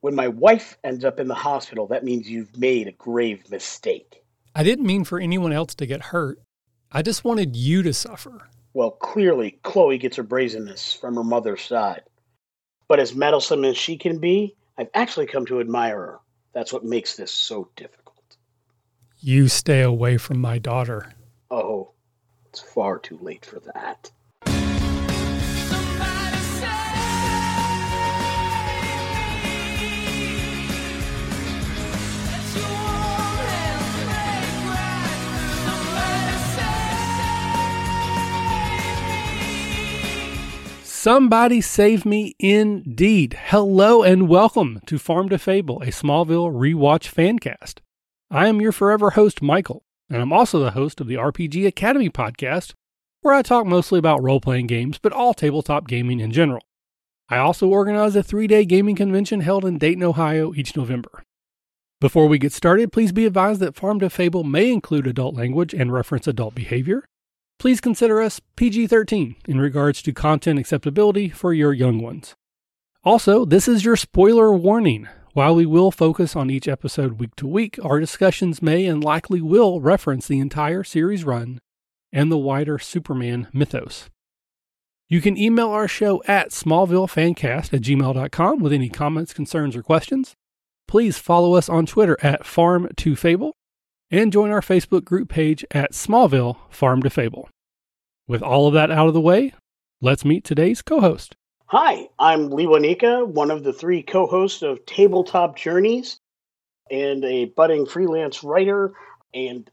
When my wife ends up in the hospital, that means you've made a grave mistake. I didn't mean for anyone else to get hurt. I just wanted you to suffer. Well, clearly, Chloe gets her brazenness from her mother's side. But as meddlesome as she can be, I've actually come to admire her. That's what makes this so difficult. You stay away from my daughter. Oh, it's far too late for that. Somebody save me indeed. Hello and welcome to Farm to Fable, a Smallville rewatch fancast. I am your forever host, Michael, and I'm also the host of the RPG Academy podcast, where I talk mostly about role playing games, but all tabletop gaming in general. I also organize a three day gaming convention held in Dayton, Ohio each November. Before we get started, please be advised that Farm to Fable may include adult language and reference adult behavior please consider us PG 13 in regards to content acceptability for your young ones. Also, this is your spoiler warning. While we will focus on each episode week to week, our discussions may and likely will reference the entire series run and the wider Superman mythos. You can email our show at smallvillefancast at gmail.com with any comments, concerns, or questions. Please follow us on Twitter at farm2fable and join our Facebook group page at Smallville Farm to Fable. With all of that out of the way, let's meet today's co host. Hi, I'm Lewanika, one of the three co hosts of Tabletop Journeys and a budding freelance writer. And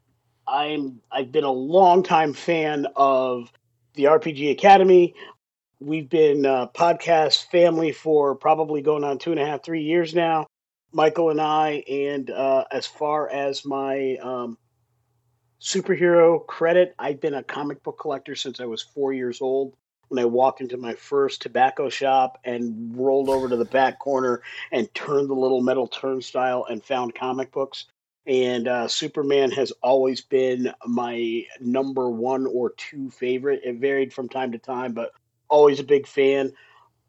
I'm I've been a longtime fan of the RPG Academy. We've been a podcast family for probably going on two and a half, three years now. Michael and I, and uh, as far as my um, superhero credit, I've been a comic book collector since I was four years old. When I walked into my first tobacco shop and rolled over to the back corner and turned the little metal turnstile and found comic books. And uh, Superman has always been my number one or two favorite. It varied from time to time, but always a big fan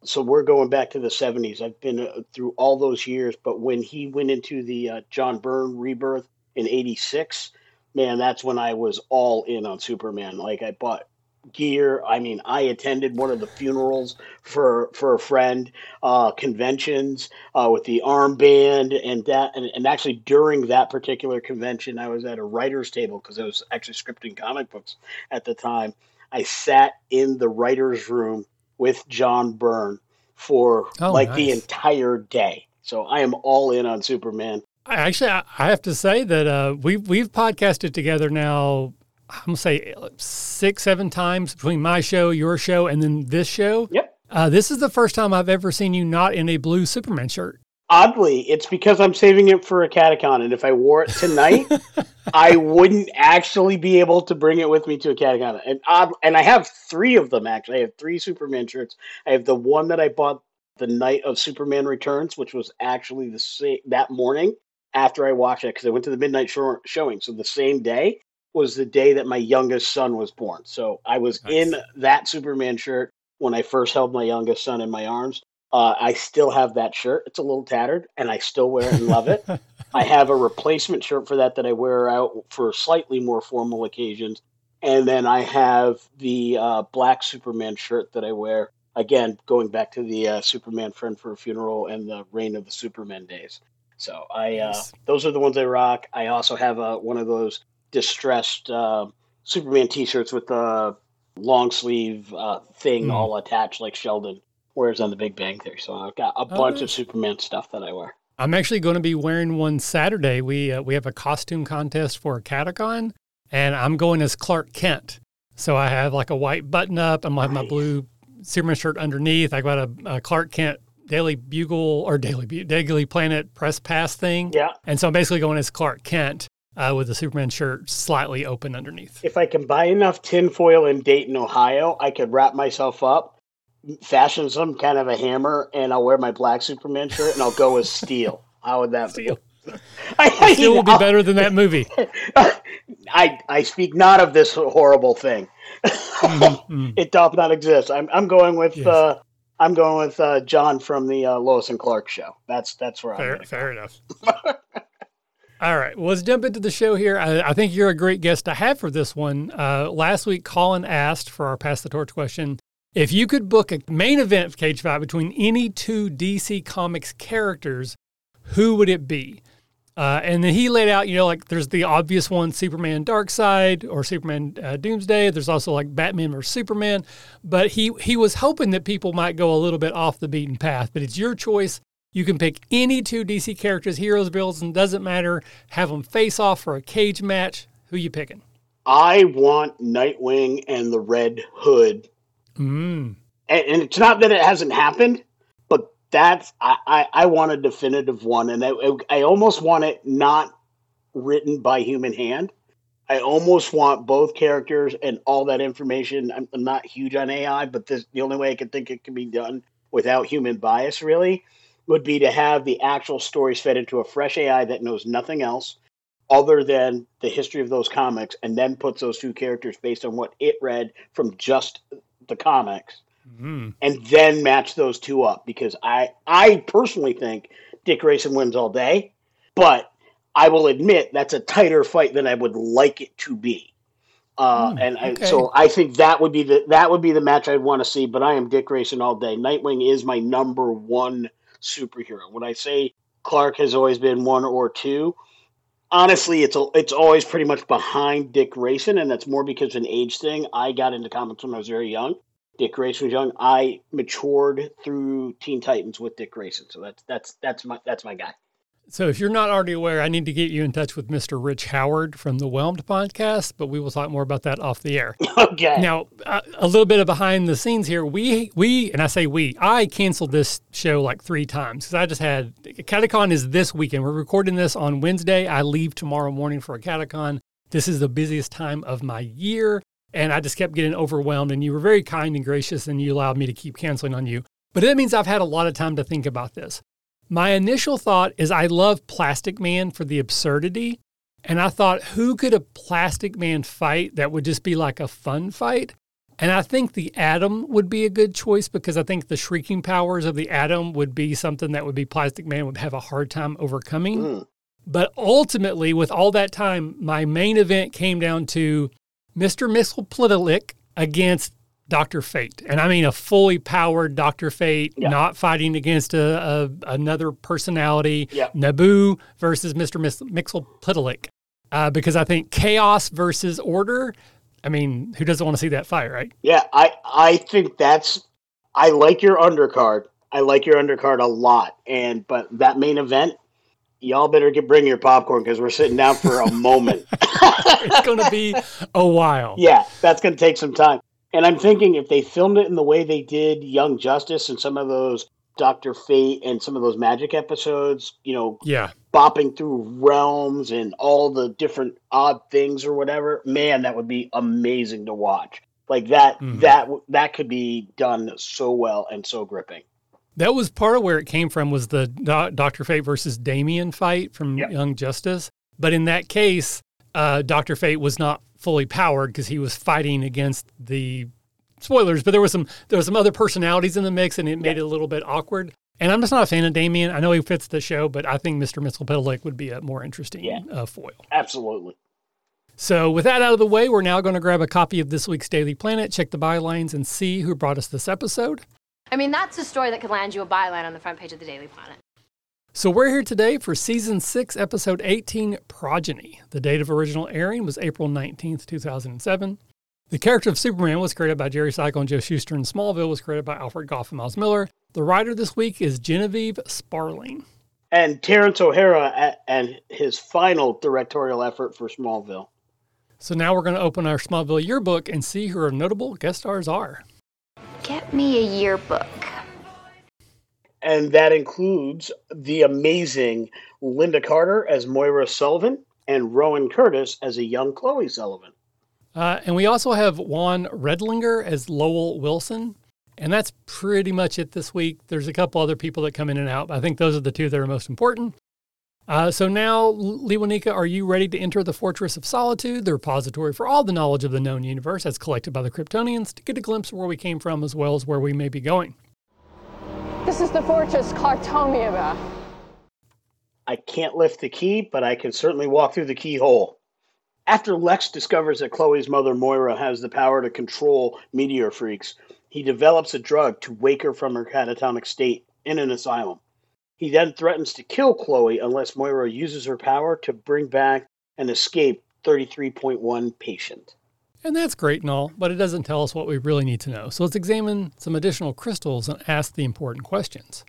so we're going back to the 70s. I've been uh, through all those years, but when he went into the uh, John Byrne rebirth in 86, man, that's when I was all in on Superman. Like I bought gear. I mean, I attended one of the funerals for for a friend, uh, conventions uh, with the armband and that. And, and actually, during that particular convention, I was at a writer's table because I was actually scripting comic books at the time. I sat in the writer's room with John Byrne for oh, like nice. the entire day. So I am all in on Superman. I actually, I have to say that uh, we've we've podcasted together now. I'm gonna say six, seven times between my show, your show, and then this show. Yep. Uh, this is the first time I've ever seen you not in a blue Superman shirt. Oddly, it's because I'm saving it for a catacon, and if I wore it tonight, I wouldn't actually be able to bring it with me to a catacon. And odd, and I have three of them actually. I have three Superman shirts. I have the one that I bought the night of Superman Returns, which was actually the same that morning after I watched it because I went to the midnight show, showing. So the same day was the day that my youngest son was born. So I was nice. in that Superman shirt when I first held my youngest son in my arms. Uh, I still have that shirt. It's a little tattered, and I still wear it and love it. I have a replacement shirt for that that I wear out for slightly more formal occasions, and then I have the uh, black Superman shirt that I wear again, going back to the uh, Superman Friend for a Funeral and the Reign of the Superman days. So I uh, those are the ones I rock. I also have a, uh, one of those distressed uh, Superman T-shirts with the long sleeve uh, thing mm. all attached, like Sheldon wears on The Big Bang Theory. So I've got a bunch of Superman stuff that I wear. I'm actually going to be wearing one Saturday. We uh, we have a costume contest for a Catacon, and I'm going as Clark Kent. So I have like a white button up. I'm gonna have my blue Superman shirt underneath. I got a, a Clark Kent Daily Bugle or Daily Daily Planet press pass thing. Yeah. And so I'm basically going as Clark Kent uh, with the Superman shirt slightly open underneath. If I can buy enough tinfoil in Dayton, Ohio, I could wrap myself up fashion some kind of a hammer and I'll wear my black Superman shirt and I'll go with steel. How would that steel. be? I, steel will be better than that movie. I I speak not of this horrible thing. Mm-hmm. it doth not exist. I'm I'm going with yes. uh, I'm going with uh, John from the uh, Lois and Clark show. That's that's where fair, I'm. Fair enough. All right, well, let's jump into the show here. I, I, think you're a great guest to have for this one. Uh, last week, Colin asked for our pass the torch question if you could book a main event Cage Fight between any two DC Comics characters, who would it be? Uh, and then he laid out, you know, like there's the obvious one, Superman Darkseid or Superman uh, Doomsday. There's also like Batman or Superman. But he, he was hoping that people might go a little bit off the beaten path. But it's your choice. You can pick any two DC characters, heroes, builds, and doesn't matter. Have them face off for a cage match. Who you picking? I want Nightwing and the Red Hood. Mm. And, and it's not that it hasn't happened, but that's I, I, I want a definitive one, and I, I almost want it not written by human hand. I almost want both characters and all that information. I'm, I'm not huge on AI, but this the only way I can think it can be done without human bias really would be to have the actual stories fed into a fresh AI that knows nothing else other than the history of those comics and then puts those two characters based on what it read from just the comics mm-hmm. and then match those two up because I I personally think Dick Grayson wins all day, but I will admit that's a tighter fight than I would like it to be. Uh, mm, and I, so I think that would be the that would be the match I'd want to see. But I am Dick Grayson all day. Nightwing is my number one superhero. When I say Clark has always been one or two, honestly, it's a, it's always pretty much behind Dick Grayson, and that's more because of an age thing. I got into comics when I was very young. Dick Grayson was young. I matured through Teen Titans with Dick Grayson, so that's that's that's my that's my guy. So, if you're not already aware, I need to get you in touch with Mr. Rich Howard from the Whelmed podcast, but we will talk more about that off the air. Okay. Now, uh, a little bit of behind the scenes here. We, we, and I say we, I canceled this show like three times because I just had Catacon is this weekend. We're recording this on Wednesday. I leave tomorrow morning for a Catacon. This is the busiest time of my year, and I just kept getting overwhelmed. And you were very kind and gracious, and you allowed me to keep canceling on you. But that means I've had a lot of time to think about this. My initial thought is I love Plastic Man for the absurdity. And I thought, who could a Plastic Man fight that would just be like a fun fight? And I think the Atom would be a good choice because I think the shrieking powers of the Atom would be something that would be Plastic Man would have a hard time overcoming. Mm. But ultimately, with all that time, my main event came down to Mr. Mxyzptlk against Doctor Fate, and I mean a fully powered Doctor Fate, yeah. not fighting against a, a another personality. Yeah. Nabu versus Mister Mxyzptlk, uh, because I think chaos versus order. I mean, who doesn't want to see that fight, right? Yeah, I I think that's. I like your undercard. I like your undercard a lot, and but that main event, y'all better get bring your popcorn because we're sitting down for a moment. it's going to be a while. Yeah, that's going to take some time. And I'm thinking if they filmed it in the way they did Young Justice and some of those Doctor Fate and some of those magic episodes, you know, yeah, bopping through realms and all the different odd things or whatever, man, that would be amazing to watch. Like that, mm-hmm. that that could be done so well and so gripping. That was part of where it came from was the Doctor Fate versus Damian fight from yep. Young Justice. But in that case, uh, Doctor Fate was not fully powered because he was fighting against the spoilers, but there was some there was some other personalities in the mix, and it made yeah. it a little bit awkward. And I'm just not a fan of Damian. I know he fits the show, but I think Mr. Mxyzptlk would be a more interesting yeah. uh, foil. Absolutely. So, with that out of the way, we're now going to grab a copy of this week's Daily Planet, check the bylines, and see who brought us this episode. I mean, that's a story that could land you a byline on the front page of the Daily Planet. So we're here today for season 6, episode 18, Progeny. The date of original airing was April 19th, 2007. The character of Superman was created by Jerry Siegel and Joe Shuster, and Smallville was created by Alfred Gough and Miles Millar. The writer this week is Genevieve Sparling. And Terrence O'Hara and his final directorial effort for Smallville. So now we're going to open our Smallville yearbook and see who our notable guest stars are. Get me a yearbook and that includes the amazing Lynda Carter as Moira Sullivan and Rowan Curtis as a young Chloe Sullivan. Uh, and we also have Juan Riedinger as Lowell Wilson. And that's pretty much it this week. There's a couple other people that come in and out. I think those are the two that are most important. Uh, so now, Lewanika, are you ready to enter the Fortress of Solitude, the repository for all the knowledge of the known universe as collected by the Kryptonians, to get a glimpse of where we came from as well as where we may be going? This is the fortress Clark told me about. I can't lift the key, but I can certainly walk through the keyhole. After Lex discovers that Chloe's mother Moira has the power to control meteor freaks, he develops a drug to wake her from her catatonic state in an asylum. He then threatens to kill Chloe unless Moira uses her power to bring back an escaped 33.1 patient. And that's great and all, but it doesn't tell us what we really need to know. So let's examine some additional crystals and ask the important questions.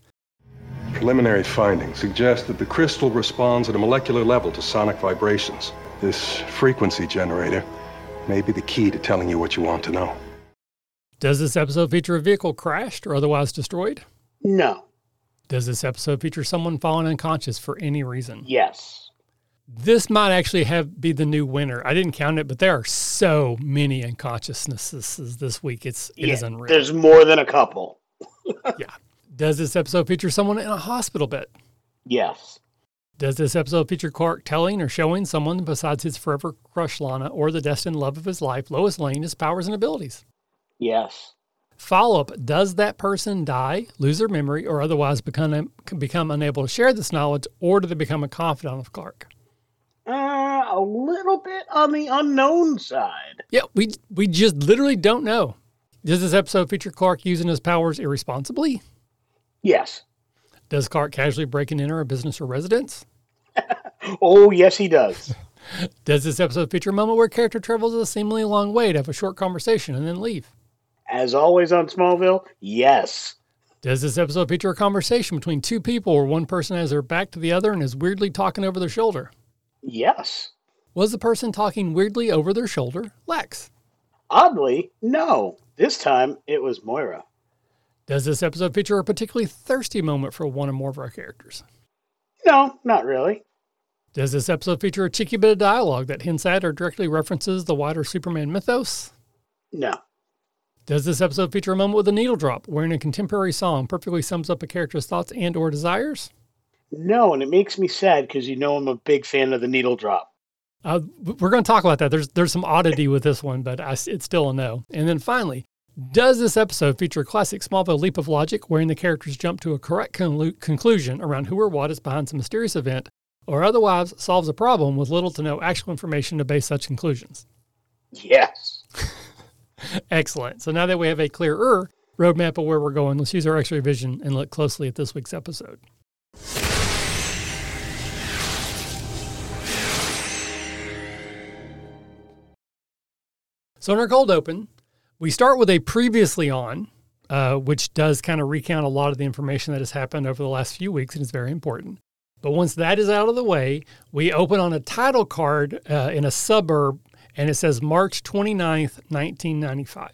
Preliminary findings suggest that the crystal responds at a molecular level to sonic vibrations. This frequency generator may be the key to telling you what you want to know. Does this episode feature a vehicle crashed or otherwise destroyed? No. Does this episode feature someone falling unconscious for any reason? Yes. This might actually have be the new winner. I didn't count it, but there are so many unconsciousnesses this week. It's it yeah, is unreal. There's more than a couple. yeah. Does this episode feature someone in a hospital bed? Yes. Does this episode feature Clark telling or showing someone besides his forever crush Lana or the destined love of his life, Lois Lane, his powers and abilities? Yes. Follow up Does that person die, lose their memory, or otherwise become, become unable to share this knowledge, or do they become a confidant of Clark? Uh, a little bit on the unknown side. Yeah, we, we just literally don't know. Does this episode feature Clark using his powers irresponsibly? Yes. Does Clark casually break and enter a business or residence? oh, yes, he does. Does this episode feature a moment where character travels a seemingly long way to have a short conversation and then leave? As always on Smallville, yes. Does this episode feature a conversation between two people where one person has their back to the other and is weirdly talking over their shoulder? Yes. Was the person talking weirdly over their shoulder Lex? Oddly, no. This time it was Moira. Does this episode feature a particularly thirsty moment for one or more of our characters? No, not really. Does this episode feature a cheeky bit of dialogue that hints at or directly references the wider Superman mythos? No. Does this episode feature a moment with a needle drop wherein a contemporary song perfectly sums up a character's thoughts and or desires? No, and it makes me sad because you know I'm a big fan of the needle drop. Uh, we're going to talk about that. There's there's some oddity with this one, but I, it's still a no. And then finally, does this episode feature a classic Smallville leap of logic wherein the characters jump to a correct con- conclusion around who or what is behind some mysterious event, or otherwise solves a problem with little to no actual information to base such conclusions? Yes. Excellent. So now that we have a clearer roadmap of where we're going, let's use our X ray vision and look closely at this week's episode. So in our cold open, we start with a previously on, uh, which does kind of recount a lot of the information that has happened over the last few weeks and is very important. But once that is out of the way, we open on a title card uh, in a suburb and it says March 29th, 1995.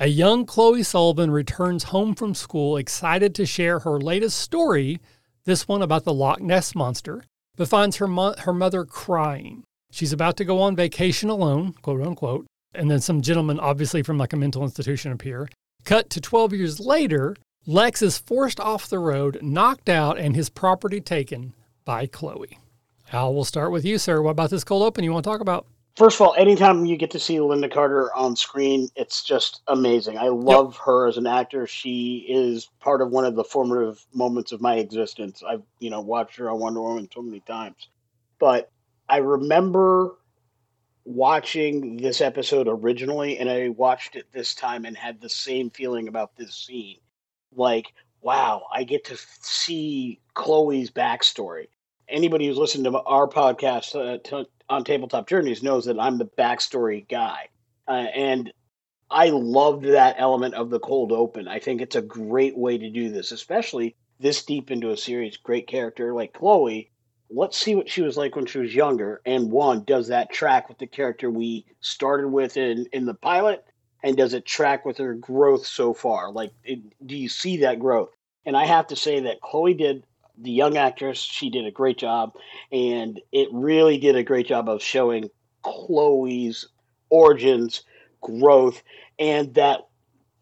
A young Chloe Sullivan returns home from school excited to share her latest story, this one about the Loch Ness Monster, but finds her, mo- her mother crying. She's about to go on vacation alone, quote unquote, and then some gentlemen, obviously from like a mental institution, appear. Cut to 12 years later, Lex is forced off the road, knocked out, and his property taken by Chloe. Al, we'll start with you, sir. What about this cold open you want to talk about? First of all, anytime you get to see Lynda Carter on screen, it's just amazing. I love yep. her as an actor. She is part of one of the formative moments of my existence. I've, you know, watched her on Wonder Woman so many times. But I remember watching this episode originally and I watched it this time and had the same feeling about this scene. Like, wow, I get to see Chloe's backstory. Anybody who's listened to our podcast uh, t- on Tabletop Journeys knows that I'm the backstory guy. Uh, and I loved that element of the cold open. I think it's a great way to do this, especially this deep into a series. Great character like Chloe let's see what she was like when she was younger. And one, does that track with the character we started with in, in the pilot? And does it track with her growth so far? Like, it, do you see that growth? And I have to say that Chloe did, the young actress, she did a great job. And it really did a great job of showing Chloe's origins, growth, and that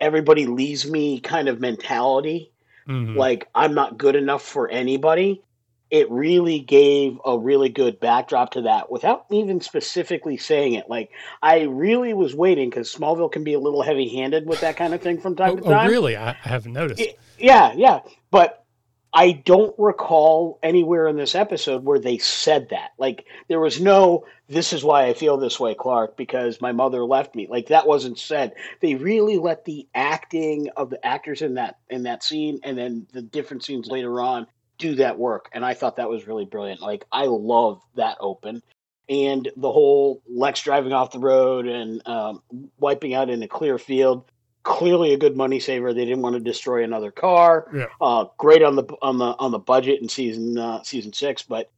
everybody leaves me kind of mentality. Mm-hmm. Like, I'm not good enough for anybody it really gave a really good backdrop to that without even specifically saying it. Like I really was waiting because Smallville can be a little heavy-handed with that kind of thing from time oh, to oh, time. Oh, really? I haven't noticed. It, yeah, yeah, but I don't recall anywhere in this episode where they said that. Like there was no this is why I feel this way, Clark, because my mother left me. Like that wasn't said. They really let the acting of the actors in that in that scene and then the different scenes later on do that work. And I thought that was really brilliant. Like I love that open. And the whole Lex driving off the road and um, wiping out in a clear field clearly a good money saver. They didn't want to destroy another car. Yeah. Uh, great on the on the on the budget in season uh, season six, but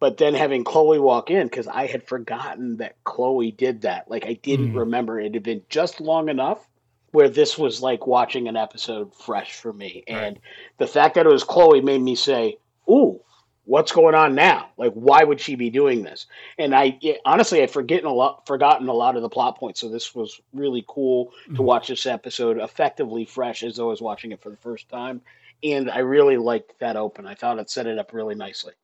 but then having Chloe walk in because I had forgotten that Chloe did that. Like I didn't mm. remember it had been just long enough where this was like watching an episode fresh for me, right. and the fact that it was Chloe made me say, "Ooh." what's going on now? Like, why would she be doing this? And I it, honestly, I'd forgotten a lot, forgotten a lot of the plot points. So this was really cool mm-hmm. to watch this episode effectively fresh, as though I was watching it for the first time. And I really liked that open. I thought it set it up really nicely.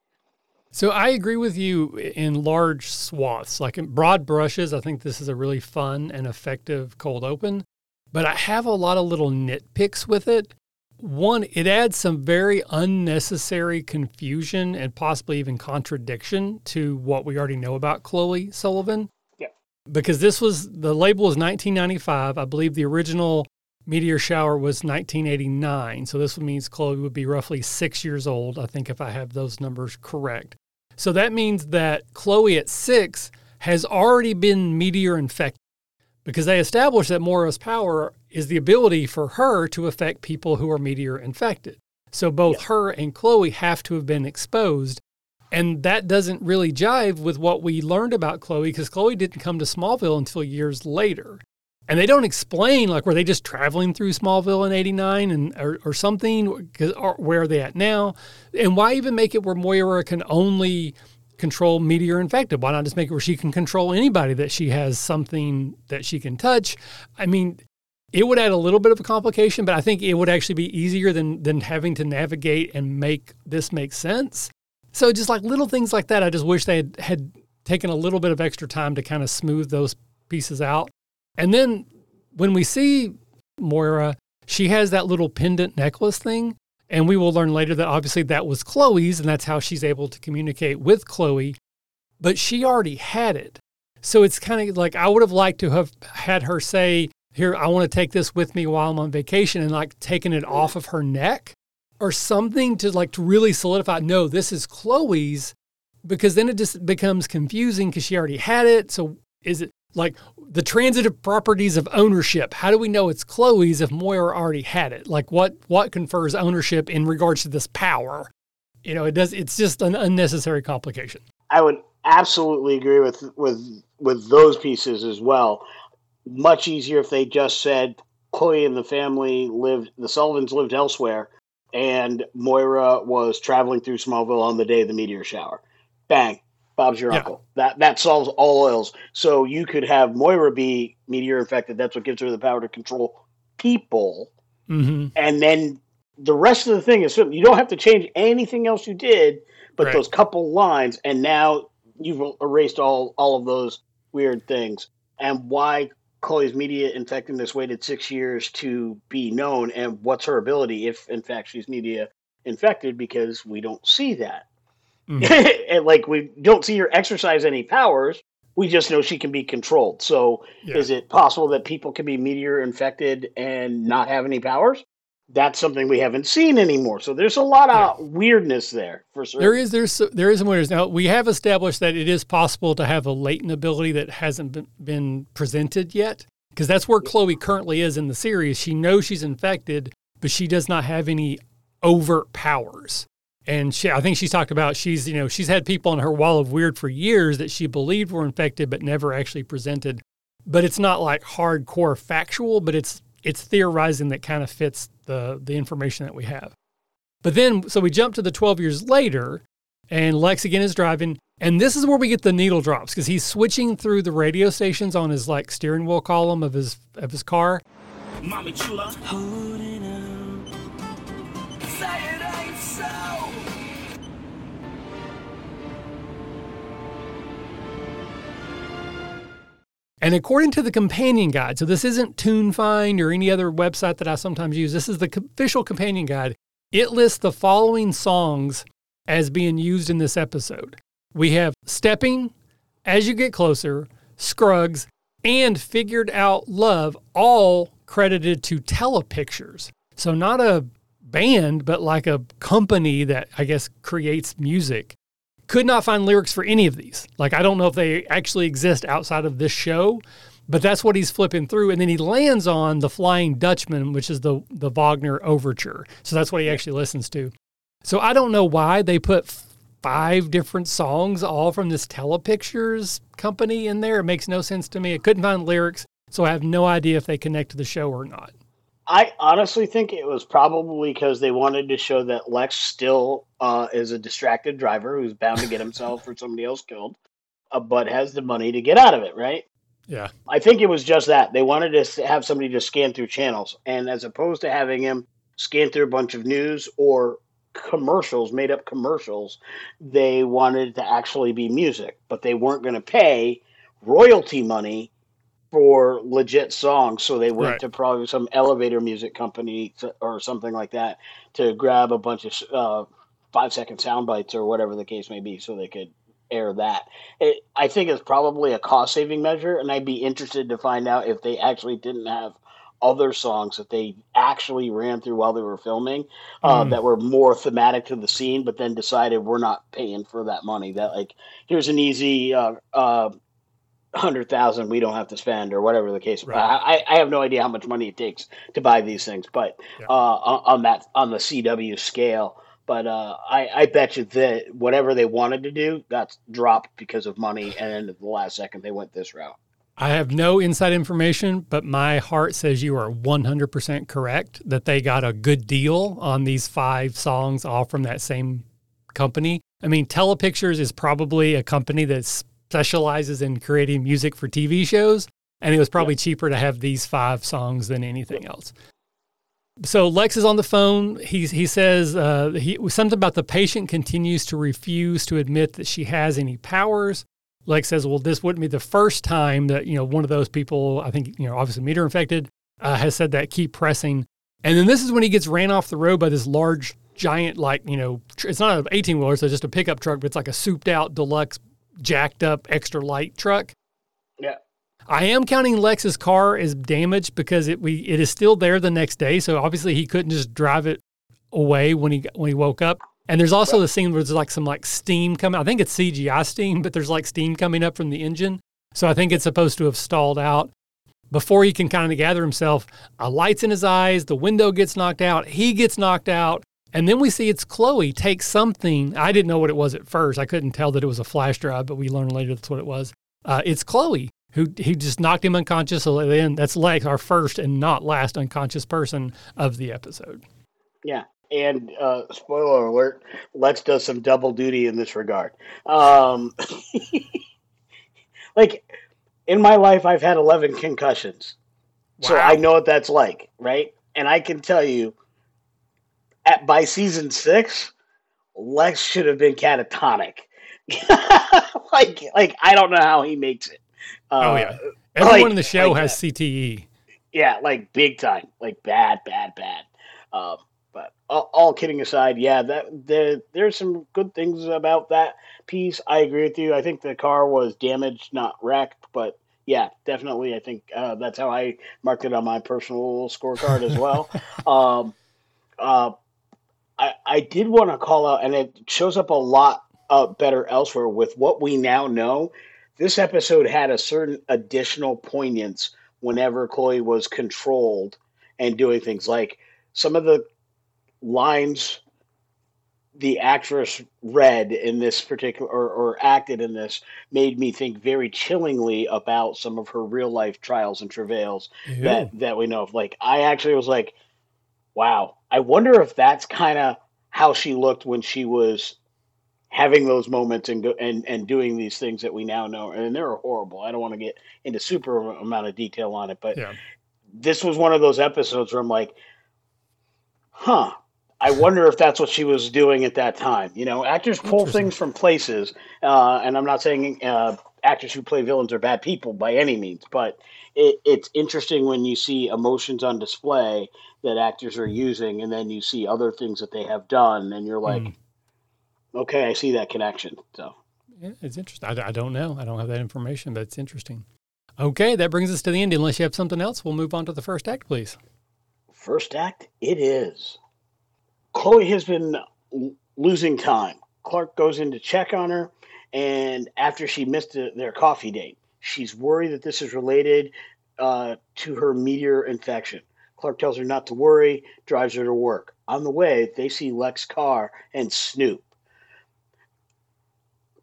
So I agree with you in large swaths, like in broad brushes. I think this is a really fun and effective cold open, but I have a lot of little nitpicks with it one, it adds some very unnecessary confusion and possibly even contradiction to what we already know about Chloe Sullivan. Yeah. Because this was the label was 1995. I believe the original meteor shower was 1989. So this means Chloe would be roughly six years old, I think, if I have those numbers correct. So that means that Chloe at six has already been meteor infected because they established that Moira's power is the ability for her to affect people who are meteor infected. So both her and Chloe have to have been exposed. And that doesn't really jive with what we learned about Chloe because Chloe didn't come to Smallville until years later. And they don't explain, like, were they just traveling through Smallville in 89 and, or, or something? Or where are they at now? And why even make it where Moira can only control meteor infected? Why not just make it where she can control anybody that she has something that she can touch? I mean, it would add a little bit of a complication, but I think it would actually be easier than than having to navigate and make this make sense. So just like little things like that, I just wish they had, had taken a little bit of extra time to kind of smooth those pieces out. And then when we see Moira, she has that little pendant necklace thing. And we will learn later that obviously that was Chloe's, and that's how she's able to communicate with Chloe. But she already had it. So it's kind of like I would have liked to have had her say, here, I want to take this with me while I'm on vacation and like taking it off of her neck or something to like to really solidify, no, this is Chloe's because then it just becomes confusing because she already had it. So is it like the transitive properties of ownership? How do we know it's Chloe's if Moira already had it? Like what what confers ownership in regards to this power? You know, it does it's just an unnecessary complication. I would absolutely agree with with with those pieces as well much easier if they just said Chloe and the family lived, the Sullivans lived elsewhere, and Moira was traveling through Smallville on the day of the meteor shower. Bang, Bob's your yeah. uncle. That that solves all oils. So you could have Moira be meteor infected. That's what gives her the power to control people, mm-hmm. and then the rest of the thing is you don't have to change anything else you did, but right. those couple lines, and now you've erased all all of those weird things. And why Chloe's meteor infectedness waited six years to be known, and what's her ability if, in fact, she's meteor infected? Because we don't see that, mm-hmm. and like we don't see her exercise any powers. We just know she can be controlled. So, yeah. is it possible that people can be meteor infected and not have any powers? that's something we haven't seen anymore. So there's a lot of yeah. weirdness there for sure. There is there's there is some weirdness. Now we have established that it is possible to have a latent ability that hasn't been, been presented yet, because that's where Chloe currently is in the series. She knows she's infected, but she does not have any overt powers. And she, I think she's talked about she's you know she's had people on her wall of weird for years that she believed were infected but never actually presented. But it's not like hardcore factual, but it's it's theorizing that kind of fits the the information that we have. But then, so we jump to the 12 years later, and Lex again is driving, and this is where we get the needle drops because he's switching through the radio stations on his like steering wheel column of his of his car. Mommy chula, And according to the companion guide, so this isn't TuneFind or any other website that I sometimes use, this is the official companion guide. It lists the following songs as being used in this episode. We have Stepping, As You Get Closer, Scruggs, and Figured Out Love, all credited to Telepictures. So not a band, but like a company that I guess creates music. Could not find lyrics for any of these. Like, I don't know if they actually exist outside of this show, but that's what he's flipping through. And then he lands on The Flying Dutchman, which is the, the Wagner overture. So that's what he actually listens to. So I don't know why they put five different songs, all from this Telepictures company in there. It makes no sense to me. I couldn't find lyrics, so I have no idea if they connect to the show or not. I honestly think it was probably because they wanted to show that Lex still uh, is a distracted driver who's bound to get himself or somebody else killed, uh, but has the money to get out of it, right? Yeah. I think it was just that. They wanted to have somebody just scan through channels. And as opposed to having him scan through a bunch of news or commercials, made up commercials, they wanted to actually be music, but they weren't going to pay royalty money for legit songs. So they went Right. to probably some elevator music company to, or something like that to grab a bunch of uh, five second sound bites or whatever the case may be so they could air that. It, I think it's probably a cost saving measure, and I'd be interested to find out if they actually didn't have other songs that they actually ran through while they were filming uh, Mm. that were more thematic to the scene, but then decided we're not paying for that money. That like here's an easy uh, uh, hundred thousand we don't have to spend or whatever the case. Right. I, I have no idea how much money it takes to buy these things, but Yeah. uh, on, that on the CW scale. But uh, I, I bet you that whatever they wanted to do, got dropped because of money, and then at the last second they went this route. I have no inside information, but my heart says you are 100% correct that they got a good deal on these five songs, all from that same company. I mean, Telepictures is probably a company that specializes in creating music for TV shows, and it was probably cheaper to have these five songs than anything else. So Lex is on the phone. He he says uh, he something about the patient continues to refuse to admit that she has any powers. Lex says, "Well, this wouldn't be the first time that you know one of those people. I think you know, obviously meteor infected, uh, has said that. Keep pressing." And then this is when he gets ran off the road by this large, giant, like you know, tr- it's not an eighteen wheeler, so it's just a pickup truck, but it's like a souped out, deluxe, jacked up, extra light truck. Yeah. I am counting Lex's car as damaged because it we it is still there the next day. So obviously he couldn't just drive it away when he when he woke up. And there's also the scene where there's like some like steam coming. I think it's CGI steam, but there's like steam coming up from the engine. So I think it's supposed to have stalled out. Before he can kind of gather himself, a light's in his eyes, the window gets knocked out, he gets knocked out, and then we see it's Chloe take something. I didn't know what it was at first. I couldn't tell that it was a flash drive, but we learned later that's what it was. Uh, it's Chloe who he just knocked him unconscious. So then that's Lex, our first and not last unconscious person of the episode. Yeah. And uh, spoiler alert, Lex does some double duty in this regard. Um, like in my life, I've had 11 concussions. So I know what that's like, right? And I can tell you, at by season six, Lex should have been catatonic. like, like I don't know how he makes it. Uh, Oh, yeah. Everyone like- in the show like has that. CTE. Yeah, like big time, like bad, bad, bad. Um, but all, all kidding aside, yeah, that there there's some good things about that piece. I agree with you. I think the car was damaged, not wrecked, but yeah, definitely. I think uh, that's how I marked it on my personal scorecard as well. um, uh, I I did want to call out, and it shows up a lot uh, better elsewhere with what we now know. This episode had a certain additional poignance whenever Chloe was controlled and doing things. Like some of the lines the actress read in this particular or, or acted in this made me think very chillingly about some of her real life trials and travails that that we know of. Like i actually was like wow. I wonder if that's kind of how she looked when she was having those moments and go, and and doing these things that we now know and they were horrible. I don't want to get into super amount of detail on it but Yeah. this was one of those episodes where i'm like huh. I wonder if that's what she was doing at that time. You know actors pull things from places uh, and i'm not saying uh, actors who play villains are bad people by any means, but it, it's interesting when you see emotions on display that actors are using, and then you see other things that they have done, and you're like, mm. okay, I see that connection. So yeah, it's interesting. I, I don't know. I don't have that information, but it's interesting. Okay, that brings us to the end. Unless you have something else, we'll move on to the first act, please. First act, it is. Chloe has been losing time. Clark goes in to check on her, and after she missed their coffee date, she's worried that this is related uh, to her meteor infection. Clark tells her not to worry, drives her to work. On the way, they see Lex car and Snoop.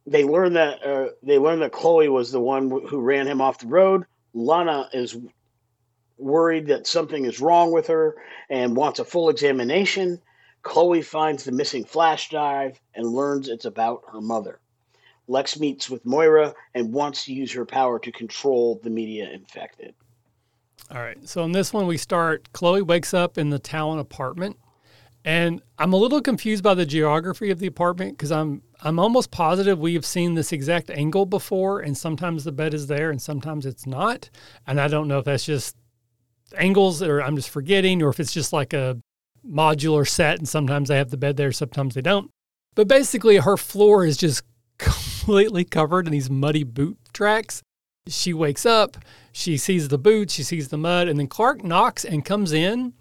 They learn that uh, they learn that Chloe was the one who ran him off the road. Lana is worried that something is wrong with her and wants a full examination. Chloe finds the missing flash drive and learns it's about her mother. Lex meets with Moira and wants to use her power to control the meteor infected. All right. So in this one, we start. Chloe wakes up in the Talon apartment, and I'm a little confused by the geography of the apartment because I'm I'm almost positive we have seen this exact angle before, and sometimes the bed is there and sometimes it's not, and I don't know if that's just angles or I'm just forgetting, or if it's just like a modular set and sometimes they have the bed there, sometimes they don't. But basically, her floor is just completely covered in these muddy boot tracks. She wakes up, she sees the boots, she sees the mud, and then Clark knocks and comes in.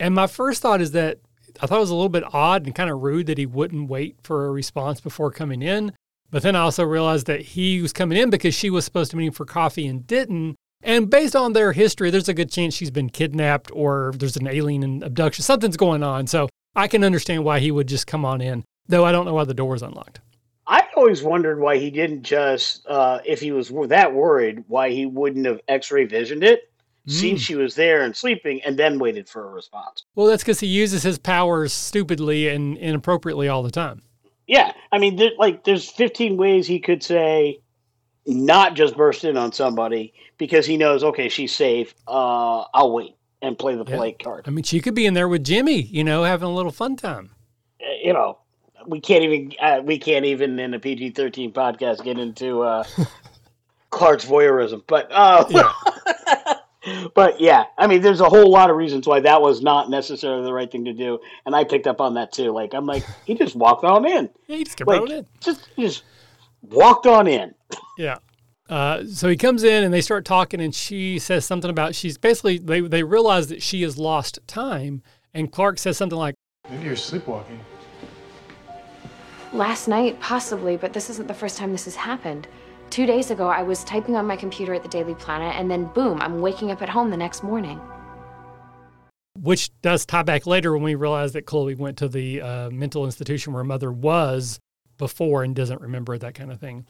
And my first thought is that I thought it was a little bit odd and kind of rude that he wouldn't wait for a response before coming in. But then I also realized that he was coming in because she was supposed to meet him for coffee and didn't. And based on their history, there's a good chance she's been kidnapped or there's an alien abduction. Something's going on. So I can understand why he would just come on in, though I don't know why the door was unlocked. I always wondered why he didn't just, uh, if he was that worried, why he wouldn't have x ray visioned it, mm. seen she was there and sleeping, and then waited for a response. Well, that's because he uses his powers stupidly and inappropriately all the time. Yeah. I mean, there, like, there's 15 ways he could say, not just burst in on somebody because he knows, okay, she's safe. Uh, I'll wait and play the yeah. polite card. I mean, she could be in there with Jimmy, you know, having a little fun time. Uh, you know, we can't even uh, we can't even in a PG thirteen podcast get into uh, Clark's voyeurism, but uh, yeah. but yeah, I mean, there's a whole lot of reasons why that was not necessarily the right thing to do, and I picked up on that too. Like, I'm like, he just walked on in. Yeah, he just like, in. Just, just walked on in. Yeah. Uh, so he comes in and they start talking, and she says something about she's basically they they realize that she has lost time, and Clark says something like, "Maybe you're sleepwalking." Last night, possibly, but this isn't the first time this has happened. Two days ago, I was typing on my computer at the Daily Planet, and then boom, I'm waking up at home the next morning. Which does tie back later when we realize that Chloe went to the uh, mental institution where mother was before and doesn't remember that kind of thing.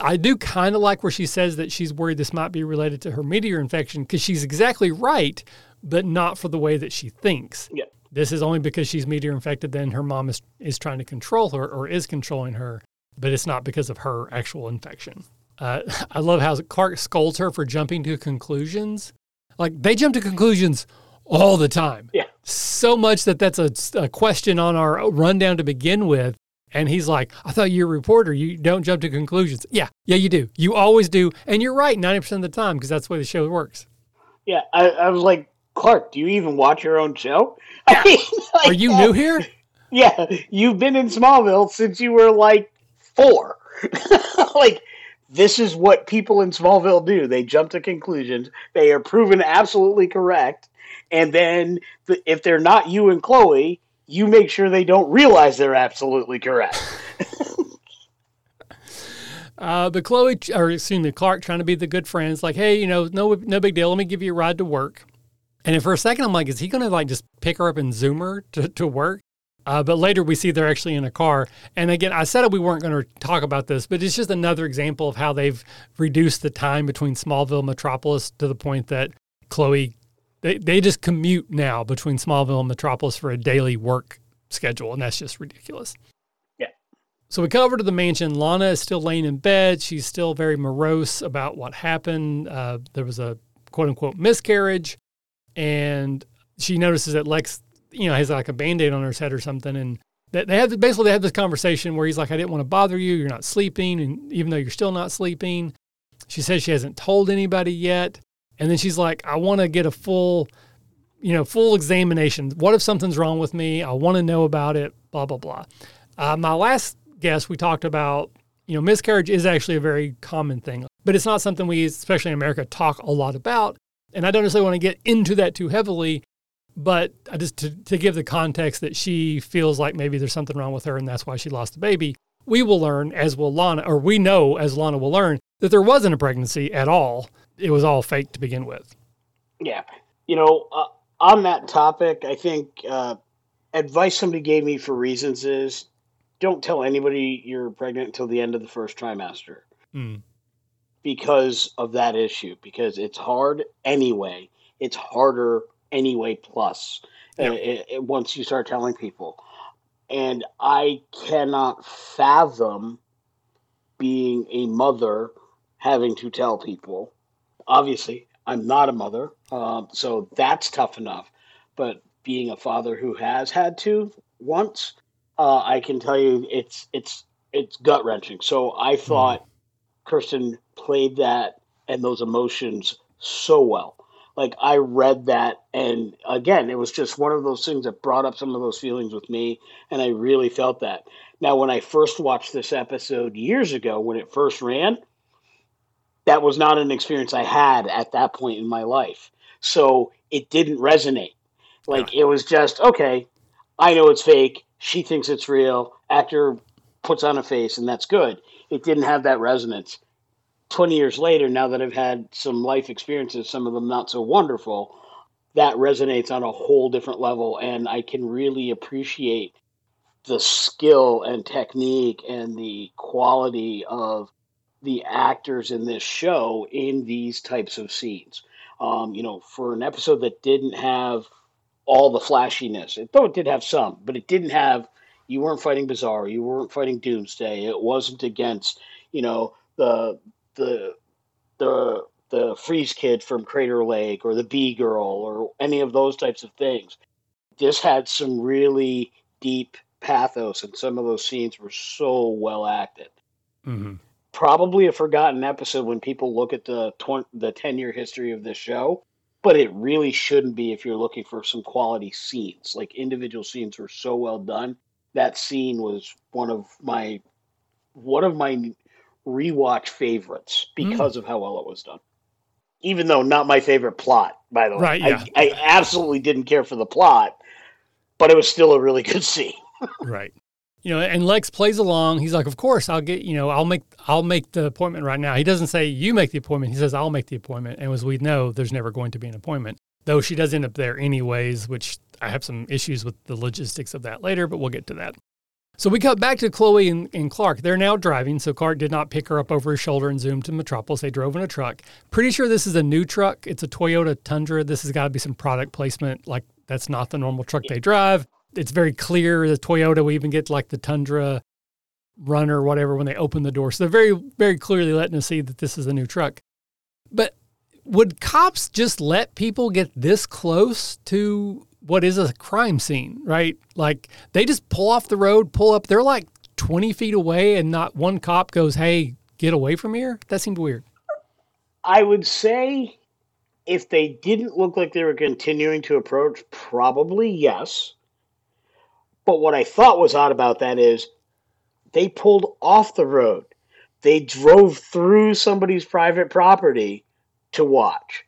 I do kind of like where she says that she's worried this might be related to her meteor infection because she's exactly right, but not for the way that she thinks. Yeah. This is only because she's meteor infected, then her mom is, is trying to control her or is controlling her, but it's not because of her actual infection. Uh, I love how Clark scolds her for jumping to conclusions. Like they jump to conclusions all the time. Yeah. So much that that's a, a question on our rundown to begin with. And he's like, I thought you're a reporter. You don't jump to conclusions. Yeah, yeah, you do. You always do. And you're right 90% of the time because that's the way the show works. Yeah, I, I was like, Clark, do you even watch your own show? I mean, like, Are you new here? Yeah, you've been in Smallville since you were like four. like, this is what people in Smallville do. They jump to conclusions. They are proven absolutely correct. And then the, if they're not you and Chloe, you make sure they don't realize they're absolutely correct. uh, but Chloe, or excuse me, Clark, trying to be the good friends, like, hey, you know, no, no big deal. Let me give you a ride to work. And for a second, I'm like, is he going to like just pick her up and zoom her to, to work? Uh, but later we see they're actually in a car. And again, I said we weren't going to talk about this, but it's just another example of how they've reduced the time between Smallville and Metropolis to the point that Chloe, they, they just commute now between Smallville and Metropolis for a daily work schedule. And that's just ridiculous. Yeah. So we come over to the mansion. Lana is still laying in bed. She's still very morose about what happened. Uh, there was a quote unquote miscarriage and she notices that Lex, you know, has like a band-aid on her head or something, and that they have basically they have this conversation where he's like, "I didn't want to bother you. You're not sleeping, and even though you're still not sleeping." She says she hasn't told anybody yet. And then she's like, I want to get a full, you know, full examination. What if something's wrong with me? I want to know about it, blah, blah, blah. Uh, my last guest, we talked about, you know, miscarriage is actually a very common thing, but it's not something we, especially in America, talk a lot about. And I don't necessarily want to get into that too heavily, but I just to, to give the context that she feels like maybe there's something wrong with her and that's why she lost the baby. We will learn, as will Lana, or we know, as Lana will learn, that there wasn't a pregnancy at all. It was all fake to begin with. Yeah. You know, uh, on that topic, I think uh, advice somebody gave me for reasons is don't tell anybody you're pregnant until the end of the first trimester Mm. Because of that issue, because it's hard anyway. It's harder anyway, plus, Yeah. it- it- once you start telling people. And I cannot fathom being a mother having to tell people. Obviously, I'm not a mother, um, so that's tough enough. But being a father who has had to once, uh, I can tell you it's it's it's gut wrenching. So I thought Kristin played that and those emotions so well. Like I read that, and again, it was just one of those things that brought up some of those feelings with me, and I really felt that. Now, when I first watched this episode years ago, when it first ran, that was not an experience I had at that point in my life. So it didn't resonate. Like it was just, okay, I know it's fake. She thinks it's real. Actor puts on a face, and that's good. It didn't have that resonance. 20 years later, now that I've had some life experiences, some of them not so wonderful, that resonates on a whole different level. And I can really appreciate the skill and technique and the quality of the actors in this show in these types of scenes. Um, you know, for an episode that didn't have all the flashiness, it, though it did have some, but it didn't have. You weren't fighting Bizarro. You weren't fighting Doomsday. It wasn't against, you know, the the the the freeze kid from Crater Lake or the Bee Girl or any of those types of things. This had some really deep pathos, and some of those scenes were so well acted Mm-hmm. probably a forgotten episode when people look at the tw- the 10 year history of this show but it really shouldn't be if you're looking for some quality scenes like individual scenes were so well done that scene was one of my one of my rewatch favorites because hmm. of how well it was done even though not my favorite plot by the way Right, yeah. I, I absolutely didn't care for the plot but it was still a really good scene Right. You know, and Lex plays along. He's like, "Of course, I'll get. You know, I'll make. I'll make the appointment right now." He doesn't say you make the appointment. He says I'll make the appointment. And as we know, there's never going to be an appointment. Though she does end up there anyways, which I have some issues with the logistics of that later, but we'll get to that. So we cut back to Chloe and, and Clark. They're now driving. So Clark did not pick her up over his shoulder and zoom to Metropolis. They drove in a truck. Pretty sure this is a new truck. It's a Toyota Tundra. This has got to be some product placement. Like that's not the normal truck they drive. It's very clear. The Toyota, we even get like the Tundra runner or whatever when they open the door. So they're very, very clearly letting us see that this is a new truck. But would cops just let people get this close to what is a crime scene, right? Like they just pull off the road, pull up, they're like 20 feet away, and not one cop goes, Hey, get away from here? That seemed weird. I would say if they didn't look like they were continuing to approach, probably yes. But what I thought was odd about that is they pulled off the road. They drove through somebody's private property to watch.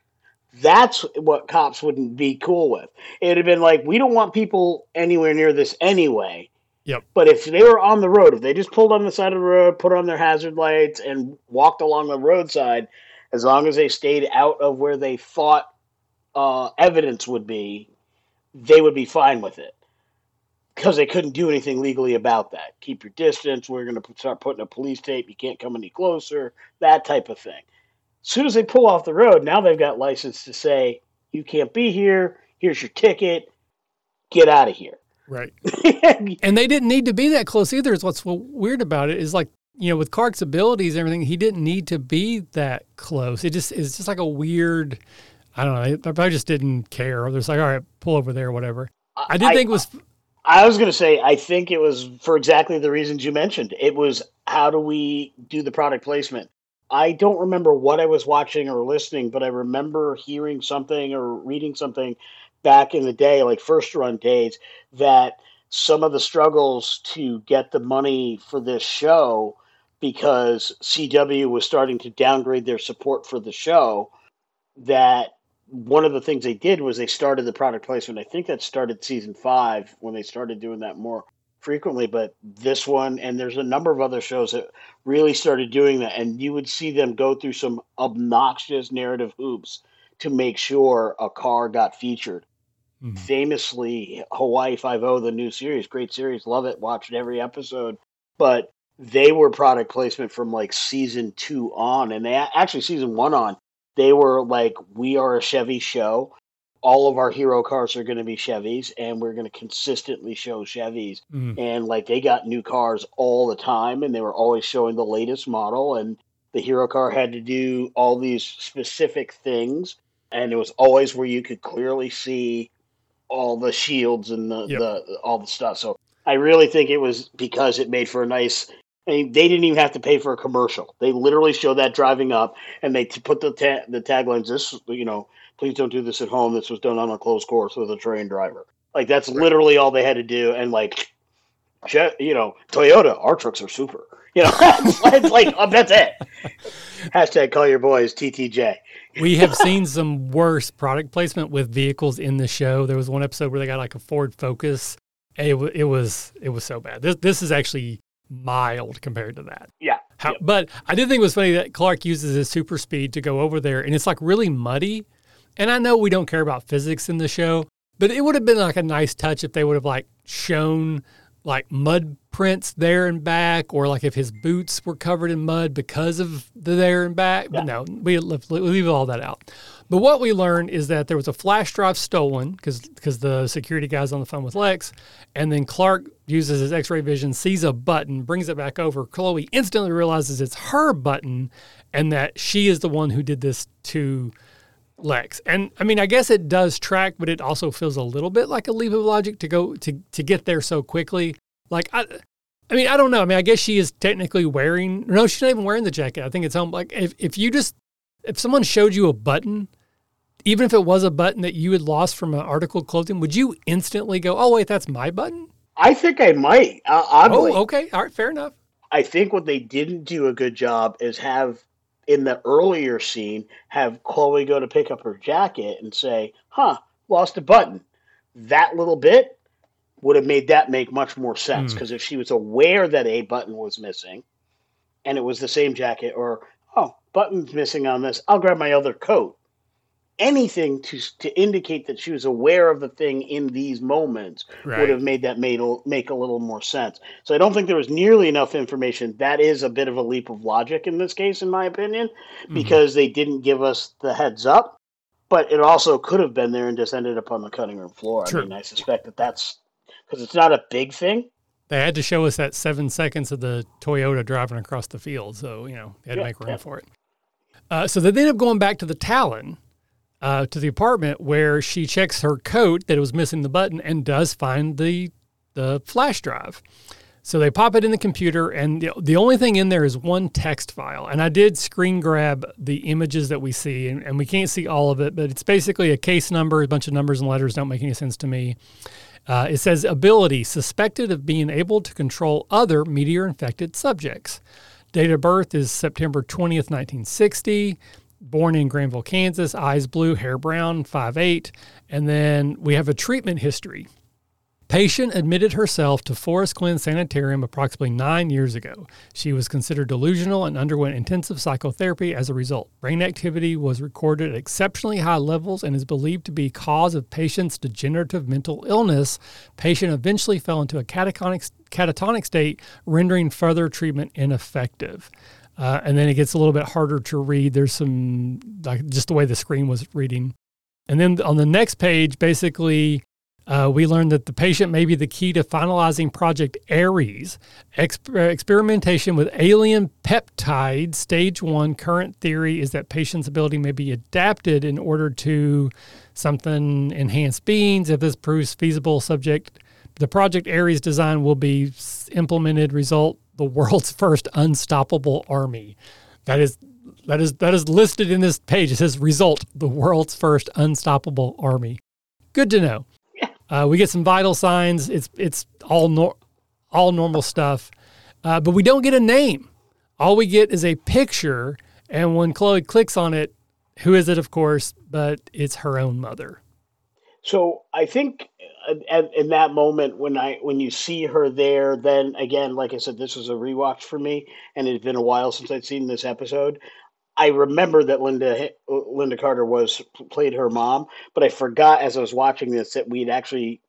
That's what cops wouldn't be cool with. It'd have been like, we don't want people anywhere near this anyway. Yep. But if they were on the road, if they just pulled on the side of the road, put on their hazard lights, and walked along the roadside, as long as they stayed out of where they thought uh, evidence would be, they would be fine with it. Because they couldn't do anything legally about that. Keep your distance. We're going to start putting a police tape. You can't come any closer. That type of thing. As soon as they pull off the road, now they've got license to say, you can't be here. Here's your ticket. Get out of here. Right. and they didn't need to be that close either. Is what's weird about it is like you know with Clark's abilities and everything, he didn't need to be that close. It just it's just like a weird. I don't know. They probably just didn't care. They're just like, all right, pull over there, whatever. I did think it was I was going to say, I think it was for exactly the reasons you mentioned. It was how do we do the product placement? I don't remember what I was watching or listening, but I remember hearing something or reading something back in the day, like first run days, that some of the struggles to get the money for this show because CW was starting to downgrade their support for the show. That one of the things they did was they started the product placement. I think that started season five when they started doing that more frequently. But this one, and there's a number of other shows that really started doing that, and you would see them go through some obnoxious narrative hoops to make sure a car got featured. Mm-hmm. Famously, Hawaii Five O, the new series, great series, love it, watched every episode. But they were product placement from like season two on, and they actually season one on. They were like, "We are a Chevy show. All of our hero cars are going to be Chevys, and we're going to consistently show Chevys." Mm. And like, they got new cars all the time, and they were always showing the latest model. And the hero car had to do all these specific things, and it was always where you could clearly see all the shields and the, yep. the all the stuff. So I really think it was because it made for a nice I mean, they didn't even have to pay for a commercial. They literally showed that driving up, and they t- put the ta- the taglines. This, you know, please don't do this at home. This was done on a closed course with a trained driver. Like that's literally all they had to do. And like, you know, Toyota, our trucks are super. You know, it's like oh, that's it. Hashtag call your boys TTJ. we have seen some worse product placement with vehicles in the show. There was one episode where they got like a Ford Focus. It, it was it was so bad. This this is actually mild compared to that. Yeah. How, yep. But I did think it was funny that Clark uses his super speed to go over there, and it's like really muddy. And I know we don't care about physics in the show, but it would have been like a nice touch if they would have like shown like mud prints there and back, or like if his boots were covered in mud because of the there and back. Yeah. But no, we leave, we leave all that out. But what we learned is that there was a flash drive stolen because because the security guy's on the phone with Lex, and then Clark uses his X-ray vision, sees a button, brings it back over. Chloe instantly realizes it's her button, and that she is the one who did this to Lex. And I mean, I guess it does track, but it also feels a little bit like a leap of logic to go to to get there so quickly. Like I. I mean, I don't know. I mean, I guess she is technically wearing. No, she's not even wearing the jacket. I think it's home. Like, if, if you just if someone showed you a button, even if it was a button that you had lost from an article of clothing, would you instantly go, "Oh wait, that's my button"? I think I might. Uh, oddly. Oh, okay. All right, fair enough. I think what they didn't do a good job is have in the earlier scene have Chloe go to pick up her jacket and say, "Huh, lost a button." That little bit would have made that make much more sense because mm. if she was aware that a button was missing and it was the same jacket or oh, button's missing on this. I'll grab my other coat. Anything to to indicate that she was aware of the thing in these moments right. would have made that made make a little more sense. So I don't think there was nearly enough information. That is a bit of a leap of logic in this case, in my opinion, mm-hmm. because mm-hmm. they didn't give us the heads up. But it also could have been there and just ended up on the cutting room floor. True. I mean, I suspect that that's because it's not a big thing. They had to show us that seven seconds of the Toyota driving across the field, so you know they had yeah, to make room yeah. for it. Uh, so they end up going back to the Talon, uh, to the apartment where she checks her coat that it was missing the button and does find the the flash drive. So they pop it in the computer, and the, the only thing in there is one text file. And I did screen grab the images that we see, and, and we can't see all of it, but it's basically a case number, a bunch of numbers and letters don't make any sense to me. Uh, it says ability suspected of being able to control other meteor infected subjects. Date of birth is September 20th, 1960. Born in Granville, Kansas, eyes blue, hair brown, 5'8. And then we have a treatment history. Patient admitted herself to Forest Glen Sanitarium approximately nine years ago. She was considered delusional and underwent intensive psychotherapy as a result. Brain activity was recorded at exceptionally high levels and is believed to be cause of patient's degenerative mental illness. Patient eventually fell into a catatonic, catatonic state, rendering further treatment ineffective. Uh, and then it gets a little bit harder to read. There's some, like just the way the screen was reading. And then on the next page, basically, uh, we learned that the patient may be the key to finalizing Project Ares, Exper- experimentation with alien peptides. Stage one current theory is that patient's ability may be adapted in order to something enhance beings. If this proves feasible, subject the Project Ares design will be implemented. Result: the world's first unstoppable army. That is that is that is listed in this page. It says result: the world's first unstoppable army. Good to know. Yeah. Uh, we get some vital signs. It's it's all nor- all normal stuff, uh, but we don't get a name. All we get is a picture, and when Chloe clicks on it, who is it? Of course, but it's her own mother. So I think at, in that moment when I when you see her there, then again, like I said, this was a rewatch for me, and it had been a while since I'd seen this episode. I remember that Lynda Lynda Carter was played her mom, but I forgot as I was watching this that we'd actually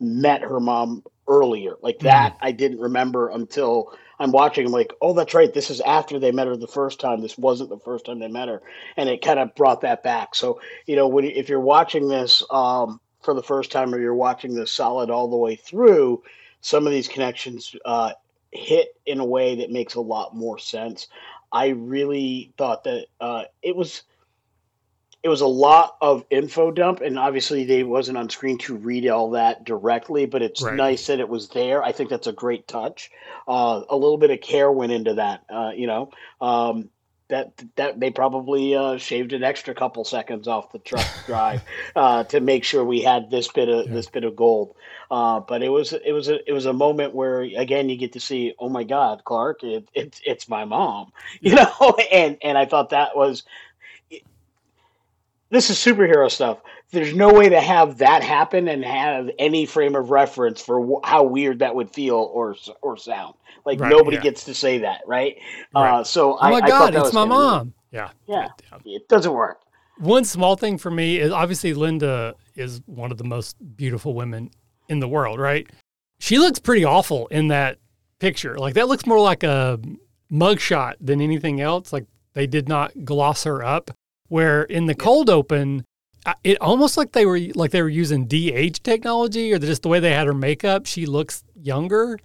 met her mom earlier. Like mm-hmm. that, mm. I didn't remember until I'm watching. I'm like, oh, that's right. This is after they met her the first time. This wasn't the first time they met her, and it kind of brought that back. So you know, when if you're watching this um, for the first time or you're watching this solid all the way through, some of these connections uh, hit in a way that makes a lot more sense. I really thought that uh, it was it was a lot of info dump, and obviously they wasn't on screen to read all that directly, but it's right. nice that it was there. I think that's a great touch. Uh, a little bit of care went into that, uh, you know. Um, that that they probably uh, shaved an extra couple seconds off the truck drive uh, to make sure we had this bit of yeah. this bit of gold. Uh, but it was it was a it was a moment where again you get to see oh my God Clark it, it it's my mom you know and and I thought that was this is superhero stuff. There's no way to have that happen and have any frame of reference for wh- how weird that would feel or or sound. Like right, nobody yeah. gets to say that, right? right. Uh, so oh I, my god, it's my mom. Yeah. yeah, yeah, it doesn't work. One small thing for me is obviously Lynda is one of the most beautiful women in the world, right? She looks pretty awful in that picture. Like that looks more like a mugshot than anything else. Like they did not gloss her up. Where in the cold open, it almost like they were like they were using DH technology or just the way they had her makeup. She looks younger,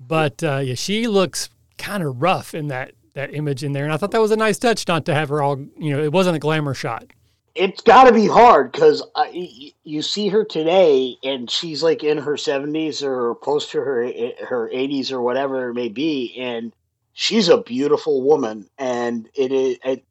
but uh, yeah, she looks kind of rough in that that image in there. And I thought that was a nice touch, not to have her all you know. It wasn't a glamour shot. It's got to be hard because you see her today, and she's like in her seventies or close to her her eighties or whatever it may be, and she's a beautiful woman, and it is. It,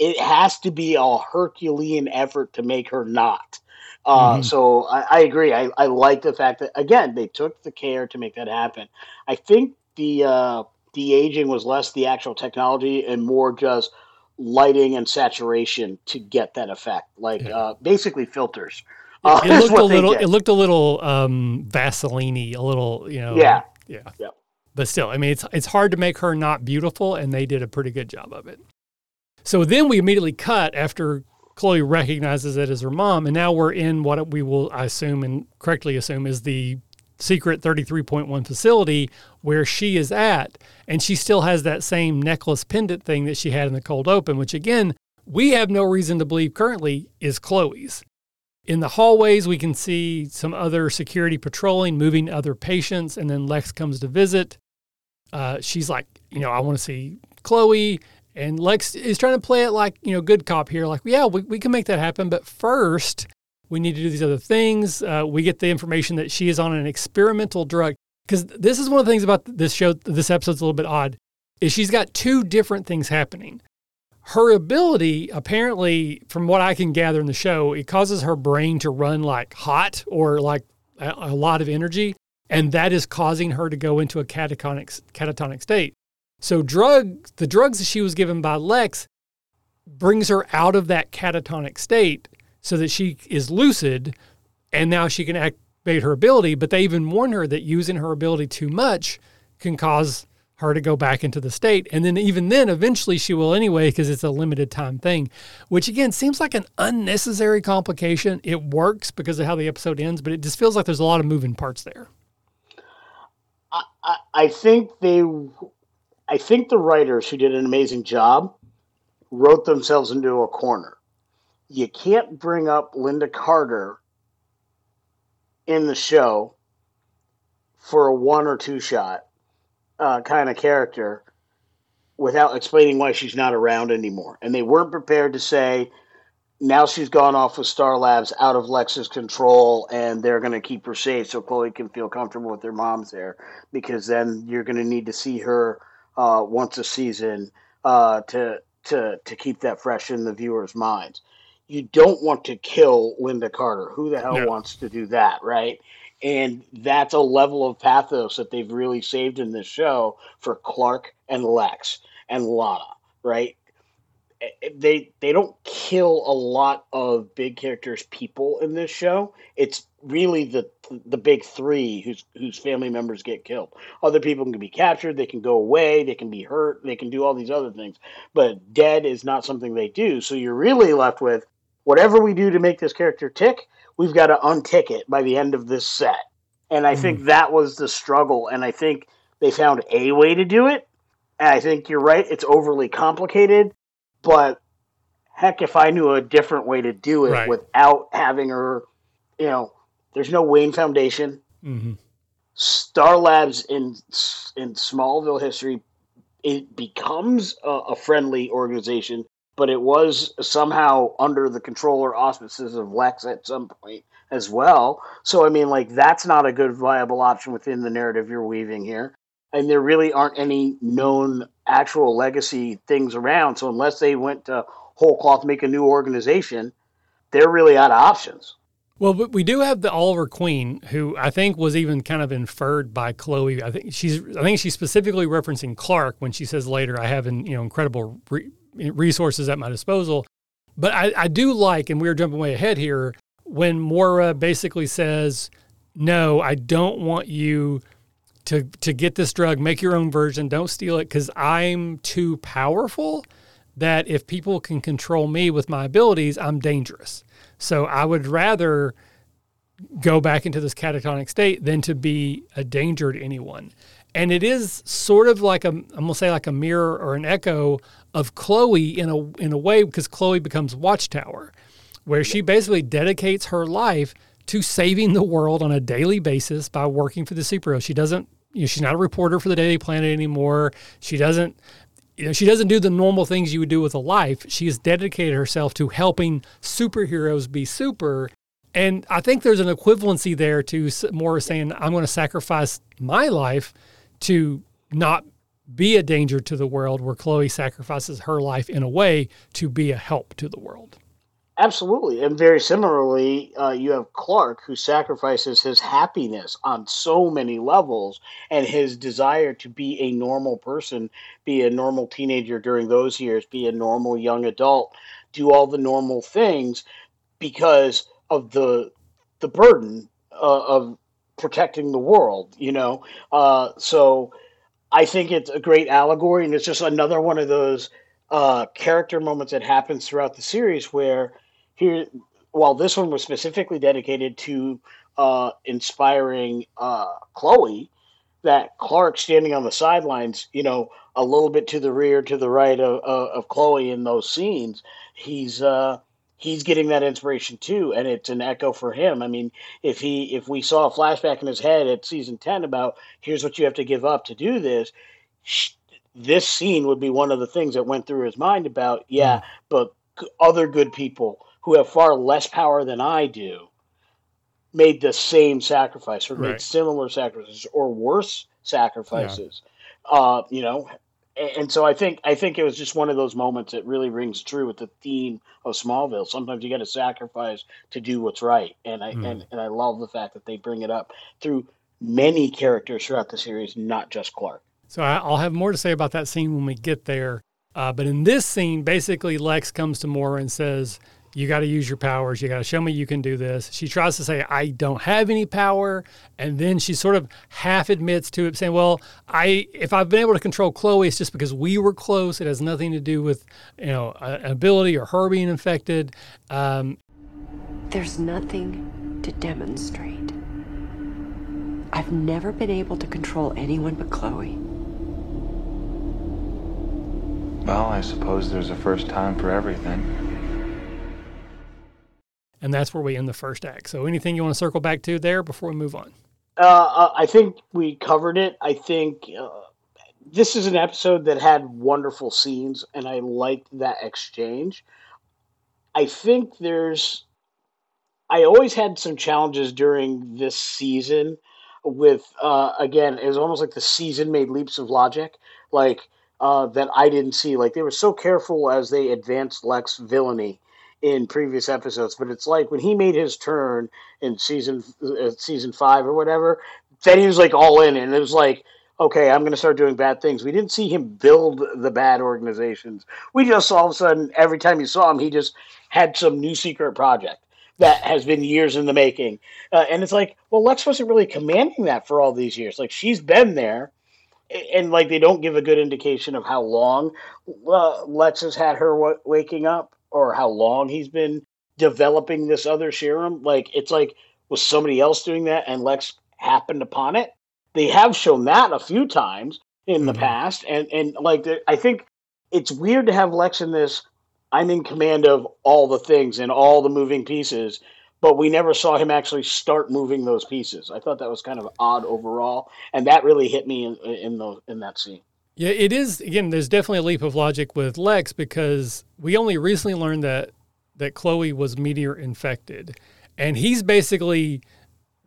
it has to be a Herculean effort to make her not. Uh, mm-hmm. So I, I agree. I, I, like the fact that again they took the care to make that happen. I think the uh, the aging was less the actual technology and more just lighting and saturation to get that effect, like yeah. uh, basically filters. Uh, it looked a little. It looked a little um, Vaseline a little. You know. Yeah. Yeah. Yeah. But still, I mean, it's it's hard to make her not beautiful, and they did a pretty good job of it. So then we immediately cut after Chloe recognizes it as her mom, and now we're in what we will I assume and correctly assume is the secret 33.1 facility where she is at, and she still has that same necklace pendant thing that she had in the cold open, which again we have no reason to believe currently is Chloe's. In the hallways, we can see some other security patrolling, moving other patients, and then Lex comes to visit. Uh, she's like, you know, I want to see Chloe. And Lex is trying to play it like, you know, good cop here. Like, yeah, we, we can make that happen. But first, we need to do these other things. Uh, we get the information that she is on an experimental drug. Because this is one of the things about this show, this episode's a little bit odd, is she's got two different things happening. Her ability, apparently, from what I can gather in the show, it causes her brain to run like hot or like a, a lot of energy. And that is causing her to go into a catatonic, catatonic state. So drug the drugs that she was given by Lex brings her out of that catatonic state so that she is lucid and now she can activate her ability, but they even warn her that using her ability too much can cause her to go back into the state. And then even then eventually she will anyway because it's a limited time thing, which again seems like an unnecessary complication. It works because of how the episode ends, but it just feels like there's a lot of moving parts there. I, I think they I think the writers who did an amazing job wrote themselves into a corner. You can't bring up Lynda Carter in the show for a one or two shot uh, kind of character without explaining why she's not around anymore. And they weren't prepared to say, now she's gone off with Star Labs out of Lex's control, and they're going to keep her safe so Chloe can feel comfortable with their moms there. Because then you're going to need to see her uh, once a season uh, to to to keep that fresh in the viewers' minds. You don't want to kill Lynda Carter. Who the hell No. wants to do that, right? And that's a level of pathos that they've really saved in this show for Clark and Lex and Lana, right? Eh, They they don't kill a lot of big characters people in this show. It's really the the big three whose whose family members get killed. Other people can be captured, they can go away, they can be hurt, they can do all these other things. But dead is not something they do. So you're really left with whatever we do to make this character tick, we've got to untick it by the end of this set. And I think that was the struggle. And I think they found a way to do it. And I think you're right, it's overly complicated. But heck, if I knew a different way to do it Right. without having her, you know, there's no Wayne Foundation. hmm Star Labs in in Smallville history, it becomes a, a friendly organization, but it was somehow under the control or auspices of Lex at some point as well. So I mean, like that's not a good viable option within the narrative you're weaving here, and there really aren't any known actual legacy things around. So unless they went to whole cloth make a new organization, they're really out of options. Well, but we do have the Oliver Queen, who I think was even kind of inferred by Chloe. I think she's, I think she's specifically referencing Clark when she says later, "I have, in, you know, incredible re- resources at my disposal." But I, I do like, and we are jumping way ahead here, when Moira basically says, "No, I don't want you to to get this drug. Make your own version. Don't steal it because I'm too powerful. That if people can control me with my abilities, I'm dangerous. So I would rather go back into this catatonic state than to be a danger to anyone. And it is sort of like a I'm gonna say like a mirror or an echo of Chloe in a in a way because Chloe becomes Watchtower, where she basically dedicates her life to saving the world on a daily basis by working for the superhero. She doesn't you know, she's not a reporter for the Daily Planet anymore. She doesn't you know, she doesn't do the normal things you would do with a life. She has dedicated herself to helping superheroes be super. And I think there's an equivalency there to Moira saying, I'm going to sacrifice my life to not be a danger to the world, where Chloe sacrifices her life in a way to be a help to the world. Absolutely. And very similarly, uh, you have Clark, who sacrifices his happiness on so many levels and his desire to be a normal person, be a normal teenager during those years, be a normal young adult, do all the normal things because of the the burden uh, of protecting the world, you know. Uh, so I think it's a great allegory, and it's just another one of those uh, character moments that happens throughout the series where here while this one was specifically dedicated to uh, inspiring uh, Chloe, that Clark standing on the sidelines, you know, a little bit to the rear, to the right of, of, of Chloe in those scenes, he's uh, he's getting that inspiration too, and it's an echo for him. I mean, if he if we saw a flashback in his head at season ten about here's what you have to give up to do this, sh- this scene would be one of the things that went through his mind about yeah, but other good people who have far less power than I do made the same sacrifice or made similar sacrifices or worse sacrifices. Uh, you know, and so I think I think it was just one of those moments that really rings true with the theme of Smallville. Sometimes you got to sacrifice to do what's right, and I and, and I love the fact that they bring it up through many characters throughout the series, not just Clark. So I'll have more to say about that scene when we get there. Uh, but in this scene, basically, Lex comes to Moira and says, You got to use your powers. You got to show me you can do this. She tries to say, I don't have any power. And then she sort of half admits to it, saying, Well, I if I've been able to control Chloe, it's just because we were close. It has nothing to do with, you know, an ability or her being infected. Um, There's nothing to demonstrate. I've never been able to control anyone but Chloe. Well, I suppose there's a first time for everything. And that's where we end the first act. So anything you want to circle back to there before we move on? Uh, uh, I think we covered it. I think uh, this is an episode that had wonderful scenes, and I liked that exchange. I think there's. I always had some challenges during this season with, uh, again, it was almost like the season made leaps of logic. Like, uh, that I didn't see. Like they were so careful as they advanced Lex villainy in previous episodes, but it's like when he made his turn in season uh, season five or whatever, then he was like all in, and it was like, okay, I'm going to start doing bad things. We didn't see him build the bad organizations. We just saw all of a sudden, every time you saw him, he just had some new secret project that has been years in the making, uh, and it's like, well, Lex wasn't really commanding that for all these years. Like she's been there and like they don't give a good indication of how long uh, Lex has had her w- waking up or how long he's been developing this other serum. Like it's like was somebody else doing that and Lex happened upon it. They have shown that a few times in mm-hmm. the past, and and like I think it's weird to have Lex in this. I'm in command of all the things and all the moving pieces, but we never saw him actually start moving those pieces. I thought that was kind of odd overall, and that really hit me in in the in that scene. Yeah, it is. Again, there's definitely a leap of logic with Lex because we only recently learned that that Chloe was meteor infected, and he's basically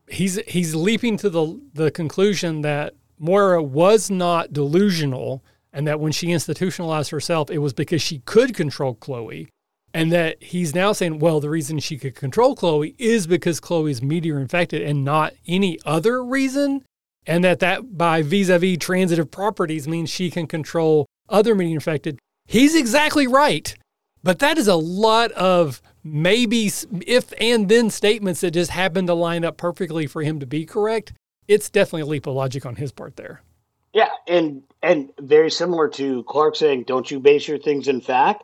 he's he's leaping to the the conclusion that Moira was not delusional, and that when she institutionalized herself, it was because she could control Chloe, and that he's now saying, well, the reason she could control Chloe is because Chloe's meteor infected, and not any other reason and that that by vis-a-vis transitive properties means she can control other meteor infected. He's exactly right. But that is a lot of maybe if and then statements that just happen to line up perfectly for him to be correct. It's definitely a leap of logic on his part there. Yeah, and and very similar to Clark saying, "Don't you base your things in fact."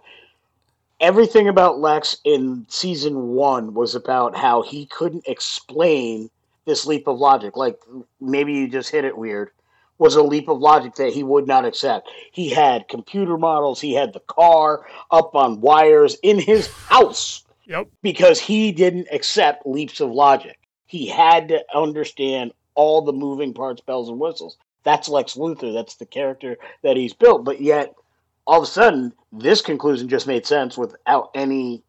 Everything about Lex in season one was about how he couldn't explain this leap of logic. Like maybe you just hit it weird. Was a leap of logic that he would not accept. He had computer models. He had the car up on wires in his house. Yep. Because he didn't accept leaps of logic. He had to understand all the moving parts, bells and whistles. That's Lex Luthor. That's the character that he's built. But yet, all of a sudden, this conclusion just made sense without any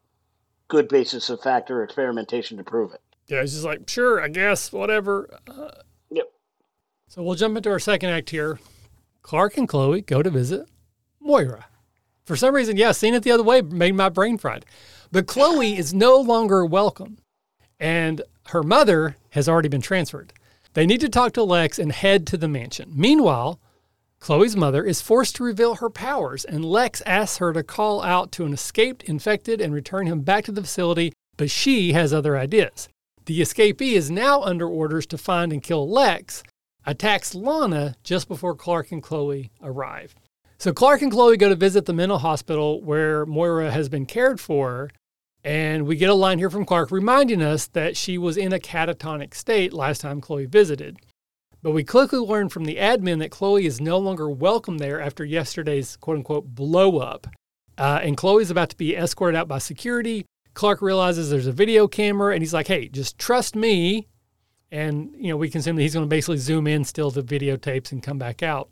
good basis of fact or experimentation to prove it yeah, he's just like, sure, I guess, whatever. Uh, yep. So we'll jump into our second act here. Clark and Chloe go to visit Moira. For some reason, yeah, seeing it the other way made my brain fried. But Chloe is no longer welcome, and her mother has already been transferred. They need to talk to Lex and head to the mansion. Meanwhile, Chloe's mother is forced to reveal her powers, and Lex asks her to call out to an escaped infected and return him back to the facility, but she has other ideas. The escapee is now under orders to find and kill Lex, attacks Lana just before Clark and Chloe arrive. So Clark and Chloe go to visit the mental hospital where Moira has been cared for, and we get a line here from Clark reminding us that she was in a catatonic state last time Chloe visited. But we quickly learn from the admin that Chloe is no longer welcome there after yesterday's quote unquote blow up. Uh, and Chloe's about to be escorted out by security Clark realizes there's a video camera and he's like, hey, just trust me. And, you know, we can assume that he's going to basically zoom in, still the videotapes, and come back out.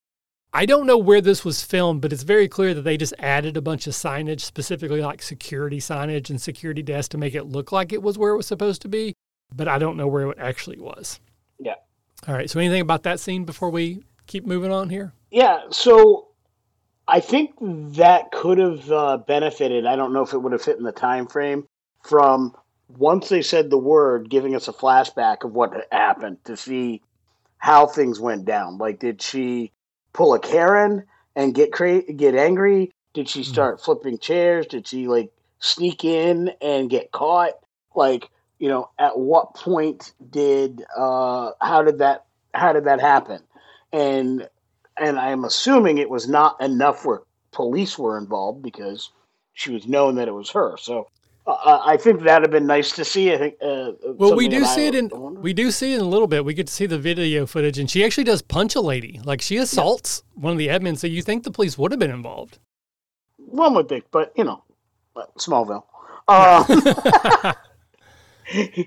I don't know where this was filmed, but it's very clear that they just added a bunch of signage, specifically like security signage and security desk to make it look like it was where it was supposed to be. But I don't know where it actually was. Yeah. All right. So, anything about that scene before we keep moving on here? Yeah. So, I think that could have uh, benefited. I don't know if it would have fit in the time frame from once they said the word, giving us a flashback of what happened to see how things went down. Like, did she pull a Karen and get cra- get angry? Did she hmm. start mm. flipping chairs? Did she like sneak in and get caught? Like, you know, at what point did uh, how did that how did that happen? And and I'm assuming it was not enough where police were involved because she was known that it was her. So uh, I think that'd have been nice to see. I think. Uh, well, we do see I it in we do see it in a little bit. We get to see the video footage, and she actually does punch a lady. Like she assaults yeah. one of the admins. So you think the police would have been involved? One would think, but you know, Smallville. Uh,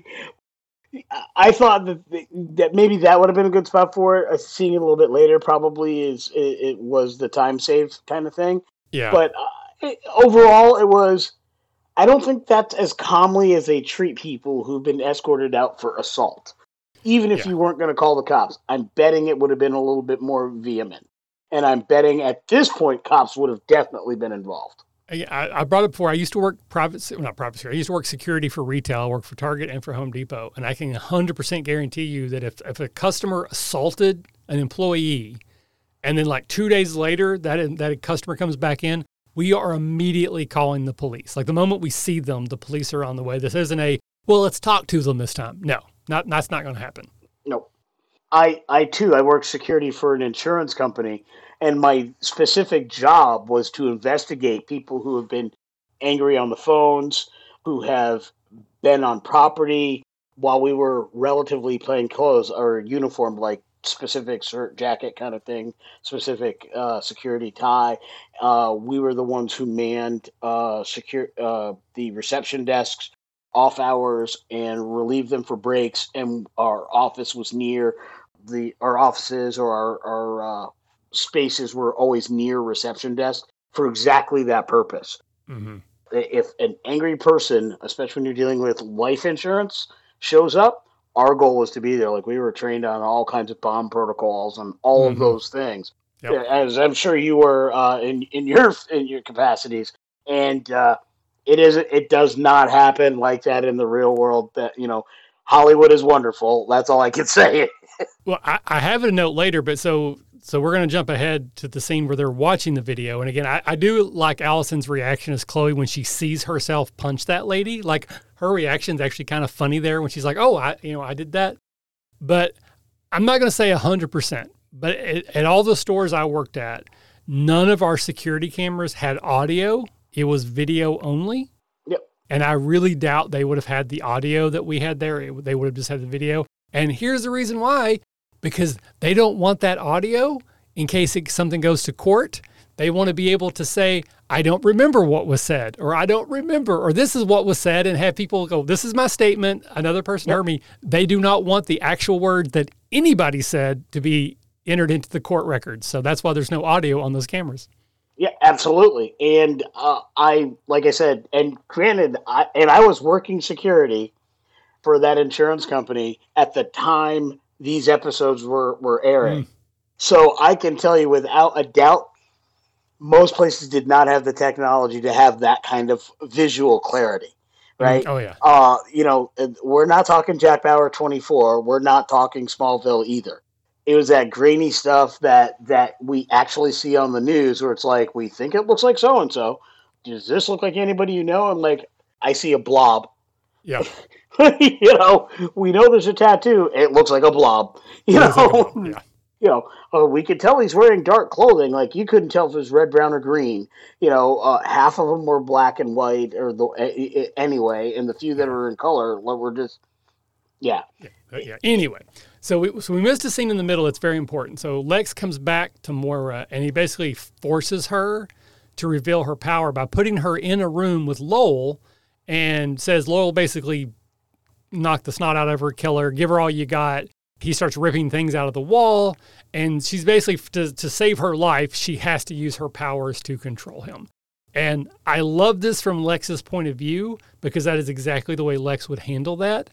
I thought that that maybe that would have been a good spot for it. Uh, seeing it a little bit later probably is it, it was the time save kind of thing. Yeah. But uh, it, overall, it was. I don't think that's as calmly as they treat people who've been escorted out for assault. Even if yeah. you weren't going to call the cops, I'm betting it would have been a little bit more vehement. and I'm betting at this point cops would have definitely been involved. I, brought up before. I used to work private, not private security. I used to work security for retail. I work for Target and for Home Depot, and I can 100% guarantee you that if if a customer assaulted an employee, and then like two days later that that customer comes back in, we are immediately calling the police. Like the moment we see them, the police are on the way. This isn't a well, let's talk to them this time. No, not that's not going to happen. No, I I too I work security for an insurance company, and my specific job was to investigate people who have been angry on the phones, who have been on property while we were relatively plain clothes or uniform, like specific shirt jacket kind of thing, specific uh, security tie. Uh, we were the ones who manned uh, secure uh, the reception desks off hours and relieved them for breaks, and our office was near the our offices or our, our uh, spaces were always near reception desk for exactly that purpose. Mm-hmm. If an angry person, especially when you're dealing with life insurance, shows up, our goal is to be there. Like we were trained on all kinds of bomb protocols and all mm-hmm. of those things. Yep. As I'm sure you were uh, in in your in your capacities, and uh, it is it does not happen like that in the real world. That you know, Hollywood is wonderful. That's all I can say. well, I, I have a note later, but so so we're going to jump ahead to the scene where they're watching the video. And again, I, I, do like Allison's reaction as Chloe when she sees herself punch that lady. Like her reaction is actually kind of funny there when she's like, "Oh, I you know I did that." But I'm not going to say hundred percent. But at, at all the stores I worked at, none of our security cameras had audio. It was video only. Yep. And I really doubt they would have had the audio that we had there. It, they would have just had the video. And here's the reason why because they don't want that audio in case it, something goes to court. They want to be able to say, I don't remember what was said, or I don't remember, or this is what was said, and have people go, This is my statement. Another person yep. heard me. They do not want the actual words that anybody said to be entered into the court records. So that's why there's no audio on those cameras. Yeah, absolutely. And uh, I, like I said, and granted, I, and I was working security for that insurance company at the time these episodes were were airing. Mm. So I can tell you without a doubt, most places did not have the technology to have that kind of visual clarity, hmm. right? Oh yeah. Uh, you know, we're not talking Jack Bauer twenty four. We're not talking Smallville either. It was that grainy stuff that that we actually see on the news, where it's like we think it looks like so and so. Does this look like anybody you know? And like I see a blob. Yeah. you know, we know there's a tattoo. It looks like a blob. You know, like yeah. you know, uh, we could tell he's wearing dark clothing. Like you couldn't tell if it was red, brown, or green. You know, uh, half of them were black and white, or the anyway, and the few that are in color were just, yeah. yeah. Uh, yeah. Anyway, so we so we missed a scene in the middle. It's very important. So Lex comes back to Moira, and he basically forces her to reveal her power by putting her in a room with Lowell, and says Lowell basically knock the snot out of her, kill her, give her all you got. He starts ripping things out of the wall, and she's basically to, to save her life, she has to use her powers to control him. And I love this from Lex's point of view because that is exactly the way Lex would handle that.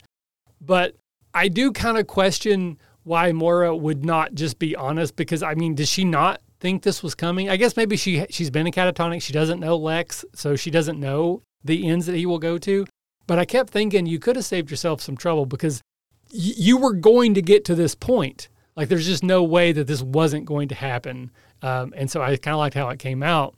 But I do kind of question why Moira would not just be honest because I mean, does she not think this was coming? I guess maybe she she's been a catatonic. She doesn't know Lex, so she doesn't know the ends that he will go to. But I kept thinking you could have saved yourself some trouble because y- you were going to get to this point. Like there's just no way that this wasn't going to happen. Um, and so I kind of liked how it came out.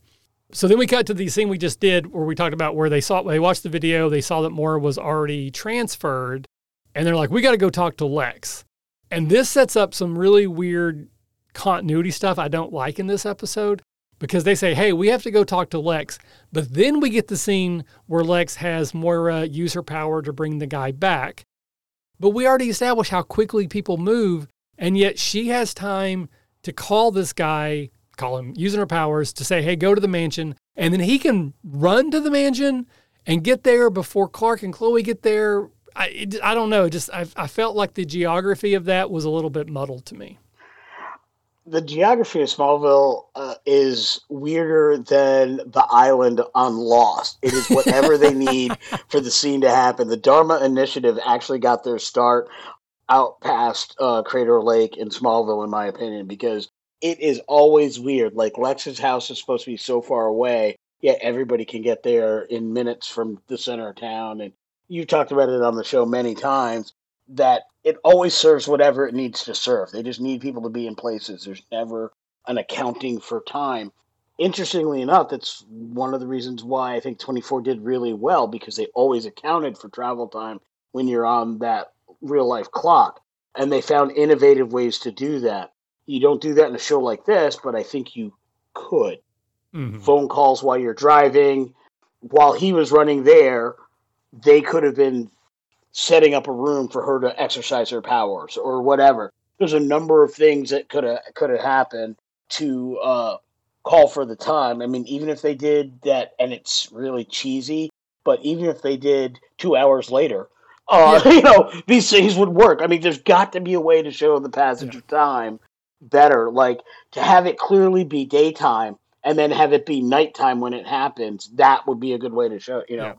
So then we cut to the scene we just did where we talked about where they saw they watched the video, they saw that Moira was already transferred, and they're like, we got to go talk to Lex. And this sets up some really weird continuity stuff I don't like in this episode because they say, hey, we have to go talk to Lex. But then we get the scene where Lex has Moira use her power to bring the guy back. But we already established how quickly people move, and yet she has time to call this guy, call him using her powers to say, hey, go to the mansion. And then he can run to the mansion and get there before Clark and Chloe get there. I, I don't know. Just I, I felt like the geography of that was a little bit muddled to me the geography of Smallville uh, is weirder than the island on Lost. It is whatever they need for the scene to happen. The Dharma Initiative actually got their start out past uh, Crater Lake in Smallville, in my opinion, because it is always weird. Like Lex's house is supposed to be so far away, yet everybody can get there in minutes from the center of town. And you've talked about it on the show many times that it always serves whatever it needs to serve. They just need people to be in places. There's never an accounting for time. Interestingly enough, that's one of the reasons why I think 24 did really well because they always accounted for travel time when you're on that real life clock. And they found innovative ways to do that. You don't do that in a show like this, but I think you could. Mm-hmm. Phone calls while you're driving. While he was running there, they could have been setting up a room for her to exercise her powers or whatever. There's a number of things that could have could have happened to uh, call for the time. I mean, even if they did that, and it's really cheesy, but even if they did two hours later, uh, yeah. you know, these things would work. I mean, there's got to be a way to show the passage yeah. of time better. Like to have it clearly be daytime and then have it be nighttime when it happens. That would be a good way to show. You know, yeah.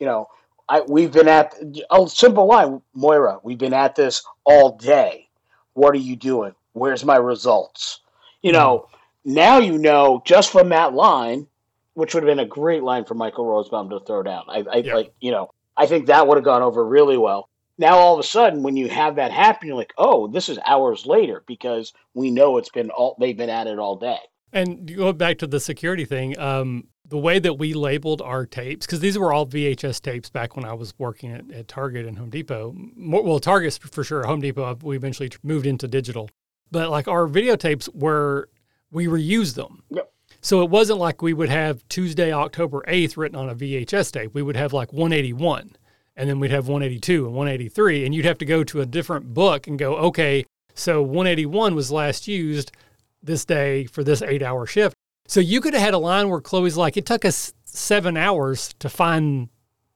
you know, I we've been at a simple line, Moira. We've been at this all day. What are you doing? Where's my results? You know, mm. now you know just from that line, which would have been a great line for Michael Rosenbaum to throw down. I, I yeah. like, you know, I think that would have gone over really well. Now all of a sudden, when you have that happen, you're like, oh, this is hours later because we know it's been all they've been at it all day. And go back to the security thing. Um, the way that we labeled our tapes, because these were all VHS tapes back when I was working at, at Target and Home Depot. More, well, Target for sure. Home Depot, we eventually moved into digital. But like our videotapes were, we reused them. Yep. So it wasn't like we would have Tuesday, October 8th written on a VHS tape. We would have like 181 and then we'd have 182 and 183. And you'd have to go to a different book and go, okay, so 181 was last used this day for this eight hour shift. So you could have had a line where Chloe's like, it took us seven hours to find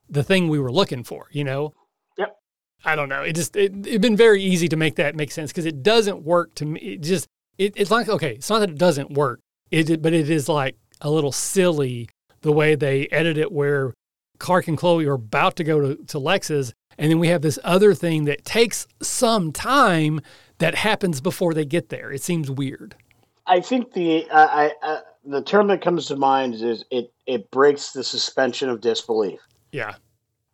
the thing we were looking for, you know? Yep. I don't know. It just, it, it'd been very easy to make that make sense because it doesn't work to me. It just, it, it's like, okay, it's not that it doesn't work, it, but it is like a little silly the way they edit it where Clark and Chloe are about to go to, to Lex's. And then we have this other thing that takes some time that happens before they get there. It seems weird. I think the uh, I, uh, the term that comes to mind is it it breaks the suspension of disbelief. Yeah.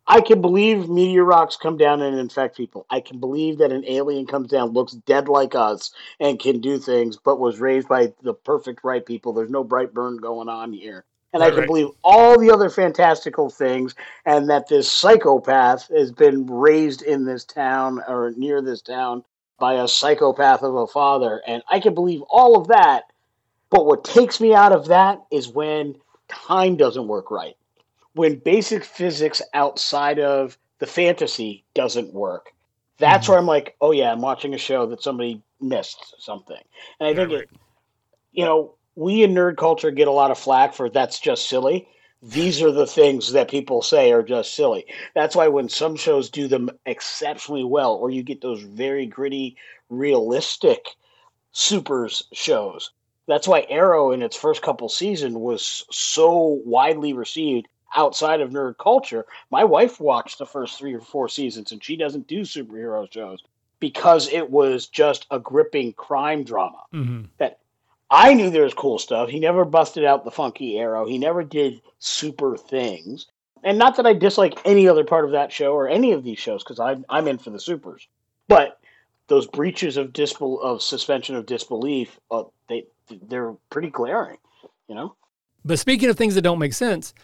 I can believe meteor rocks come down and infect people. I can believe that an alien comes down, looks dead like us, and can do things, but was raised by the perfect right people. There's no Brightburn going on here. And right, I can right. believe all the other fantastical things, and that this psychopath has been raised in this town or near this town by a psychopath of a father. And I can believe all of that but what takes me out of that is when time doesn't work right. When basic physics outside of the fantasy doesn't work. That's mm-hmm. where I'm like, oh yeah, I'm watching a show that somebody missed something. And I think right. it, you know, we in nerd culture get a lot of flack for that's just silly. These are the things that people say are just silly. That's why when some shows do them exceptionally well, or you get those very gritty, realistic supers shows, that's why Arrow in its first couple seasons was so widely received outside of nerd culture. My wife watched the first three or four seasons, and she doesn't do superhero shows because it was just a gripping crime drama. Mm-hmm. That I knew there was cool stuff. He never busted out the funky arrow. He never did super things. And not that I dislike any other part of that show or any of these shows, because I'm I'm in for the supers. But those breaches of disbel- of suspension of disbelief, uh, they they're pretty glaring, you know. But speaking of things that don't make sense,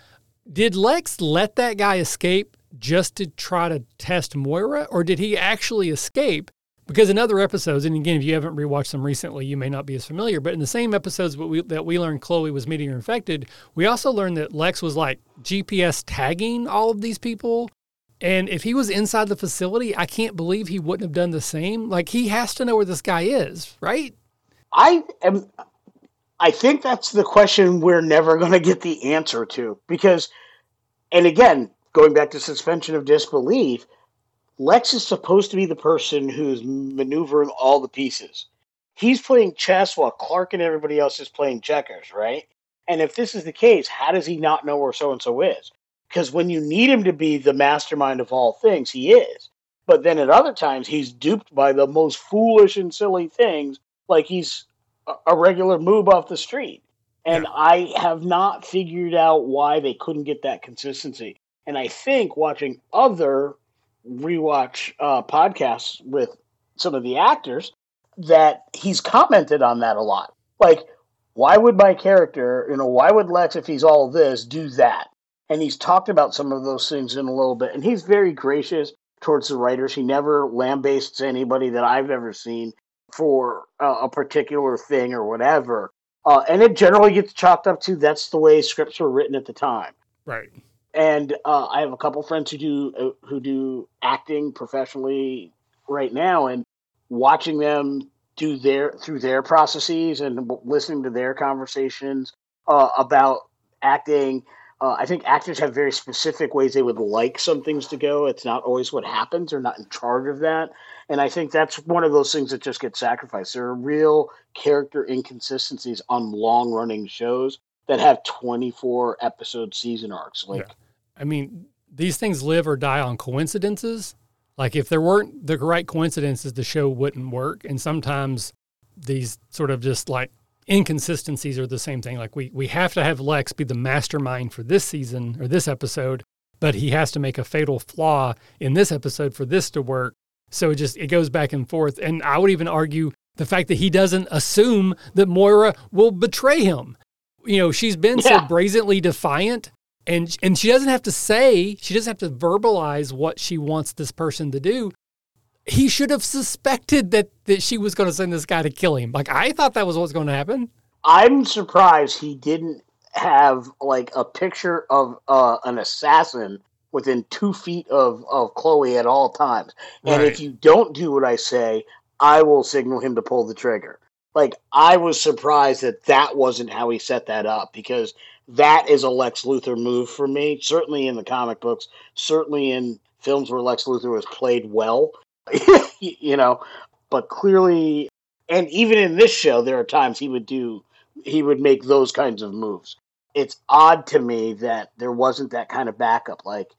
did Lex let that guy escape just to try to test Moira, or did he actually escape? Because in other episodes, and again, if you haven't rewatched them recently, you may not be as familiar. But in the same episodes that we, that we learned Chloe was meteor infected, we also learned that Lex was like GPS tagging all of these people. And if he was inside the facility, I can't believe he wouldn't have done the same. Like he has to know where this guy is, right? I am I think that's the question we're never going to get the answer to because, and again, going back to suspension of disbelief, Lex is supposed to be the person who's maneuvering all the pieces. He's playing chess while Clark and everybody else is playing checkers, right? And if this is the case, how does he not know where so and so is? Because when you need him to be the mastermind of all things, he is. But then at other times, he's duped by the most foolish and silly things, like he's a regular move off the street. And yeah. I have not figured out why they couldn't get that consistency. And I think watching other rewatch uh, podcasts with some of the actors, that he's commented on that a lot. Like, why would my character, you know, why would Lex, if he's all this, do that? And he's talked about some of those things in a little bit. And he's very gracious towards the writers. He never lambastes anybody that I've ever seen for uh, a particular thing or whatever. Uh, and it generally gets chalked up to that's the way scripts were written at the time. Right. And uh, I have a couple friends who do uh, who do acting professionally right now, and watching them do their through their processes and listening to their conversations uh, about acting. Uh, I think actors have very specific ways they would like some things to go. It's not always what happens. They're not in charge of that. And I think that's one of those things that just gets sacrificed. There are real character inconsistencies on long running shows that have 24 episode season arcs. Like, yeah. I mean, these things live or die on coincidences. Like if there weren't the right coincidences, the show wouldn't work. And sometimes these sort of just like inconsistencies are the same thing. Like we we have to have Lex be the mastermind for this season or this episode, but he has to make a fatal flaw in this episode for this to work. So it just it goes back and forth. And I would even argue the fact that he doesn't assume that Moira will betray him. You know, she's been yeah. so brazenly defiant and and she doesn't have to say she doesn't have to verbalize what she wants this person to do he should have suspected that that she was going to send this guy to kill him like i thought that was what's going to happen i'm surprised he didn't have like a picture of uh, an assassin within two feet of, of chloe at all times and right. if you don't do what i say i will signal him to pull the trigger like i was surprised that that wasn't how he set that up because that is a Lex Luthor move for me. Certainly in the comic books, certainly in films where Lex Luthor was played well, you know. But clearly, and even in this show, there are times he would do, he would make those kinds of moves. It's odd to me that there wasn't that kind of backup. Like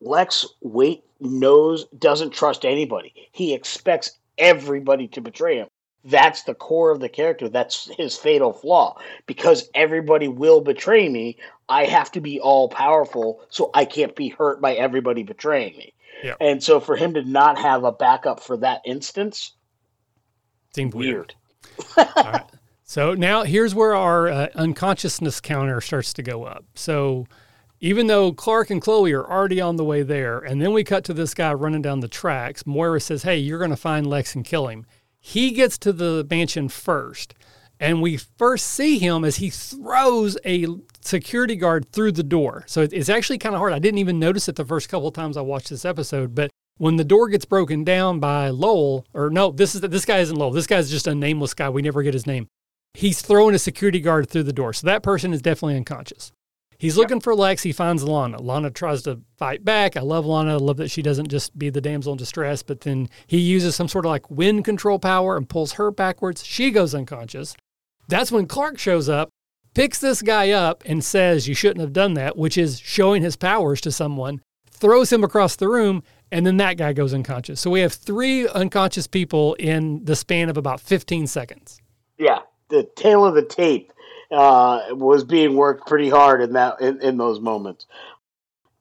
Lex wait knows doesn't trust anybody. He expects everybody to betray him that's the core of the character. That's his fatal flaw. Because everybody will betray me, I have to be all powerful so I can't be hurt by everybody betraying me. Yep. And so for him to not have a backup for that instance seemed weird. weird. So now here's where our uh, unconsciousness counter starts to go up. So even though Clark and Chloe are already on the way there, and then we cut to this guy running down the tracks, Moira says, Hey, you're going to find Lex and kill him. He gets to the mansion first, and we first see him as he throws a security guard through the door. So it's actually kind of hard. I didn't even notice it the first couple times I watched this episode, but when the door gets broken down by Lowell, or no, this is this guy isn't Lowell. This guy's just a nameless guy. We never get his name. He's throwing a security guard through the door. So that person is definitely unconscious. He's looking yep. for Lex. He finds Lana. Lana tries to fight back. I love Lana. I love that she doesn't just be the damsel in distress, but then he uses some sort of like wind control power and pulls her backwards. She goes unconscious. That's when Clark shows up, picks this guy up, and says, You shouldn't have done that, which is showing his powers to someone, throws him across the room, and then that guy goes unconscious. So we have three unconscious people in the span of about 15 seconds. Yeah, the tale of the tape uh, was being worked pretty hard in that in, in those moments.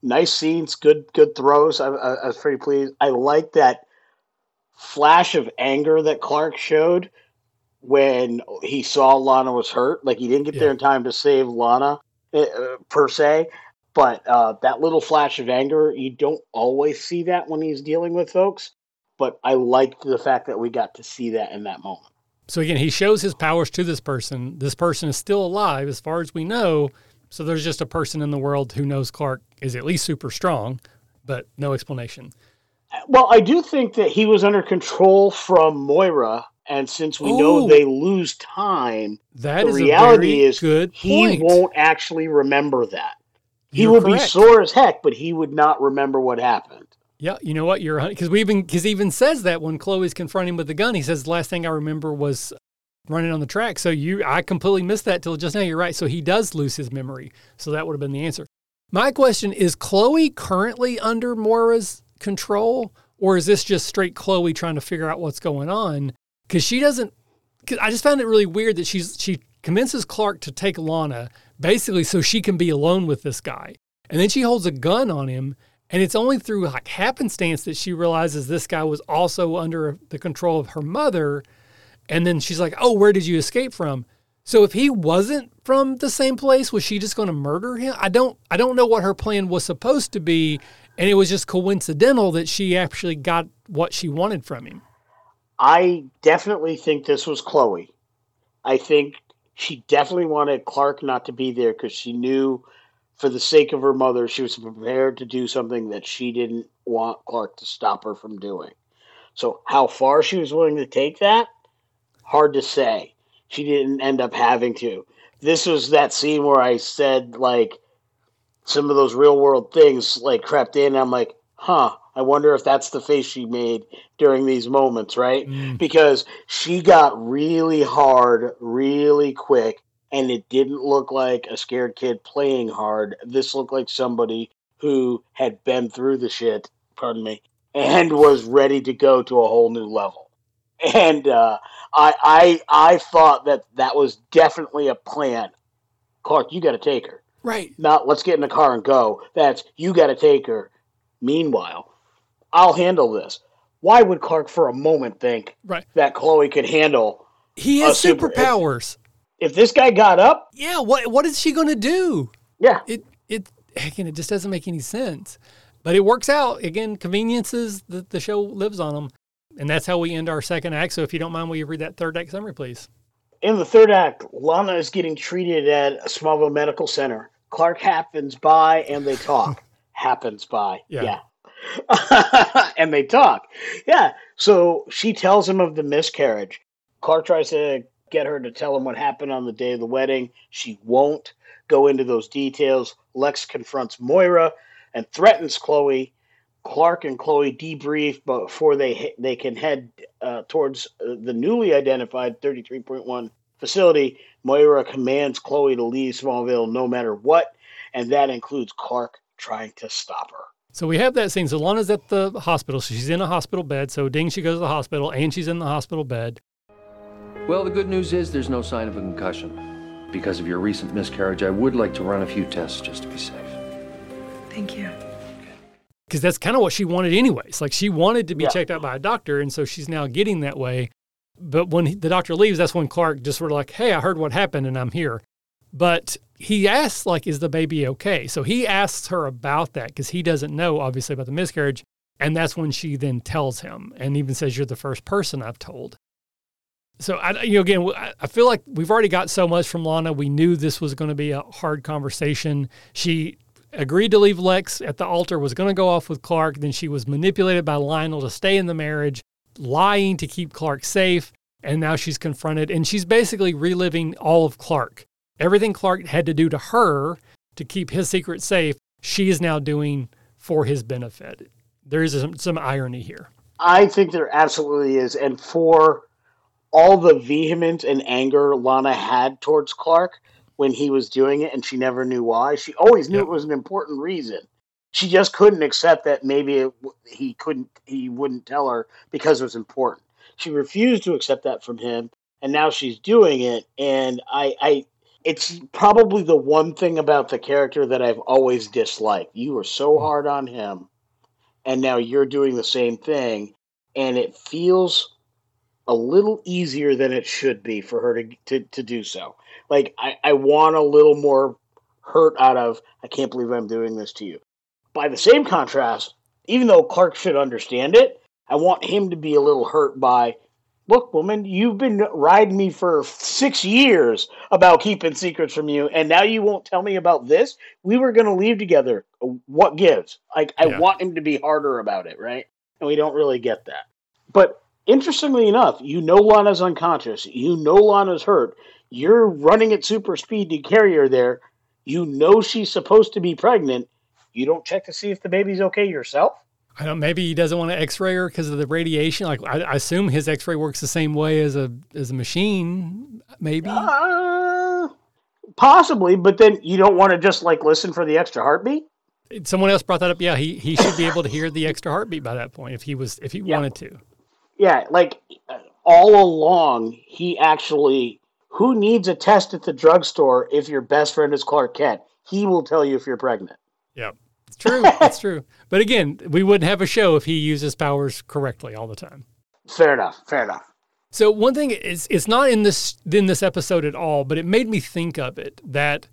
Nice scenes, good good throws. I, I, I was pretty pleased. I like that flash of anger that Clark showed when he saw Lana was hurt. Like he didn't get yeah. there in time to save Lana uh, per se, but uh, that little flash of anger, you don't always see that when he's dealing with folks. But I liked the fact that we got to see that in that moment. So again, he shows his powers to this person. This person is still alive as far as we know. So there's just a person in the world who knows Clark is at least super strong, but no explanation. Well, I do think that he was under control from Moira, and since we Ooh, know they lose time, that the is reality is good he won't actually remember that. He You're will correct. be sore as heck, but he would not remember what happened. Yeah, you know what? You're because we even because even says that when Chloe's confronting him with the gun, he says the last thing I remember was running on the track. So you, I completely missed that till just now. You're right. So he does lose his memory. So that would have been the answer. My question is: Chloe currently under Moira's control, or is this just straight Chloe trying to figure out what's going on? Because she doesn't 'Cause I just found it really weird that she's she convinces Clark to take Lana basically so she can be alone with this guy, and then she holds a gun on him. And it's only through like happenstance that she realizes this guy was also under the control of her mother. And then she's like, "Oh, where did you escape from?" So if he wasn't from the same place, was she just going to murder him? I don't I don't know what her plan was supposed to be, and it was just coincidental that she actually got what she wanted from him. I definitely think this was Chloe. I think she definitely wanted Clark not to be there because she knew, for the sake of her mother, she was prepared to do something that she didn't want Clark to stop her from doing. So, how far she was willing to take that, hard to say. She didn't end up having to. This was that scene where I said, like, some of those real world things, like, crept in. I'm like, huh, I wonder if that's the face she made during these moments, right? Mm. Because she got really hard really quick, and it didn't look like a scared kid playing hard. This looked like somebody who had been through the shit, pardon me, and was ready to go to a whole new level. And uh, I, I, I thought that that was definitely a plan. Clark, you got to take her. Right. Not let's get in the car and go. That's you got to take her. Meanwhile, I'll handle this. Why would Clark for a moment think Right. that Chloe could handle He has super- superpowers. If this guy got up? Yeah. What what is she going to do? Yeah, It it again it just doesn't make any sense. But it works out. Again, conveniences the, the show lives on them. And that's how we end our second act. So if you don't mind, will you read that third act summary, please? in the third act, Lana is getting treated at a Smallville Medical Center. Clark happens by and they talk. happens by. Yeah. Yeah. and they talk. Yeah. So she tells him of the miscarriage. Clark tries to get her to tell him what happened on the day of the wedding. She won't go into those details. Lex confronts Moira and threatens Chloe. Clark and Chloe debrief before they they can head uh, towards uh, the newly identified 33.1 facility. Moira commands Chloe to leave Smallville no matter what, and that includes Clark trying to stop her. So we have that scene. So Lana's at the hospital. So she's in a hospital bed. So ding, she goes to the hospital and she's in the hospital bed. Well, the good news is there's no sign of a concussion. Because of your recent miscarriage, I would like to run a few tests just to be safe. Thank you. because that's kind of what she wanted anyways. Like she wanted to be Yeah. checked out by a doctor, and so she's now getting that way. But when he, the doctor leaves, that's when Clark just sort of like, "Hey, I heard what happened, and I'm here." But he asks, like, "Is the baby okay?" So he asks her about that because he doesn't know, obviously, about the miscarriage, and that's when she then tells him, and even says, "You're the first person I've told." So I, you know, again, I- feel like we've already got so much from Lana. We knew this was going to be a hard conversation. She agreed to leave Lex at the altar, was going to go off with Clark. Then she was manipulated by Lionel to stay in the marriage, lying to keep Clark safe. And now she's confronted, and she's basically reliving all of Clark. Everything Clark had to do to her to keep his secret safe, she is now doing for his benefit. There is some, some irony here. I think there absolutely is, and for all the vehemence and anger Lana had towards Clark when he was doing it, and she never knew why. She always knew Yep. it was an important reason. She just couldn't accept that maybe it, he couldn't, he wouldn't tell her because it was important. She refused to accept that from him, and now she's doing it. And I, I, it's probably the one thing about the character that I've always disliked. You were so hmm. hard on him, and now you're doing the same thing, and it feels a little easier than it should be for her to to, to do so. Like I, I want a little more hurt out of I can't believe I'm doing this to you. By the same contrast, even though Clark should understand it, I want him to be a little hurt by look, woman, you've been riding me for six years about keeping secrets from you, and now you won't tell me about this. We were gonna leave together. What gives? Like I Yeah. want him to be harder about it, right? And we don't really get that. But interestingly enough, you know Lana's unconscious. You know Lana's hurt. You're running at super speed to carry her there. You know she's supposed to be pregnant. You don't check to see if the baby's okay yourself? I don't. Maybe he doesn't want to X-ray her because of the radiation. Like I, I assume his X-ray works the same way as a as a machine. Maybe. Uh, possibly, but then you don't want to just like listen for the extra heartbeat? Someone else brought that up. Yeah, he he should be able to hear the extra heartbeat by that point if he was if he Yeah. wanted to. Yeah, like all along, he actually, who needs a test at the drugstore if your best friend is Clark Kent? He will tell you if you're pregnant. Yep. It's true. It's true. But again, we wouldn't have a show if he uses powers correctly all the time. Fair enough. Fair enough. So one thing is it's not in this in this episode at all, but it made me think of it that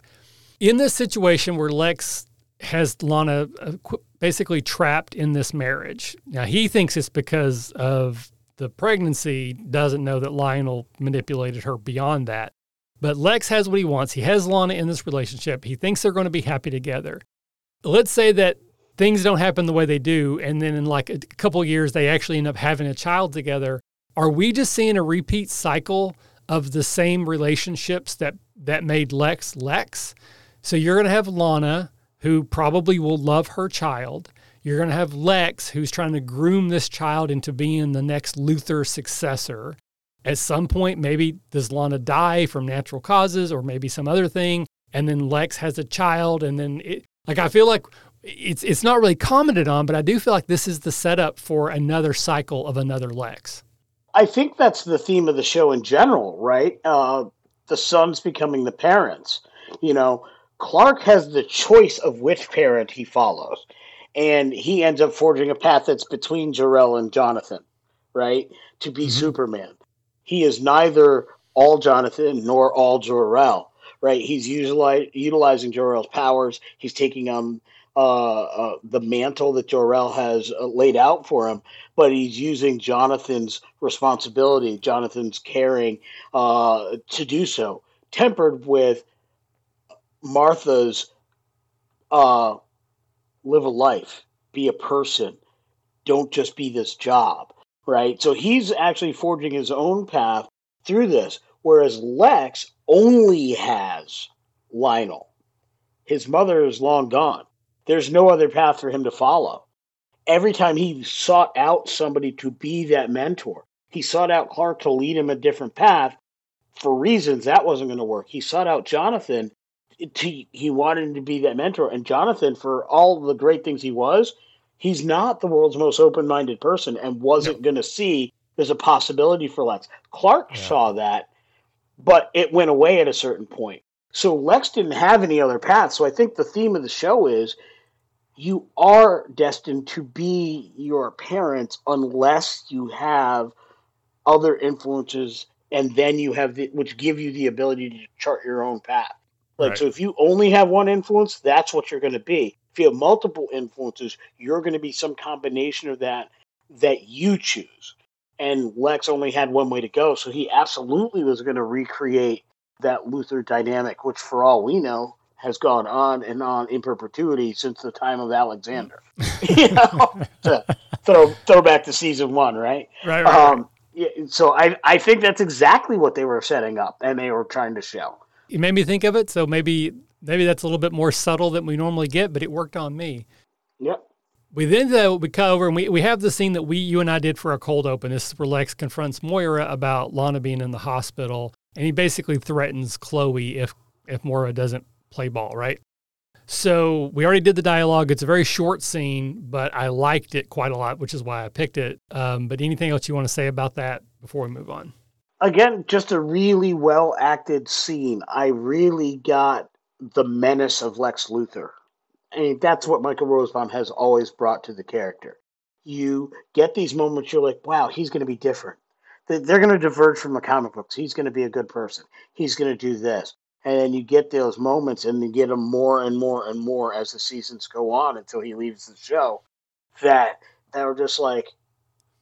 in this situation where Lex has Lana uh, basically trapped in this marriage. Now he thinks it's because of the pregnancy, doesn't know that Lionel manipulated her beyond that. But Lex has what he wants. He has Lana in this relationship. He thinks they're going to be happy together. Let's say that things don't happen the way they do, and then in like a couple years they actually end up having a child together. Are we just seeing a repeat cycle of the same relationships that that made Lex Lex? So you're going to have Lana, who probably will love her child. You're going to have Lex, who's trying to groom this child into being the next Luthor successor. At some point, maybe does Lana die from natural causes or maybe some other thing, and then Lex has a child, and then it, like I feel like it's it's not really commented on, but I do feel like this is the setup for another cycle of another Lex. I think that's the theme of the show in general, right? Uh, the sons becoming the parents. You know, Clark has the choice of which parent he follows, and he ends up forging a path that's between Jor-El and Jonathan, right? To be mm-hmm. Superman. He is neither all Jonathan nor all Jor-El, right? He's utilizing Jor-El's powers. He's taking on uh, uh, the mantle that Jor-El has uh, laid out for him, but he's using Jonathan's responsibility, Jonathan's caring uh, to do so, tempered with Martha's uh, live a life, be a person, don't just be this job, right? So he's actually forging his own path through this, whereas Lex only has Lionel. His mother is long gone. There's no other path for him to follow. Every time he sought out somebody to be that mentor, he sought out Clark to lead him a different path. For reasons that wasn't going to work. He sought out Jonathan. To, he wanted him to be that mentor. And Jonathan, for all the great things he was, he's not the world's most open minded person and wasn't no. going to see there's a possibility for Lex. Clark yeah. saw that, but it went away at a certain point. So Lex didn't have any other path. So I think the theme of the show is you are destined to be your parents unless you have other influences and then you have the which give you the ability to chart your own path like right. so if you only have one influence that's what you're going to be if you have multiple influences you're going to be some combination of that that you choose and lex only had one way to go so he absolutely was going to recreate that luthor dynamic which for all we know has gone on and on in perpetuity since the time of Alexander. you know, to throw throw back to season one, right? Right. right, um, yeah, so I I think that's exactly what they were setting up and they were trying to show. You made me think of it, so maybe maybe that's a little bit more subtle than we normally get, but it worked on me. Yep. We then though we cut over and we, we have the scene that we you and I did for our cold open. This is where Lex confronts Moira about Lana being in the hospital, and he basically threatens Chloe if if Moira doesn't play ball, right? So we already did the dialogue. It's a very short scene, but I liked it quite a lot, which is why I picked it. Um, but anything else you want to say about that before we move on? Again, just a really well acted scene. I really got the menace of Lex Luthor. I mean, that's what Michael Rosenbaum has always brought to the character. You get these moments, you're like, wow, he's going to be different. They're going to diverge from the comic books. He's going to be a good person. He's going to do this and then you get those moments and you get them more and more and more as the seasons go on until he leaves the show that that are just like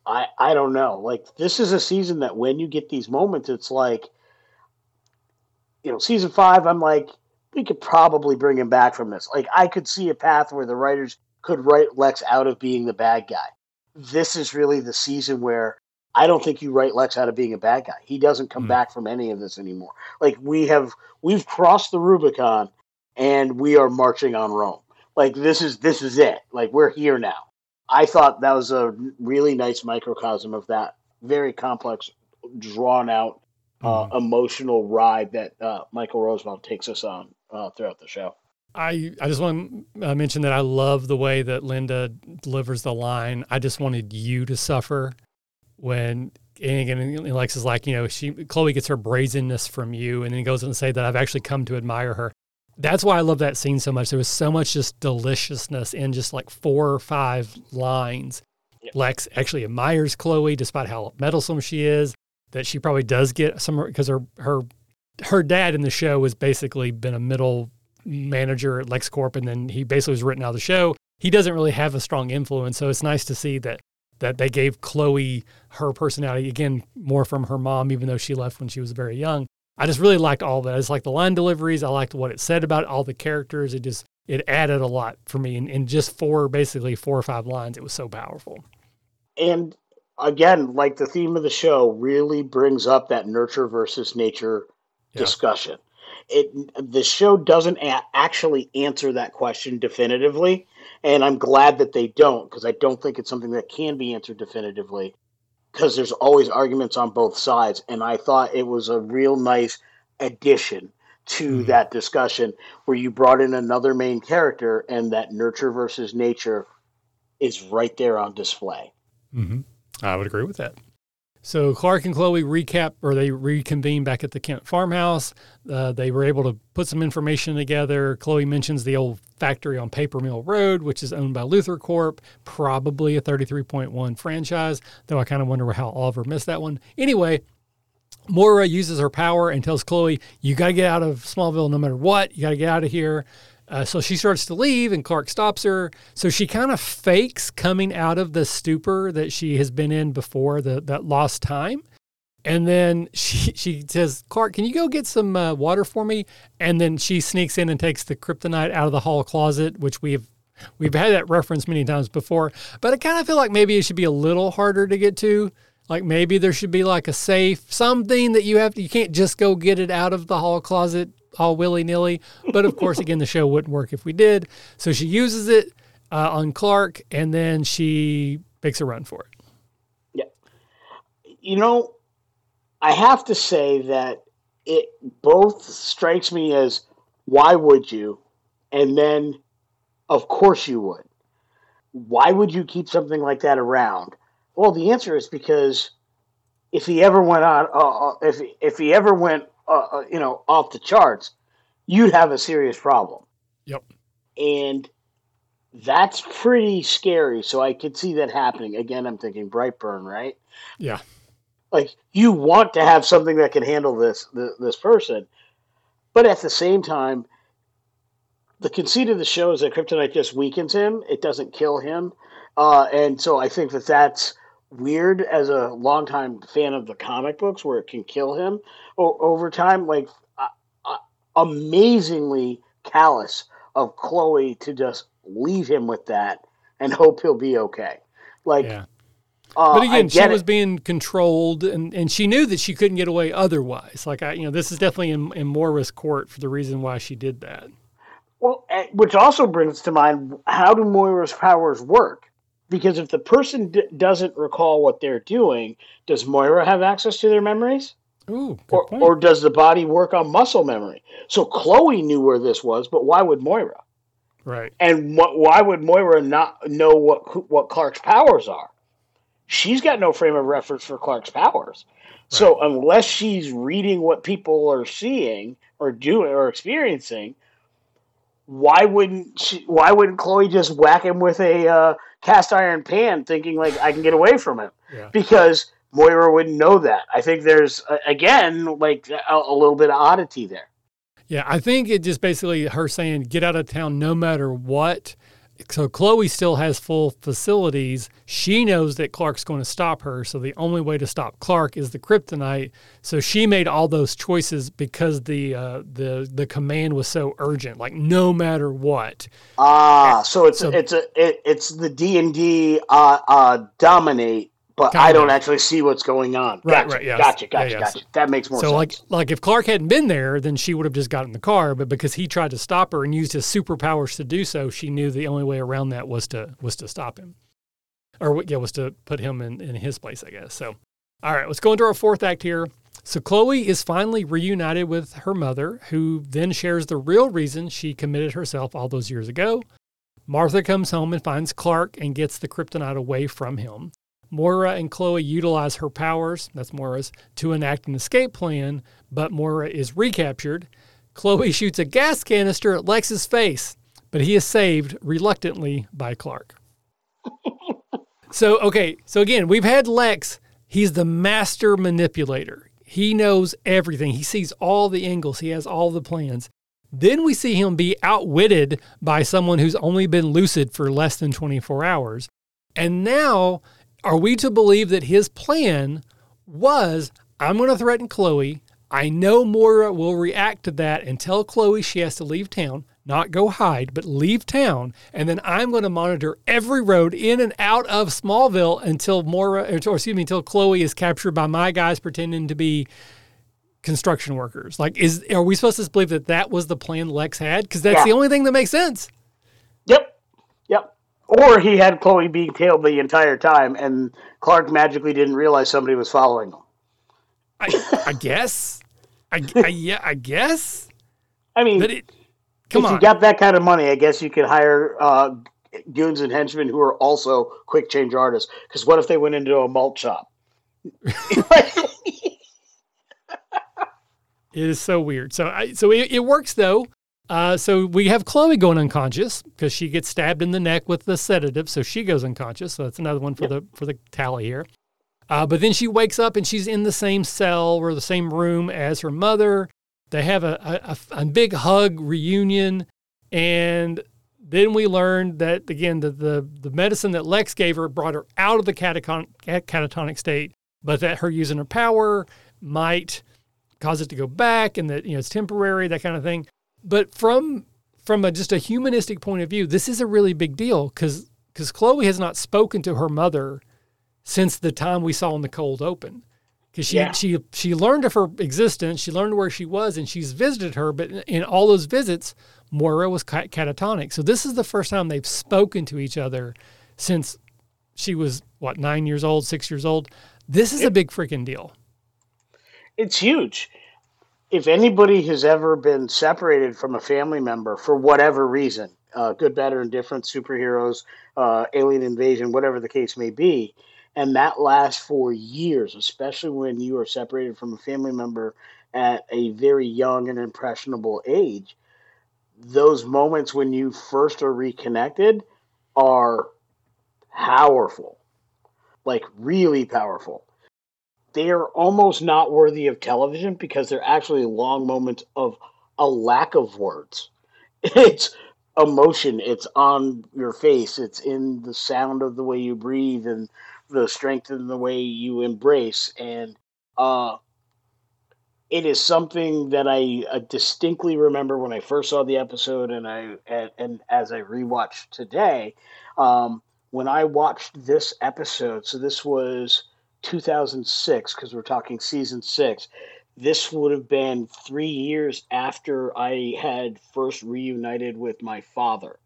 i i don't know like this is a season that when you get these moments it's like you know season five i'm like we could probably bring him back from this like i could see a path where the writers could write lex out of being the bad guy this is really the season where I don't think you write Lex out of being a bad guy. He doesn't come mm. back from any of this anymore. Like we have we've crossed the Rubicon and we are marching on Rome. Like this is this is it. Like we're here now. I thought that was a really nice microcosm of that very complex, drawn out, uh, mm. emotional ride that uh, Michael Rosenbaum takes us on uh, throughout the show. I, I just want to uh, mention that I love the way that Lynda delivers the line. I just wanted you to suffer when and again, Lex is like, you know, she Chloe gets her brazenness from you, and then goes on to say that I've actually come to admire her. That's why I love that scene so much. There was so much just deliciousness in just like four or five lines. Yep. Lex actually admires Chloe despite how meddlesome she is. That she probably does get some because her her her dad in the show has basically been a middle manager at LexCorp, and then he basically was written out of the show. He doesn't really have a strong influence, so it's nice to see that that they gave Chloe her personality again more from her mom, even though she left when she was very young. I just really liked all that. I just liked the line deliveries. I liked what it said about all the characters. It just it added a lot for me. And in just four, basically four or five lines, it was so powerful. And again, like the theme of the show really brings up that nurture versus nature yeah. discussion. It the show doesn't a- actually answer that question definitively, and I'm glad that they don't because I don't think it's something that can be answered definitively because there's always arguments on both sides, and I thought it was a real nice addition to mm-hmm. that discussion where you brought in another main character and that nurture versus nature is right there on display. Mm-hmm. I would agree with that. So Clark and Chloe recap or they reconvene back at the Kent farmhouse. Uh, they were able to put some information together. Chloe mentions the old factory on Paper Mill Road, which is owned by LuthorCorp, probably a 33.1 franchise, though I kind of wonder how Oliver missed that one. Anyway, Moira uses her power and tells Chloe, You got to get out of Smallville no matter what. You got to get out of here. Uh, so she starts to leave, and Clark stops her. So she kind of fakes coming out of the stupor that she has been in before, the that lost time. And then she she says, "Clark, can you go get some uh, water for me?" And then she sneaks in and takes the kryptonite out of the hall closet, which we've we've had that reference many times before. But I kind of feel like maybe it should be a little harder to get to. Like maybe there should be like a safe, something that you have to, you can't just go get it out of the hall closet all willy nilly. But of course, again, the show wouldn't work if we did. So she uses it uh, on Clark, and then she makes a run for it. Yeah, you know, I have to say that it both strikes me as why would you, and then of course you would. Why would you keep something like that around? Well, the answer is because if he ever went on, uh, uh if if he ever went uh, uh, you know, off the charts, you'd have a serious problem. Yep. And that's pretty scary. So I could see that happening. Again, I'm thinking Brightburn, right? Yeah. Like you want to have something that can handle this this person, but at the same time, the conceit of the show is that kryptonite just weakens him. It doesn't kill him, uh, and so I think that that's weird as a longtime fan of the comic books where it can kill him o- over time. Like, uh, uh, amazingly callous of Chloe to just leave him with that and hope he'll be okay. Like, yeah. Uh, but again, she it. was being controlled, and, and she knew that she couldn't get away otherwise. Like I, you know, this is definitely in, in Moira's court for the reason why she did that. Well, eh, which also brings to mind how do Moira's powers work? Because if the person d- doesn't recall what they're doing, does Moira have access to their memories? Ooh, or, or does the body work on muscle memory? So Chloe knew where this was, but why would Moira? Right. And what, why would Moira not know what what Clark's powers are? She's got no frame of reference for Clark's powers. Right. So unless she's reading what people are seeing or doing or experiencing, why wouldn't she, why wouldn't Chloe just whack him with a uh, cast iron pan, thinking like I can get away from him? Yeah. Because Moira wouldn't know that. I think there's again like a, a little bit of oddity there. Yeah, I think it just basically her saying get out of town no matter what so Chloe still has full facilities. She knows that Clark's going to stop her. So the only way to stop Clark is the kryptonite. So she made all those choices because the uh, the the command was so urgent, like no matter what. Ah, so it's so, it's a it, it's the D and D uh, uh, dominate but I don't actually see what's going on. Right, gotcha, right, yes. gotcha, gotcha, yeah, yes. gotcha. That makes more sense. so sense. like, like if Clark hadn't been there, then she would have just gotten in the car. But because he tried to stop her and used his superpowers to do so, she knew the only way around that was to was to stop him, or yeah, was to put him in in his place, I guess. So, all right, let's go into our fourth act here. So Chloe is finally reunited with her mother, who then shares the real reason she committed herself all those years ago. Martha comes home and finds Clark and gets the kryptonite away from him. Moira and Chloe utilize her powers, that's Moira's, to enact an escape plan, but Moira is recaptured. Chloe shoots a gas canister at Lex's face, but he is saved reluctantly by Clark. so, okay, so again, we've had Lex. He's the master manipulator. He knows everything. He sees all the angles. He has all the plans. Then we see him be outwitted by someone who's only been lucid for less than 24 hours. And now are we to believe that his plan was I'm going to threaten Chloe? I know Moira will react to that and tell Chloe she has to leave town, not go hide, but leave town. And then I'm going to monitor every road in and out of Smallville until Moira, or excuse me, until Chloe is captured by my guys pretending to be construction workers. Like, is are we supposed to believe that that was the plan Lex had? Because that's yeah. the only thing that makes sense. Yep. Yep. Or he had Chloe being tailed the entire time, and Clark magically didn't realize somebody was following him. I, I guess. I, I, yeah, I guess. I mean, it, if on. you got that kind of money, I guess you could hire uh, goons and henchmen who are also quick change artists. Because what if they went into a malt shop? it is so weird. So, I, so it, it works though. Uh, so we have Chloe going unconscious because she gets stabbed in the neck with the sedative, so she goes unconscious. So that's another one for yep. the for the tally here. Uh, but then she wakes up and she's in the same cell or the same room as her mother. They have a, a, a big hug reunion, and then we learned that again the, the the medicine that Lex gave her brought her out of the catatonic, catatonic state, but that her using her power might cause it to go back, and that you know it's temporary, that kind of thing. But from from a, just a humanistic point of view, this is a really big deal because because Chloe has not spoken to her mother since the time we saw in the cold open. Because she, yeah. she she learned of her existence, she learned where she was, and she's visited her. But in all those visits, Moira was catatonic. So this is the first time they've spoken to each other since she was what nine years old, six years old. This is it, a big freaking deal. It's huge if anybody has ever been separated from a family member for whatever reason, uh, good, bad, or indifferent, superheroes, uh, alien invasion, whatever the case may be, and that lasts for years, especially when you are separated from a family member at a very young and impressionable age, those moments when you first are reconnected are powerful, like really powerful they are almost not worthy of television because they're actually long moments of a lack of words. It's emotion, it's on your face, it's in the sound of the way you breathe and the strength in the way you embrace. And uh, it is something that I uh, distinctly remember when I first saw the episode, and I and, and as I rewatched today, um, when I watched this episode. So this was 2006 because we're talking season six. This would have been three years after I had first reunited with my father,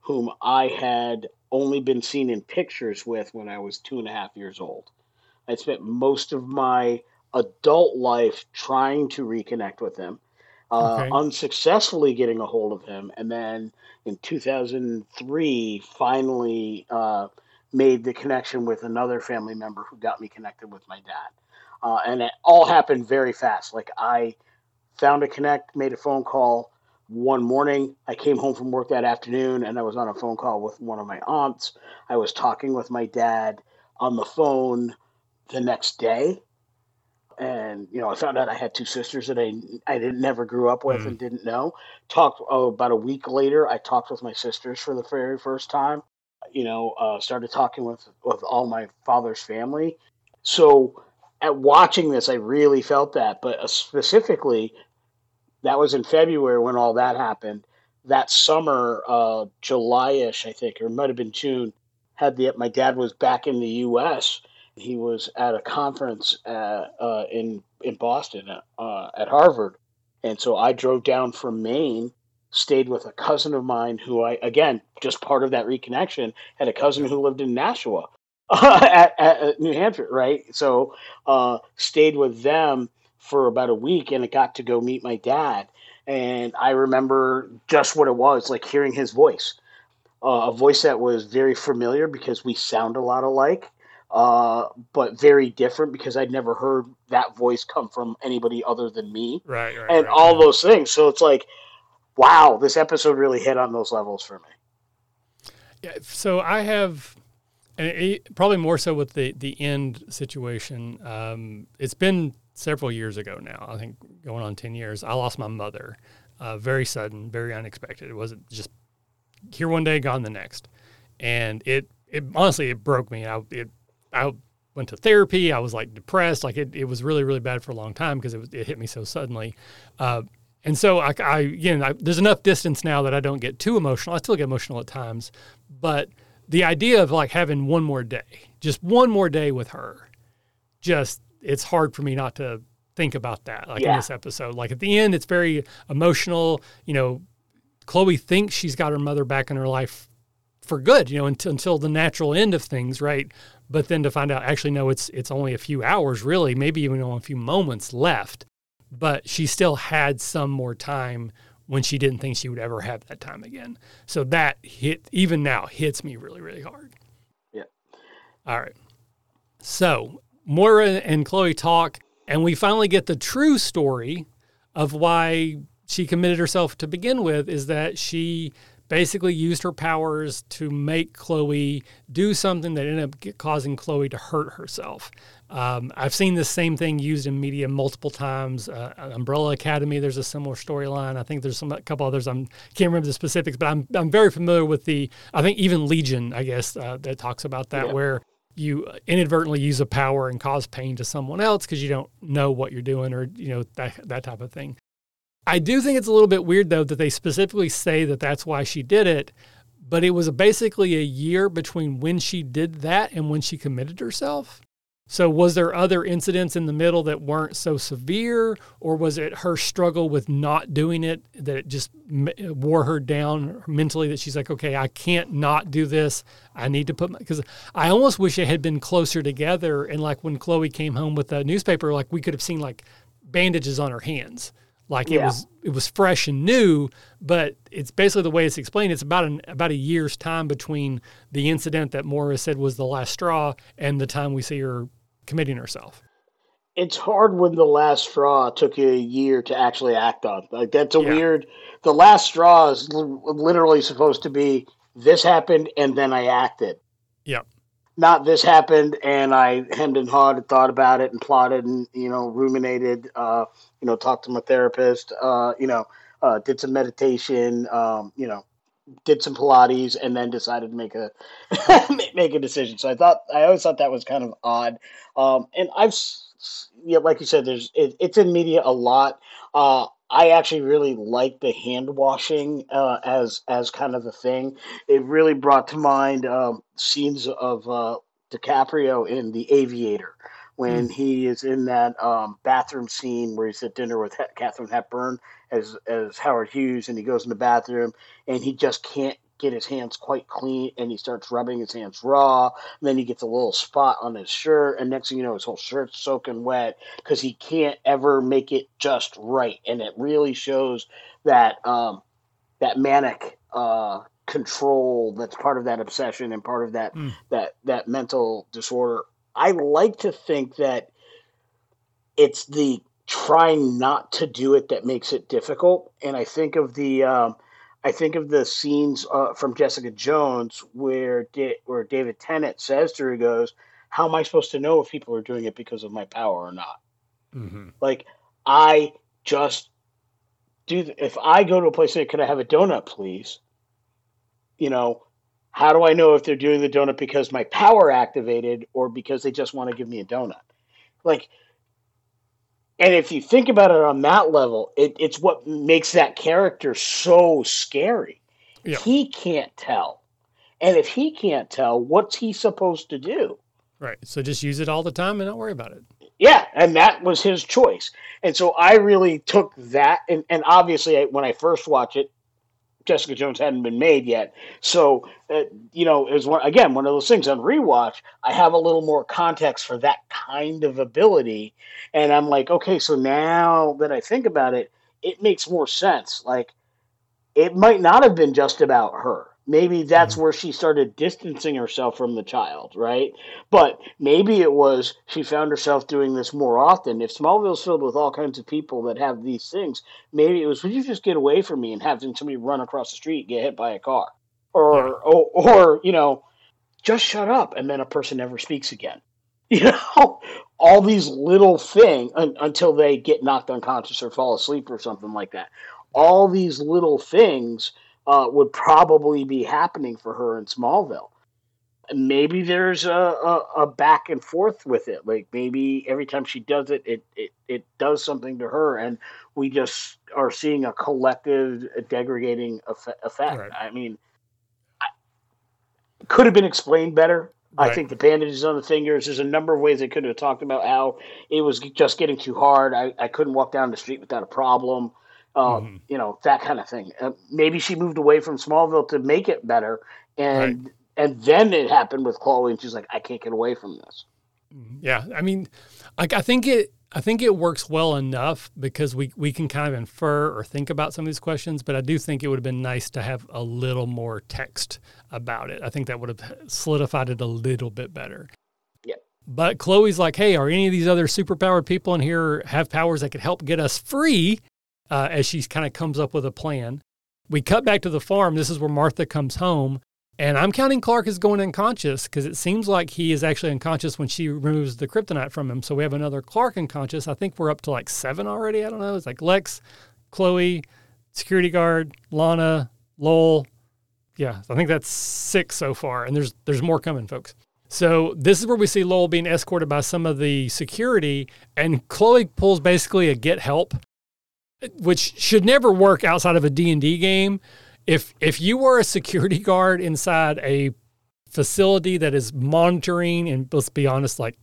whom I had only been seen in pictures with when I was two and a half years old. I spent most of my adult life trying to reconnect with him, uh, okay. unsuccessfully getting a hold of him, and then in 2003, finally uh, made the connection with another family member who got me connected with my dad. Uh, and it all happened very fast. Like I found a connect, made a phone call one morning. I came home from work that afternoon and I was on a phone call with one of my aunts. I was talking with my dad on the phone the next day. And you know, I found out I had two sisters that I I didn't never grew up with mm. and didn't know. Talked oh, about a week later. I talked with my sisters for the very first time you know, uh, started talking with with all my father's family. So at watching this, I really felt that. But uh, specifically, that was in February when all that happened. That summer, uh, July-ish, I think, or it might have been June. Had the my dad was back in the U.S. He was at a conference uh, uh, in in Boston uh, at Harvard, and so I drove down from Maine stayed with a cousin of mine who I, again, just part of that reconnection, had a cousin who lived in Nashua at, at, New Hampshire, right? So uh, stayed with them for about a week and I got to go meet my dad. And I remember just what it was like hearing his voice, uh, a voice that was very familiar because we sound a lot alike. uh, but very different because I'd never heard that voice come from anybody other than me. Right, right. And right, all right. those things. So it's like, wow, this episode really hit on those levels for me. Yeah, so I have, it, probably more so with the the end situation. Um, it's been several years ago now. I think going on ten years. I lost my mother, uh, very sudden, very unexpected. It wasn't just here one day, gone the next, and it it honestly it broke me. I it I went to therapy. I was like depressed. Like it, it was really really bad for a long time because it was, it hit me so suddenly. Uh, and so I, I again, I, there's enough distance now that I don't get too emotional. I still get emotional at times, but the idea of like having one more day, just one more day with her, just it's hard for me not to think about that. Like in this episode, like at the end, it's very emotional. You know, Chloe thinks she's got her mother back in her life for good, you know, until, until the natural end of things, right? But then to find out, actually, no, it's it's only a few hours, really, maybe even only a few moments left. But she still had some more time when she didn't think she would ever have that time again. So that hit, even now, hits me really, really hard. Yeah. All right. So Moira and Chloe talk, and we finally get the true story of why she committed herself to begin with is that she basically used her powers to make Chloe do something that ended up causing Chloe to hurt herself. Um, I've seen this same thing used in media multiple times. Uh, Umbrella Academy, there's a similar storyline. I think there's some a couple others. I can't remember the specifics, but I'm I'm very familiar with the. I think even Legion, I guess, uh, that talks about that, Yeah. where you inadvertently use a power and cause pain to someone else because you don't know what you're doing or you know that that type of thing. I do think it's a little bit weird though that they specifically say that that's why she did it, but it was basically a year between when she did that and when she committed herself. So was there other incidents in the middle that weren't so severe or was it her struggle with not doing it that it just wore her down mentally that she's like okay, I can't not do this. I need to put my cuz I almost wish it had been closer together and like when Chloe came home with the newspaper like we could have seen like bandages on her hands like it Yeah. was it was fresh and new but it's basically the way it's explained it's about an about a year's time between the incident that Moira said was the last straw and the time we see her committing herself It's hard when the last straw took you a year to actually act on. Like that's a Yeah. weird. The last straw is li- literally supposed to be this happened and then I acted. Yep. Not this happened and I hemmed and hawed and thought about it and plotted and you know ruminated. Uh, you know, talked to my therapist. Uh, you know, uh, did some meditation. Um, you know, did some Pilates and then decided to make a make a decision. So I thought I always thought that was kind of odd. Um, and I've yeah, like you said, there's it, it's in media a lot. Uh, I actually really like the hand washing uh, as as kind of a thing. It really brought to mind um, scenes of uh, DiCaprio in The Aviator when he is in that um, bathroom scene where he's at dinner with he- Katharine Hepburn as as Howard Hughes, and he goes in the bathroom and he just can't get his hands quite clean, and he starts rubbing his hands raw. And then he gets a little spot on his shirt, and next thing you know, his whole shirt's soaking wet because he can't ever make it just right, and it really shows that um, that manic uh, control that's part of that obsession and part of that Mm. that that mental disorder. I like to think that it's the trying not to do it that makes it difficult. And I think of the um, I think of the scenes uh, from Jessica Jones where da- where David Tennant says to her, he goes, "How am I supposed to know if people are doing it because of my power or not? mm-hmm. Like I just do. th- If I go to a place and say, could I have a donut, please? You know." How do I know if they're doing the donut because my power activated or because they just want to give me a donut? Like, and if you think about it on that level, it, it's what makes that character so scary. Yeah. He can't tell. And if he can't tell, what's he supposed to do? right so just use it all the time and don't worry about it Yeah, and that was his choice. And so I really took that, and, and obviously, I, when I first watched it, Jessica Jones hadn't been made yet. So, uh, you know, it was one, again one of those things on rewatch. I have a little more context for that kind of ability, and I'm like, okay, so now that I think about it, it makes more sense. Like, it might not have been just about her. Maybe that's mm-hmm. where she started distancing herself from the child, right? But maybe it was she found herself doing this more often. If Smallville's filled with all kinds of people that have these things, maybe it was, would you just get away from me and having somebody run across the street get hit by a car? Or, or, or, you know, just shut up and then a person never speaks again. You know, all these little things un, until they get knocked unconscious or fall asleep or something like that. All these little things uh, would probably be happening for her in Smallville. Maybe there's a, a, a, back and forth with it. Like maybe every time she does it, it, it, it does something to her, and we just are seeing a collective degrading effect. Right. I mean, I, could have been explained better. Right. I think the bandages on the fingers. There's a number of ways they could have talked about how it was just getting too hard. I, I couldn't walk down the street without a problem. Uh, mm-hmm. You know that kind of thing. Uh, maybe she moved away from Smallville to make it better, and right. and then it happened with Chloe, and she's like, I can't get away from this. Mm-hmm. Yeah, I mean, like I think it I think it works well enough because we, we can kind of infer or think about some of these questions, but I do think it would have been nice to have a little more text about it. I think that would have solidified it a little bit better. Yeah. But Chloe's like, hey, are any of these other superpowered people in here have powers that could help get us free? Uh, as she kind of comes up with a plan. We cut back to the farm. This is where Martha comes home and I'm counting Clark as going unconscious because it seems like he is actually unconscious when she removes the kryptonite from him. So we have another Clark unconscious. I think we're up to like seven already. I don't know. It's like Lex, Chloe, security guard, Lana, Lowell. Yeah, I think that's six so far, and there's there's more coming, folks. So this is where we see Lowell being escorted by some of the security, and Chloe pulls basically a get help, which should never work outside of a D and D game if if you were a security guard inside a facility that is monitoring and let's be honest, like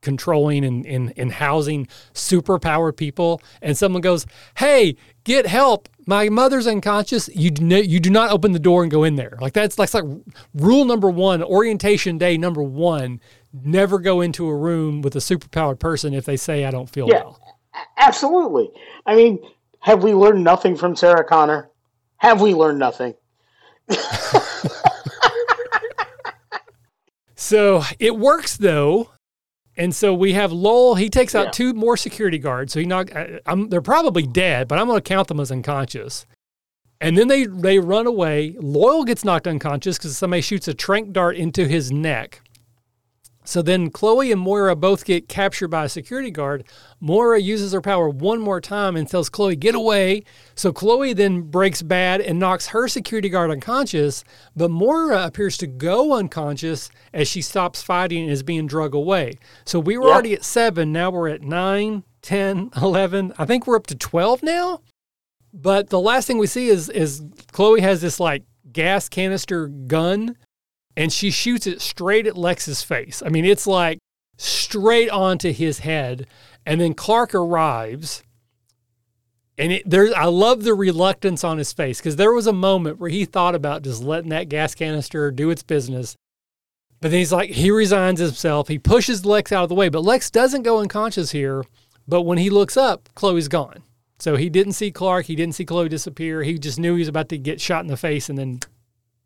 controlling and, and, and housing super powered people, and someone goes, Hey, get help. My mother's unconscious. You do, you do not open the door and go in there. Like that's, that's like rule number one, orientation day number one. Never go into a room with a superpowered person if they say I don't feel yeah, well. Absolutely. I mean, have we learned nothing from Sarah Connor? Have we learned nothing? so it works though. And so we have Lowell. He takes out yeah. two more security guards. So he knock. Uh, I'm, they're probably dead, but I'm going to count them as unconscious. And then they they run away. Lowell gets knocked unconscious because somebody shoots a trank dart into his neck. So then Chloe and Moira both get captured by a security guard. Moira uses her power one more time and tells Chloe, get away. So Chloe then breaks bad and knocks her security guard unconscious, but Moira appears to go unconscious as she stops fighting and is being drug away. So we were yep. already at seven. Now we're at nine, 10, 11. I think we're up to 12 now. But the last thing we see is, is Chloe has this like gas canister gun and she shoots it straight at Lex's face. I mean, it's like straight onto his head. And then Clark arrives. And it, there's, I love the reluctance on his face because there was a moment where he thought about just letting that gas canister do its business. But then he's like, he resigns himself. He pushes Lex out of the way. But Lex doesn't go unconscious here. But when he looks up, Chloe's gone. So he didn't see Clark. He didn't see Chloe disappear. He just knew he was about to get shot in the face and then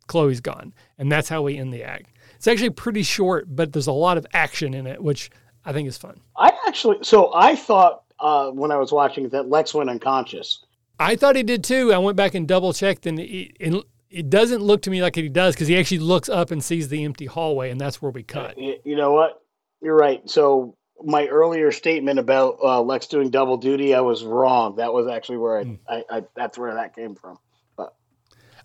Chloe's gone. And that's how we end the act. It's actually pretty short, but there's a lot of action in it, which I think is fun. I actually, so I thought uh, when I was watching that Lex went unconscious. I thought he did too. I went back and double checked, and it, it, it doesn't look to me like he does because he actually looks up and sees the empty hallway, and that's where we cut. You, you know what? You're right. So my earlier statement about uh, Lex doing double duty, I was wrong. That was actually where I, mm. I, I that's where that came from.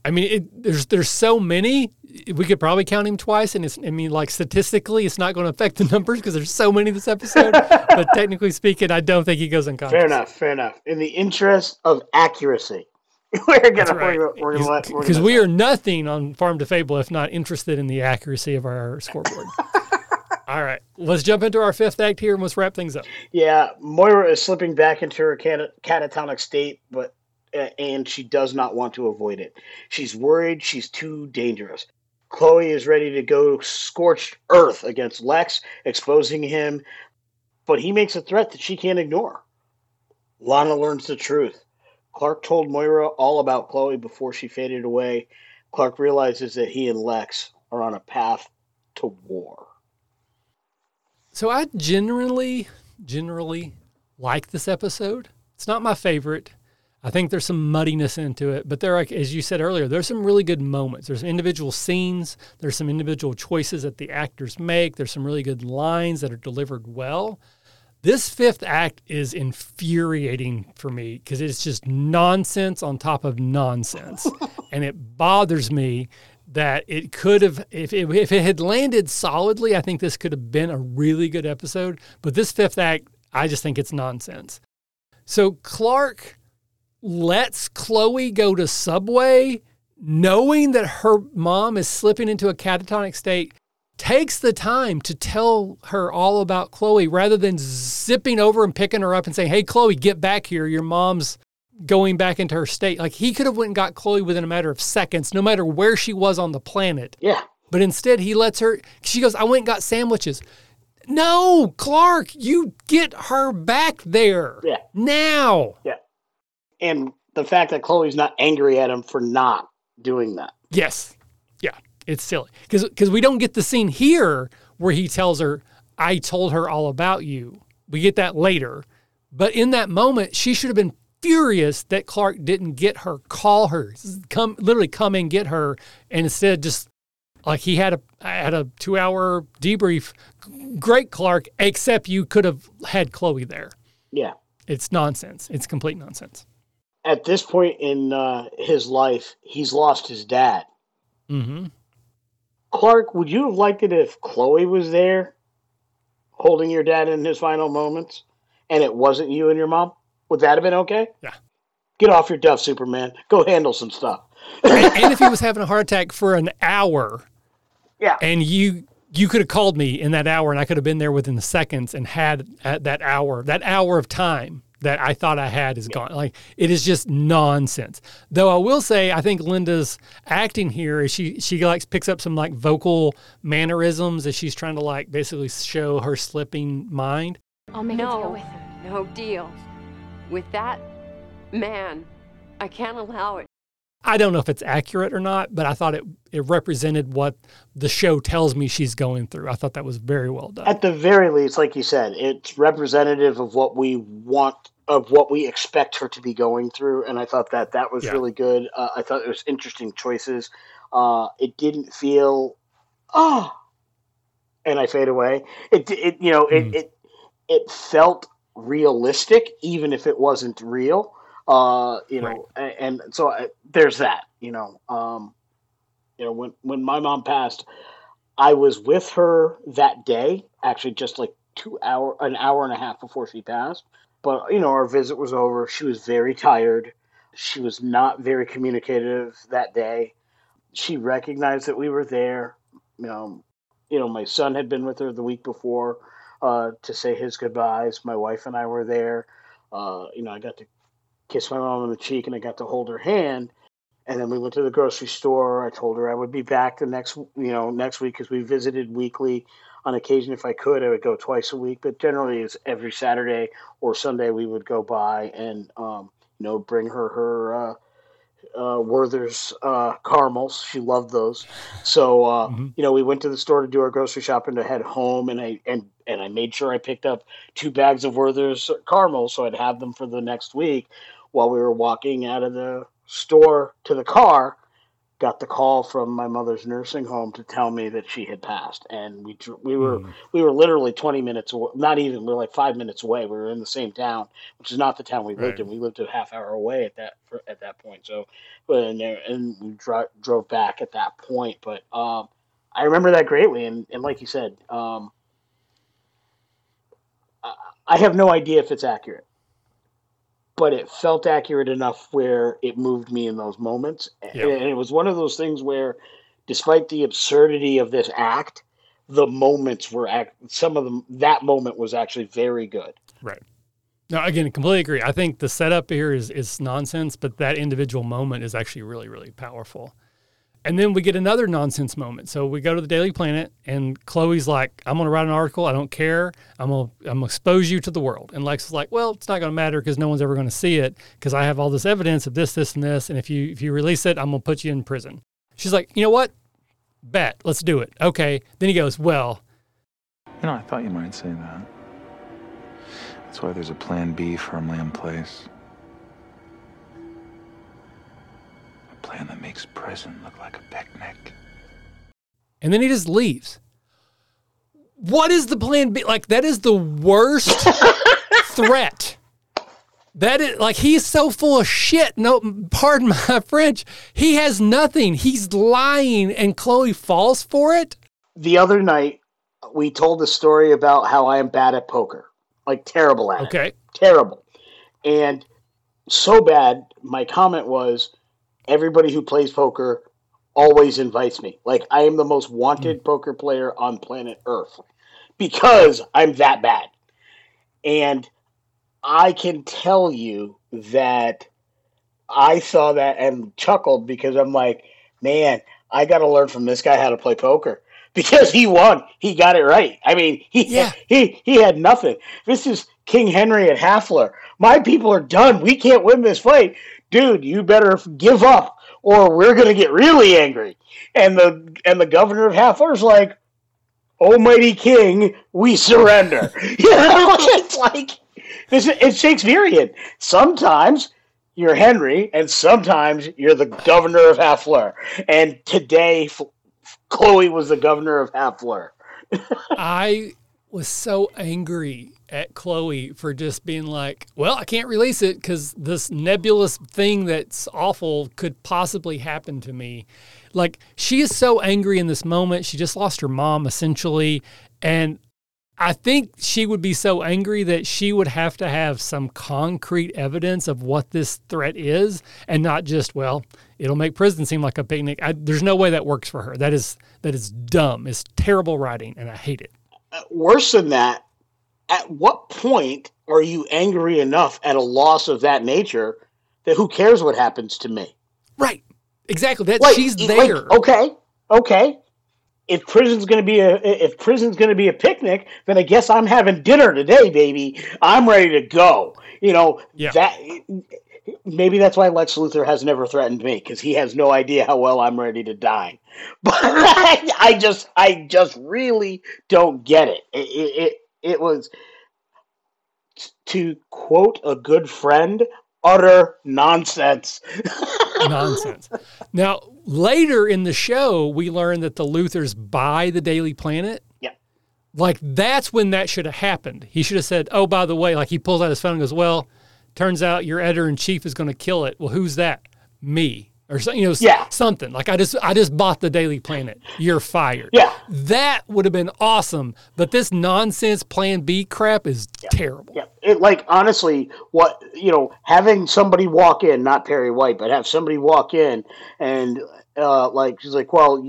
I mean, it, there's there's so many. We could probably count him twice, and it's. I mean, like statistically, it's not going to affect the numbers because there's so many this episode. but technically speaking, I don't think he goes unconscious. Fair enough. Fair enough. In the interest of accuracy, we're gonna right. we're, gonna let because we are nothing on Farm to Fable if not interested in the accuracy of our scoreboard. All right, let's jump into our fifth act here and let's wrap things up. Yeah, Moira is slipping back into her cat- catatonic state, but and she does not want to avoid it. She's worried she's too dangerous. Chloe is ready to go scorched earth against Lex, exposing him, but he makes a threat that she can't ignore. Lana learns the truth. Clark told Moira all about Chloe before she faded away, Clark realizes that he and Lex are on a path to war. So I generally, generally like this episode. It's not my favorite. I think there's some muddiness into it, but there, are, as you said earlier, there's some really good moments. There's individual scenes. There's some individual choices that the actors make. There's some really good lines that are delivered well. This fifth act is infuriating for me because it's just nonsense on top of nonsense, and it bothers me that it could have if it, if it had landed solidly. I think this could have been a really good episode, but this fifth act, I just think it's nonsense. So Clark lets Chloe go to Subway knowing that her mom is slipping into a catatonic state, takes the time to tell her all about Chloe rather than zipping over and picking her up and saying, Hey, Chloe, get back here. Your mom's going back into her state. Like he could have went and got Chloe within a matter of seconds, no matter where she was on the planet. Yeah. But instead, he lets her, she goes, I went and got sandwiches. No, Clark, you get her back there. Yeah. Now. Yeah. And the fact that Chloe's not angry at him for not doing that. Yes. Yeah. It's silly. Because because we don't get the scene here where he tells her, I told her all about you. We get that later. But in that moment, she should have been furious that Clark didn't get her, call her, come literally come and get her, and instead just like he had a had a two hour debrief. Great, Clark, except you could have had Chloe there. Yeah. It's nonsense. It's complete nonsense. At this point in uh, his life, he's lost his dad. Mm-hmm. Clark, would you have liked it if Chloe was there holding your dad in his final moments and it wasn't you and your mom? Would that have been okay? Yeah. Get off your duff, Superman. Go handle some stuff. and, and if he was having a heart attack for an hour, yeah, and you you could have called me in that hour, and I could have been there within the seconds and had at that hour, that hour of time that I thought I had is gone. Like it is just nonsense. Though I will say, I think Lynda's acting here is she she like picks up some like vocal mannerisms as she's trying to like basically show her slipping mind. I'll make no, a deal with him. No deal. With that man, I can't allow it. I don't know if it's accurate or not, but I thought it it represented what the show tells me she's going through. I thought that was very well done. At the very least, like you said, it's representative of what we want of what we expect her to be going through, and I thought that that was Yeah. really good. Uh, I thought it was interesting choices. Uh, it didn't feel oh, and I fade away. It it you know it Mm. it it felt realistic, even if it wasn't real. Uh, you know, a- and, so I, there's that. You know, um, you know when when my mom passed, I was with her that day, actually just like two hour, an hour and a half before she passed. But you know, our visit was over. She was very tired. She was not very communicative that day. She recognized that we were there. You know, you know, my son had been with her the week before uh, to say his goodbyes. My wife and I were there. Uh, you know, I got to kiss my mom on the cheek and I got to hold her hand. And then we went to the grocery store. I told her I would be back the next, you know, next week because we visited weekly. On occasion, if I could, I would go twice a week, but generally it's every Saturday or Sunday we would go by and, um, you know, bring her her uh, uh, Werther's uh, caramels. She loved those. So, uh, Mhm. you know, we went to the store to do our grocery shopping to head home, and I and and I made sure I picked up two bags of Werther's caramels so I'd have them for the next week. While we were walking out of the store to the car, got the call from my mother's nursing home to tell me that she had passed, and we we were Mm. we were literally twenty minutes away. Not even we were like five minutes away. We were in the same town, which is not the town we lived in. We lived a half hour away at that at that point. So, but and, there, and we dro- drove back at that point. But um, I remember that greatly, and, and like you said, um, I, I have no idea if it's accurate, but it felt accurate enough where it moved me in those moments, and it was one of those things where, despite the absurdity of this act, the moments were act. Some of them that moment was actually very good. Right. No, again, completely agree. I think the setup here is is nonsense, but that individual moment is actually really, really powerful. And then we get another nonsense moment. So we go to the Daily Planet, and Chloe's like, "I'm going to write an article. I don't care. I'm going to I'm gonna expose you to the world." And Lex is like, "Well, it's not going to matter because no one's ever going to see it because I have all this evidence of this, this, and this. And if you if you release it, I'm going to put you in prison." She's like, you know what? Bet, let's do it. Okay. Then he goes, well, You know, I thought you might say that. That's why there's a plan B for Lamb Place. Plan that makes prison look like a picnic. and then he just leaves. What is the plan B? Like that is the worst threat. That is like he's so full of shit. No, pardon my French. He has nothing. He's lying, and Chloe falls for it. The other night, we told the story about how I am bad at poker, like terrible at it. Okay. terrible. And so bad, my comment was everybody who plays poker always invites me. Like I am the most wanted hmm. poker player on planet Earth because I'm that bad. And I can tell you that I saw that and chuckled because I'm like, man, I got to learn from this guy how to play poker because he won. He got it right. I mean, he Yeah. he he had nothing. This is King Henry at Harfleur. My people are done. We can't win this fight, dude. You better give up, or we're gonna get really angry. And the and the governor of Harfleur's like, Almighty King, we surrender. you know, it's like it's, it's Shakespearean. Sometimes you're Henry, and sometimes you're the governor of Harfleur. And today, F- Chloe was the governor of Harfleur. I was so angry at Chloe for just being like, well, I can't release it because this nebulous thing that's awful could possibly happen to me. Like, she is so angry in this moment. She just lost her mom, essentially. And I think she would be so angry that she would have to have some concrete evidence of what this threat is and not just, well, it'll make prison seem like a picnic. I, there's no way that works for her. That is that is dumb. It's terrible writing and I hate it. Uh, worse than that, at what point are you angry enough at a loss of that nature that who cares what happens to me? Right. Exactly. That Like, she's like, there. okay, okay. If prison's gonna be a if prison's gonna be a picnic, then I guess I'm having dinner today, baby. I'm ready to go. You know Yeah. that. Maybe that's why Lex Luthor has never threatened me because he has no idea how well I'm ready to die. But I, I just, I just really don't get it. It, it, it, it was to quote a good friend, utter nonsense. Nonsense. Now, later in the show, we learn that the Luthors buy the Daily Planet. Yeah. Like that's when that should have happened. He should have said, "Oh, by the way," like he pulls out his phone and goes, "Well, turns out your editor in chief is going to kill it." Well, who's that? Me. Or so- you know, Yeah. something like I just I just bought the Daily Planet. You're fired. Yeah. that would have been awesome. But this nonsense Plan B crap is terrible. Yeah, it like honestly, what you know, having somebody walk in, not Perry White, but have somebody walk in and uh, like she's like, well,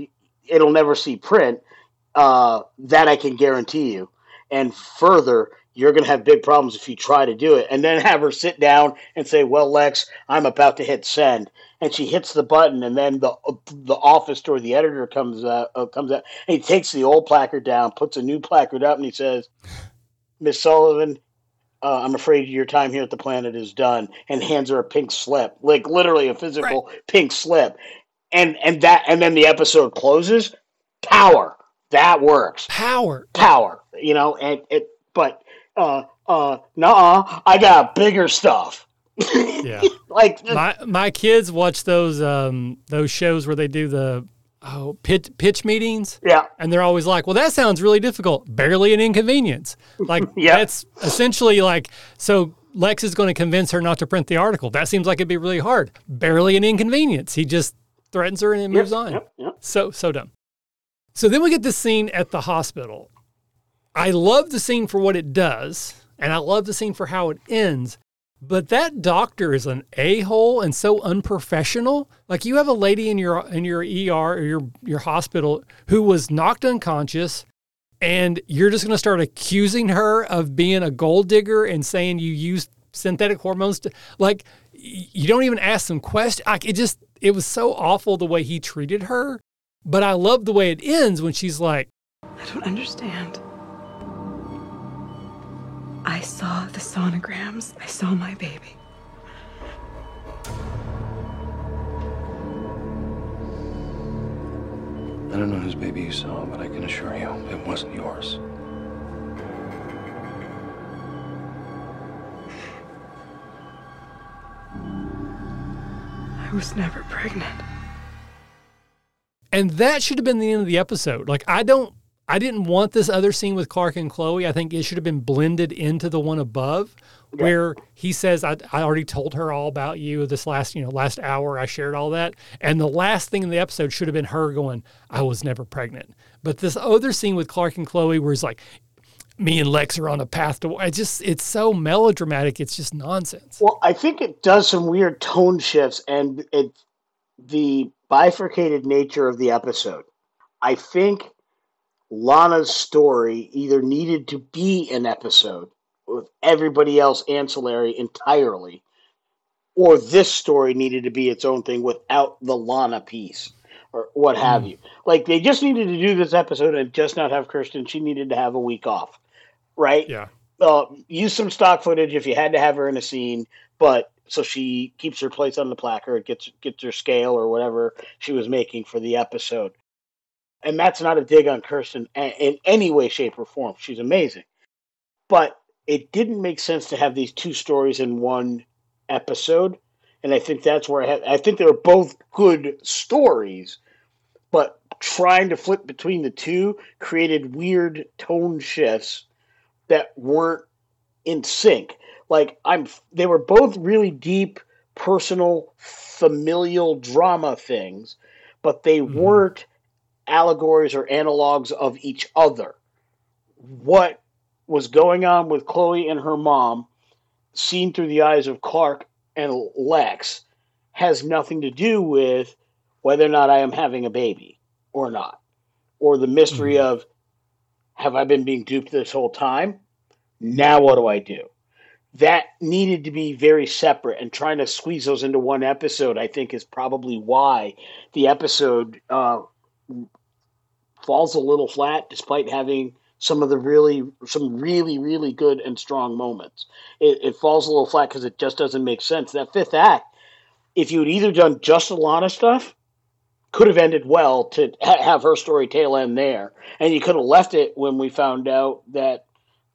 it'll never see print. Uh, that I can guarantee you. And further, you're going to have big problems if you try to do it. And then have her sit down and say, well, Lex, I'm about to hit send. And she hits the button, and then the the office door, the editor comes uh, uh, comes out, and he takes the old placard down, puts a new placard up, and he says, "Miss Sullivan, uh, I'm afraid your time here at the planet is done, and hands her a pink slip, like literally a physical pink slip, and and that and then the episode closes. Power that works. Power. Power, you know, and it. But uh, uh, nah, I got bigger stuff. Yeah. Like my my kids watch those um those shows where they do the oh pitch pitch meetings. Yeah. And they're always like, "Well, that sounds really difficult. Barely an inconvenience." Like Yeah. that's essentially like so Lex is going to convince her not to print the article. That seems like it'd be really hard. Barely an inconvenience. He just threatens her and it moves on. yep, yep. So so dumb. So then we get this scene at the hospital. I love the scene for what it does, and I love the scene for how it ends. But that doctor is an a-hole and so unprofessional. Like you have a lady in your in your ER or your your hospital who was knocked unconscious and you're just going to start accusing her of being a gold digger and saying you used synthetic hormones to like you don't even ask some questions. Like it just it was so awful the way he treated her. But I love the way it ends when she's like, I don't understand. I saw the sonograms. I saw my baby. I don't know whose baby you saw, but I can assure you it wasn't yours. I was never pregnant. And that should have been the end of the episode. Like I don't I didn't want this other scene with Clark and Chloe. I think it should have been blended into the one above where he says, I, I already told her all about you this last, you know, last hour. I shared all that. And the last thing in the episode should have been her going, I was never pregnant. But this other scene with Clark and Chloe where he's like, me and Lex are on a path to, I just, it's so melodramatic. It's just nonsense. Well, I think it does some weird tone shifts and it, the bifurcated nature of the episode. I think Lana's story either needed to be an episode with everybody else ancillary entirely, or this story needed to be its own thing without the Lana piece or what have Mm. you. Like they just needed to do this episode and just not have Kristin. She needed to have a week off, right? Yeah. Uh, use some stock footage if you had to have her in a scene, but so she keeps her place on the placard, gets gets her scale or whatever she was making for the episode. And that's not a dig on Kristin in any way, shape, or form. She's amazing, but it didn't make sense to have these two stories in one episode. And I think that's where I, had, I think they were both good stories, but trying to flip between the two created weird tone shifts that weren't in sync. Like I'm, they were both really deep, personal, familial drama things, but they mm-hmm. weren't allegories or analogs of each other. What was going on with Chloe and her mom, seen through the eyes of Clark and Lex, has nothing to do with whether or not I am having a baby or not, or the mystery of have I been being duped this whole time? Now what do I do? That needed to be very separate, and trying to squeeze those into one episode, I think, is probably why the episode uh, falls a little flat, despite having some of the really, some really, really good and strong moments. It, it falls a little flat because it just doesn't make sense. That fifth act, if you had either done just a lot of stuff, could have ended well to ha- have her story tail end there, and you could have left it when we found out that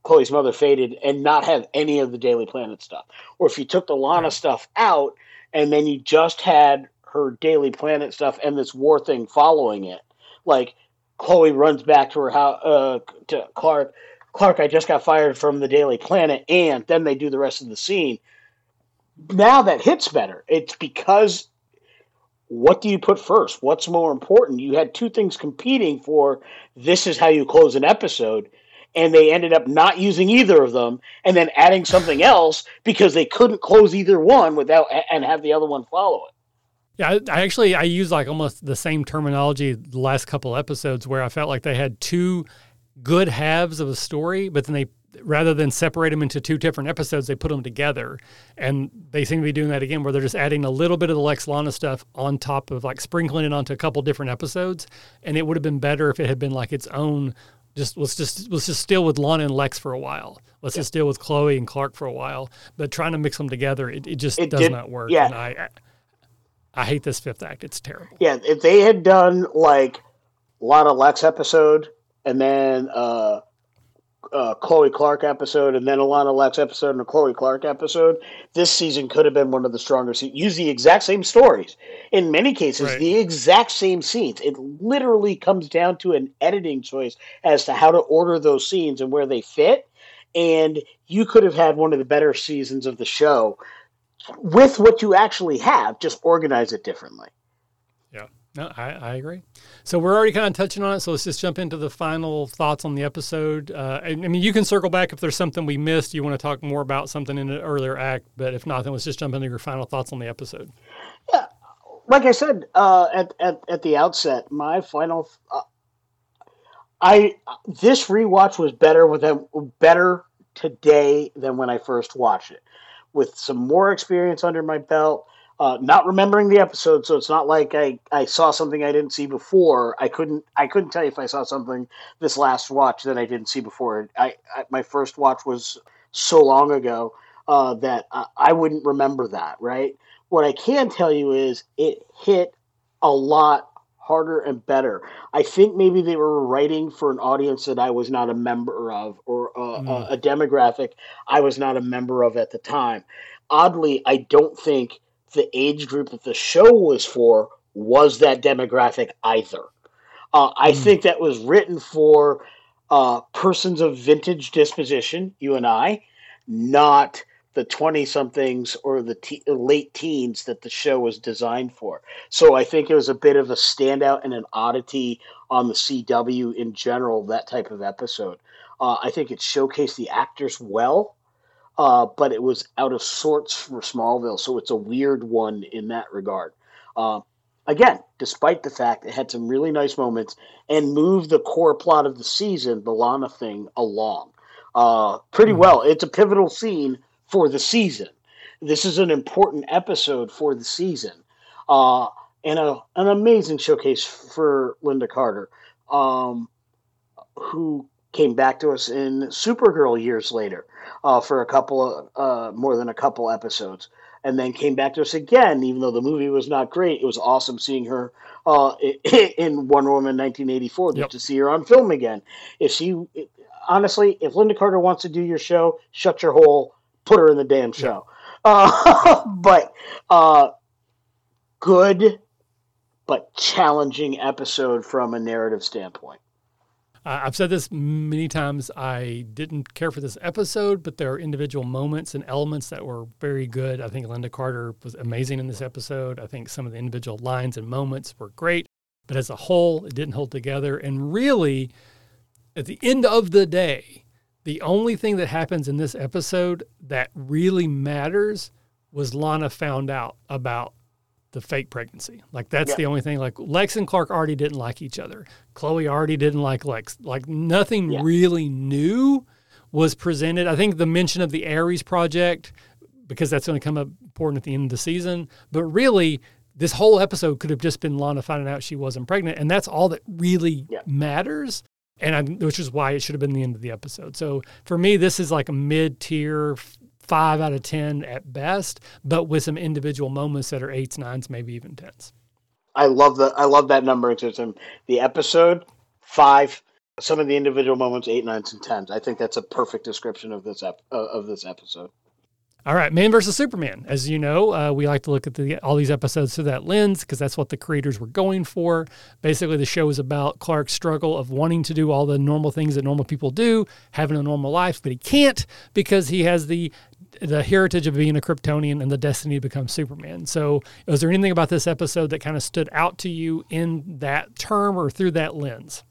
Chloe's mother faded and not have any of the Daily Planet stuff. Or if you took the Lana stuff out and then you just had her Daily Planet stuff and this war thing following it, like Chloe runs back to her house uh, to Clark. Clark, I just got fired from the Daily Planet, and then they do the rest of the scene. Now that hits better. It's because what do you put first? What's more important? You had two things competing for this is how you close an episode, and they ended up not using either of them and then adding something else because they couldn't close either one without and have the other one follow it. Yeah, I, I actually I use like almost the same terminology the last couple episodes where I felt like they had two good halves of a story, but then they rather than separate them into two different episodes, they put them together, and they seem to be doing that again, where they're just adding a little bit of the Lex Lana stuff on top of like sprinkling it onto a couple different episodes, and it would have been better if it had been like its own. Just let's just let's just deal with Lana and Lex for a while. Let's just deal with Chloe and Clark for a while. But trying to mix them together, it, it just It does did- not work. yeah. And I, I hate this fifth act. It's terrible. Yeah, if they had done like Lana Lex episode and then uh, uh, Chloe Clark episode and then a Lana Lex episode and a Chloe Clark episode, this season could have been one of the stronger. Se- use the exact same stories. In many cases, Right. the exact same scenes. It literally comes down to an editing choice as to how to order those scenes and where they fit. And you could have had one of the better seasons of the show with what you actually have, just organize it differently. Yeah, no, I, I agree. So we're already kind of touching on it. So let's just jump into the final thoughts on the episode. Uh, I, I mean, you can circle back if there's something we missed. You want to talk more about something in an earlier act, but if not, then let's just jump into your final thoughts on the episode. Yeah, like I said uh, at, at at the outset, my final, uh, I this rewatch was better with them better today than when I first watched it, with some more experience under my belt. Uh, not remembering the episode, so it's not like I, I saw something I didn't see before. I couldn't I couldn't tell you if I saw something this last watch that I didn't see before. I, I my first watch was so long ago uh, that I, I wouldn't remember that. Right. What I can tell you is it hit a lot harder and better. I think maybe they were writing for an audience that I was not a member of or a, mm. a, a demographic I was not a member of at the time. Oddly, I don't think the age group that the show was for was that demographic either. Uh, I mm. think that was written for uh, persons of vintage disposition, you and I, not the 20 somethings or the te- late teens that the show was designed for. So I think it was a bit of a standout and an oddity on the CW in general, that type of episode. Uh, I think it showcased the actors well, uh, but it was out of sorts for Smallville. So it's a weird one in that regard. Uh, again, despite the fact it had some really nice moments and moved the core plot of the season, the Lana thing, along uh, pretty mm-hmm. well. It's a pivotal scene for the season. This is an important episode for the season. Uh, and a, an amazing showcase for Lynda Carter, um, who came back to us in Supergirl years later uh, for a couple of uh, more than a couple episodes, and then came back to us again. Even though the movie was not great, it was awesome seeing her uh, in Wonder Woman 1984. Yep. To see her on film again. If she, honestly, if Lynda Carter wants to do your show, shut your hole put her in the damn show. Uh, but uh, good, but challenging episode from a narrative standpoint. Uh, I've said this many times. I didn't care for this episode, but there are individual moments and elements that were very good. I think Lynda Carter was amazing in this episode. I think some of the individual lines and moments were great, but as a whole, it didn't hold together. And really, at the end of the day, the only thing that happens in this episode that really matters was Lana found out about the fake pregnancy. Like that's yeah. the only thing. Like Lex and Clark already didn't like each other. Chloe already didn't like Lex. Like nothing yeah. really new was presented. I think the mention of the Aries project because that's going to come up important at the end of the season. But really, this whole episode could have just been Lana finding out she wasn't pregnant, and that's all that really yeah. matters and I, which is why it should have been the end of the episode. So for me, this is like a mid tier, five out of ten at best, but with some individual moments that are eights, nines, maybe even tens. I love the I love that numbering system. The episode five, some of the individual moments eight, nines, and tens. I think that's a perfect description of this ep- uh, of this episode. All right, Man versus Superman. As you know, uh, we like to look at the, all these episodes through that lens because that's what the creators were going for. Basically, the show is about Clark's struggle of wanting to do all the normal things that normal people do, having a normal life, but he can't because he has the the heritage of being a Kryptonian and the destiny to become Superman. So, was there anything about this episode that kind of stood out to you in that term or through that lens?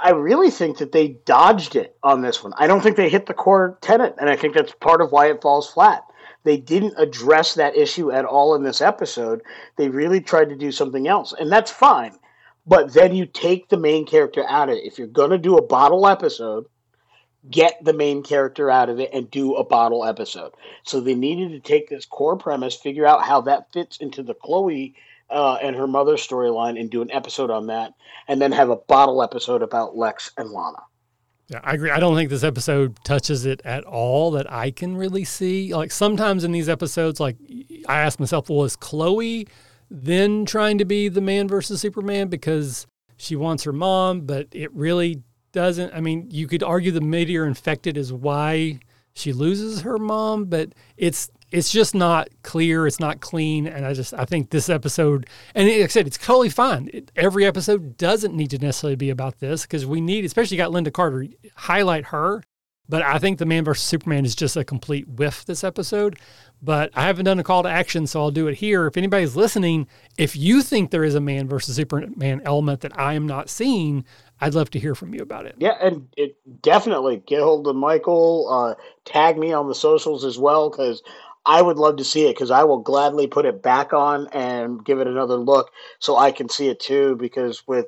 I really think that they dodged it on this one. I don't think they hit the core tenet, and I think that's part of why it falls flat. They didn't address that issue at all in this episode. They really tried to do something else, and that's fine. But then you take the main character out of it. If you're going to do a bottle episode, get the main character out of it and do a bottle episode. So they needed to take this core premise, figure out how that fits into the Chloe uh, and her mother storyline, and do an episode on that, and then have a bottle episode about Lex and Lana. Yeah, I agree. I don't think this episode touches it at all that I can really see. Like sometimes in these episodes, like I ask myself, well, is Chloe then trying to be the man versus Superman because she wants her mom, but it really doesn't. I mean, you could argue the meteor infected is why she loses her mom, but it's it's just not clear. It's not clean, and I just I think this episode, and like I said, it's totally fine. It, every episode doesn't need to necessarily be about this because we need, especially got Lynda Carter, highlight her. But I think the Man versus Superman is just a complete whiff this episode. But I haven't done a call to action, so I'll do it here. If anybody's listening, if you think there is a Man versus Superman element that I am not seeing, I'd love to hear from you about it. Yeah, and it definitely get hold of Michael. Uh, tag me on the socials as well because I would love to see it because I will gladly put it back on and give it another look so I can see it too. Because with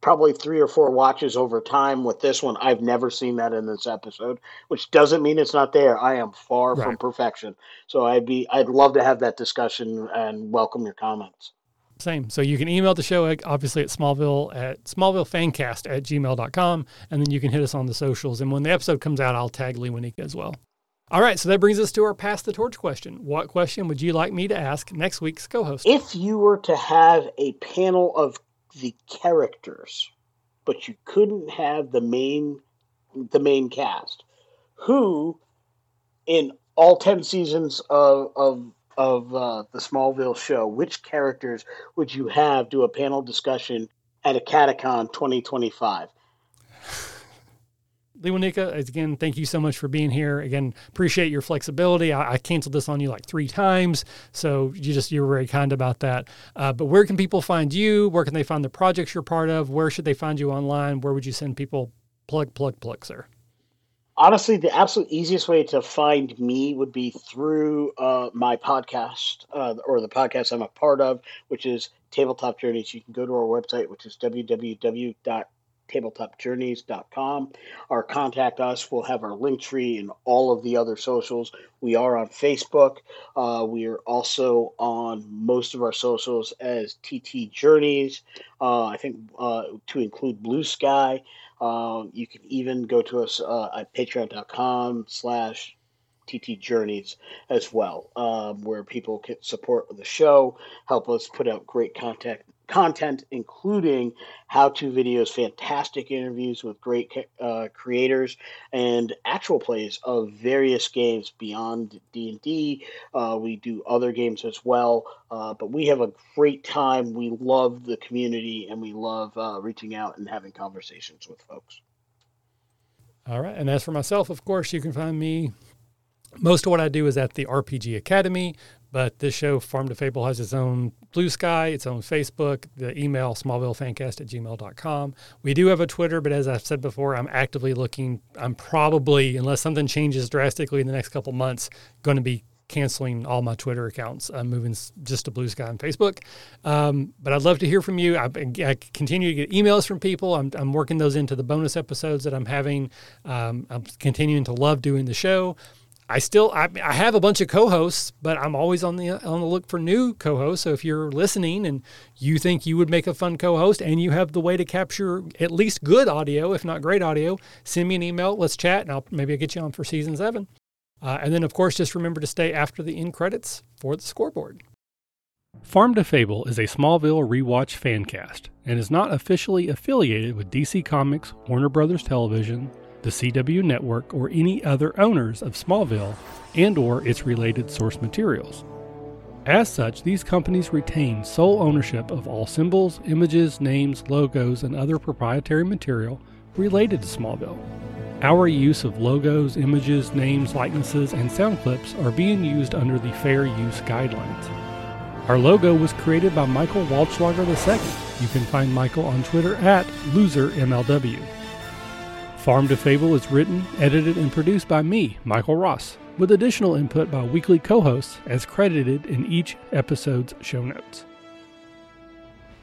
probably three or four watches over time with this one, I've never seen that in this episode, which doesn't mean it's not there. I am far right. from perfection. So I'd be I'd love to have that discussion and welcome your comments. Same. So you can email the show eh, obviously at Smallville at smallvillefancast at gmail.com. And then you can hit us on the socials. And when the episode comes out, I'll tag Lewanika as well. All right, so that brings us to our pass the torch question. What question would you like me to ask next week's co-host? If you were to have a panel of the characters, but you couldn't have the main the main cast. Who, in all ten seasons of of of uh, the Smallville show, which characters would you have do a panel discussion at a Catacon 2025? Lee again, thank you so much for being here. Again, appreciate your flexibility. I, I, canceled this on you like three times, so you just you were very kind about that. Uh, but where can people find you? Where can they find the projects you're part of? Where should they find you online? Where would you send people? Plug, plug, plug, sir. Honestly, the absolute easiest way to find me would be through uh, my podcast uh, or the podcast I'm a part of, which is Tabletop Journeys. You can go to our website, which is www tabletopjourneys.com or contact us. We'll have our link tree and all of the other socials. We are on Facebook. Uh, we are also on most of our socials as TT Journeys. Uh, I think uh, to include Blue Sky. Uh, you can even go to us uh, at patreon.com slash TT Journeys as well, um, where people can support the show, help us put out great content content, including how-to videos, fantastic interviews with great uh, creators, and actual plays of various games beyond D&D. Uh, we do other games as well, uh, but we have a great time. We love the community, and we love uh, reaching out and having conversations with folks. All right. And as for myself, of course, you can find me most of what I do is at the RPG Academy, but this show, Farm to Fable, has its own Blue Sky, its on Facebook, the email smallvillefancast at gmail.com. We do have a Twitter, but as I've said before, I'm actively looking. I'm probably, unless something changes drastically in the next couple months, going to be canceling all my Twitter accounts. I'm moving just to Blue Sky and Facebook. Um, but I'd love to hear from you. I, I, continue to get emails from people. I'm, I'm, working those into the bonus episodes that I'm having. Um, I'm continuing to love doing the show. I still I, I have a bunch of co-hosts, but I'm always on the on the look for new co-hosts. So if you're listening and you think you would make a fun co-host and you have the way to capture at least good audio, if not great audio, send me an email. Let's chat, and I'll maybe I'll get you on for season seven. Uh, and then of course, just remember to stay after the end credits for the scoreboard. Farm to Fable is a Smallville rewatch fan cast and is not officially affiliated with DC Comics, Warner Brothers Television, the CW network, or any other owners of Smallville and or its related source materials. As such, these companies retain sole ownership of all symbols, images, names, logos, and other proprietary material related to Smallville. Our use of logos, images, names, likenesses, and sound clips are being used under the Fair Use Guidelines. Our logo was created by Michael Waldschlager II. You can find Michael on Twitter at LoserMLW. Farm to Fable is written, edited, and produced by me, Michael Ross, with additional input by weekly co hosts as credited in each episode's show notes.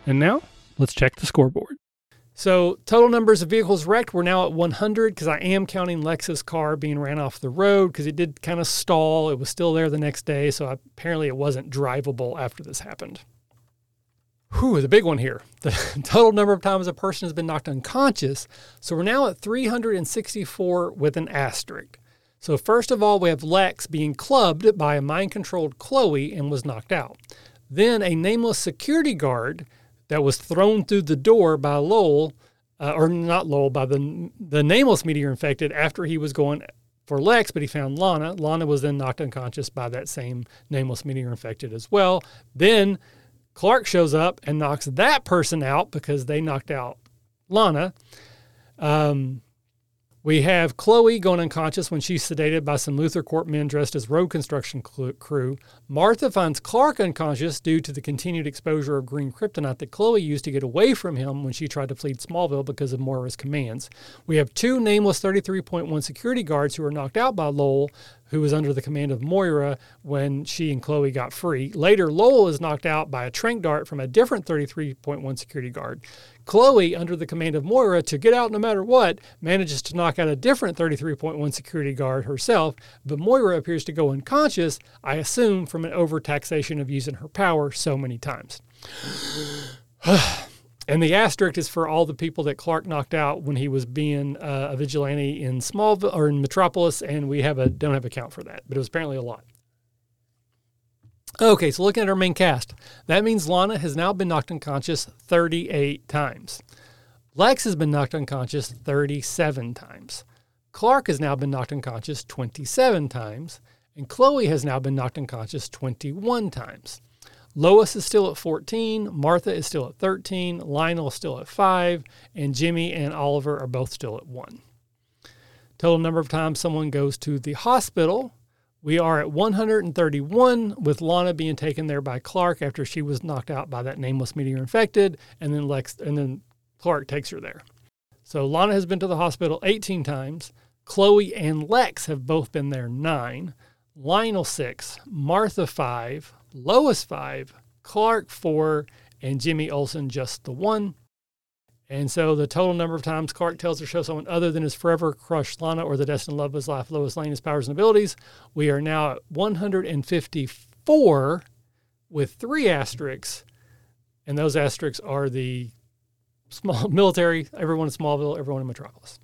And now, let's check the scoreboard. So, total numbers of vehicles wrecked, we're now at 100 because I am counting Lex's car being ran off the road because it did kind of stall. It was still there the next day, so apparently it wasn't drivable after this happened. Whew, the big one here. The total number of times a person has been knocked unconscious. So we're now at 364 with an asterisk. So, first of all, we have Lex being clubbed by a mind controlled Chloe and was knocked out. Then a nameless security guard that was thrown through the door by Lowell, uh, or not Lowell, by the, the nameless meteor infected after he was going for Lex, but he found Lana. Lana was then knocked unconscious by that same nameless meteor infected as well. Then Clark shows up and knocks that person out because they knocked out Lana. Um, we have Chloe going unconscious when she's sedated by some LuthorCorp men dressed as road construction crew. Martha finds Clark unconscious due to the continued exposure of green kryptonite that Chloe used to get away from him when she tried to flee Smallville because of Moira's commands. We have two nameless 33.1 security guards who are knocked out by Lowell, who was under the command of Moira when she and Chloe got free. Later, Lowell is knocked out by a tranq dart from a different 33.1 security guard. Chloe, under the command of Moira to get out no matter what, manages to knock out a different 33.1 security guard herself, but Moira appears to go unconscious, I assume from an overtaxation of using her power so many times. And the asterisk is for all the people that Clark knocked out when he was being uh, a vigilante in Smallville or in Metropolis, and we have a don't have a count for that, but it was apparently a lot. Okay, so looking at our main cast, that means Lana has now been knocked unconscious 38 times. Lex has been knocked unconscious 37 times. Clark has now been knocked unconscious 27 times. And Chloe has now been knocked unconscious 21 times. Lois is still at 14, Martha is still at 13, Lionel is still at 5, and Jimmy and Oliver are both still at 1. Total number of times someone goes to the hospital, we are at 131, with Lana being taken there by Clark after she was knocked out by that nameless meteor infected, and then Lex and then Clark takes her there. So Lana has been to the hospital 18 times. Chloe and Lex have both been there nine. Lionel six, Martha five, Lois five, Clark four, and Jimmy Olsen just the one. And so the total number of times Clark tells to show someone other than his forever crushed Lana or the destined love of his life, Lois Lane, his powers and abilities, we are now at 154 with three asterisks. And those asterisks are the small military, everyone in Smallville, everyone in Metropolis.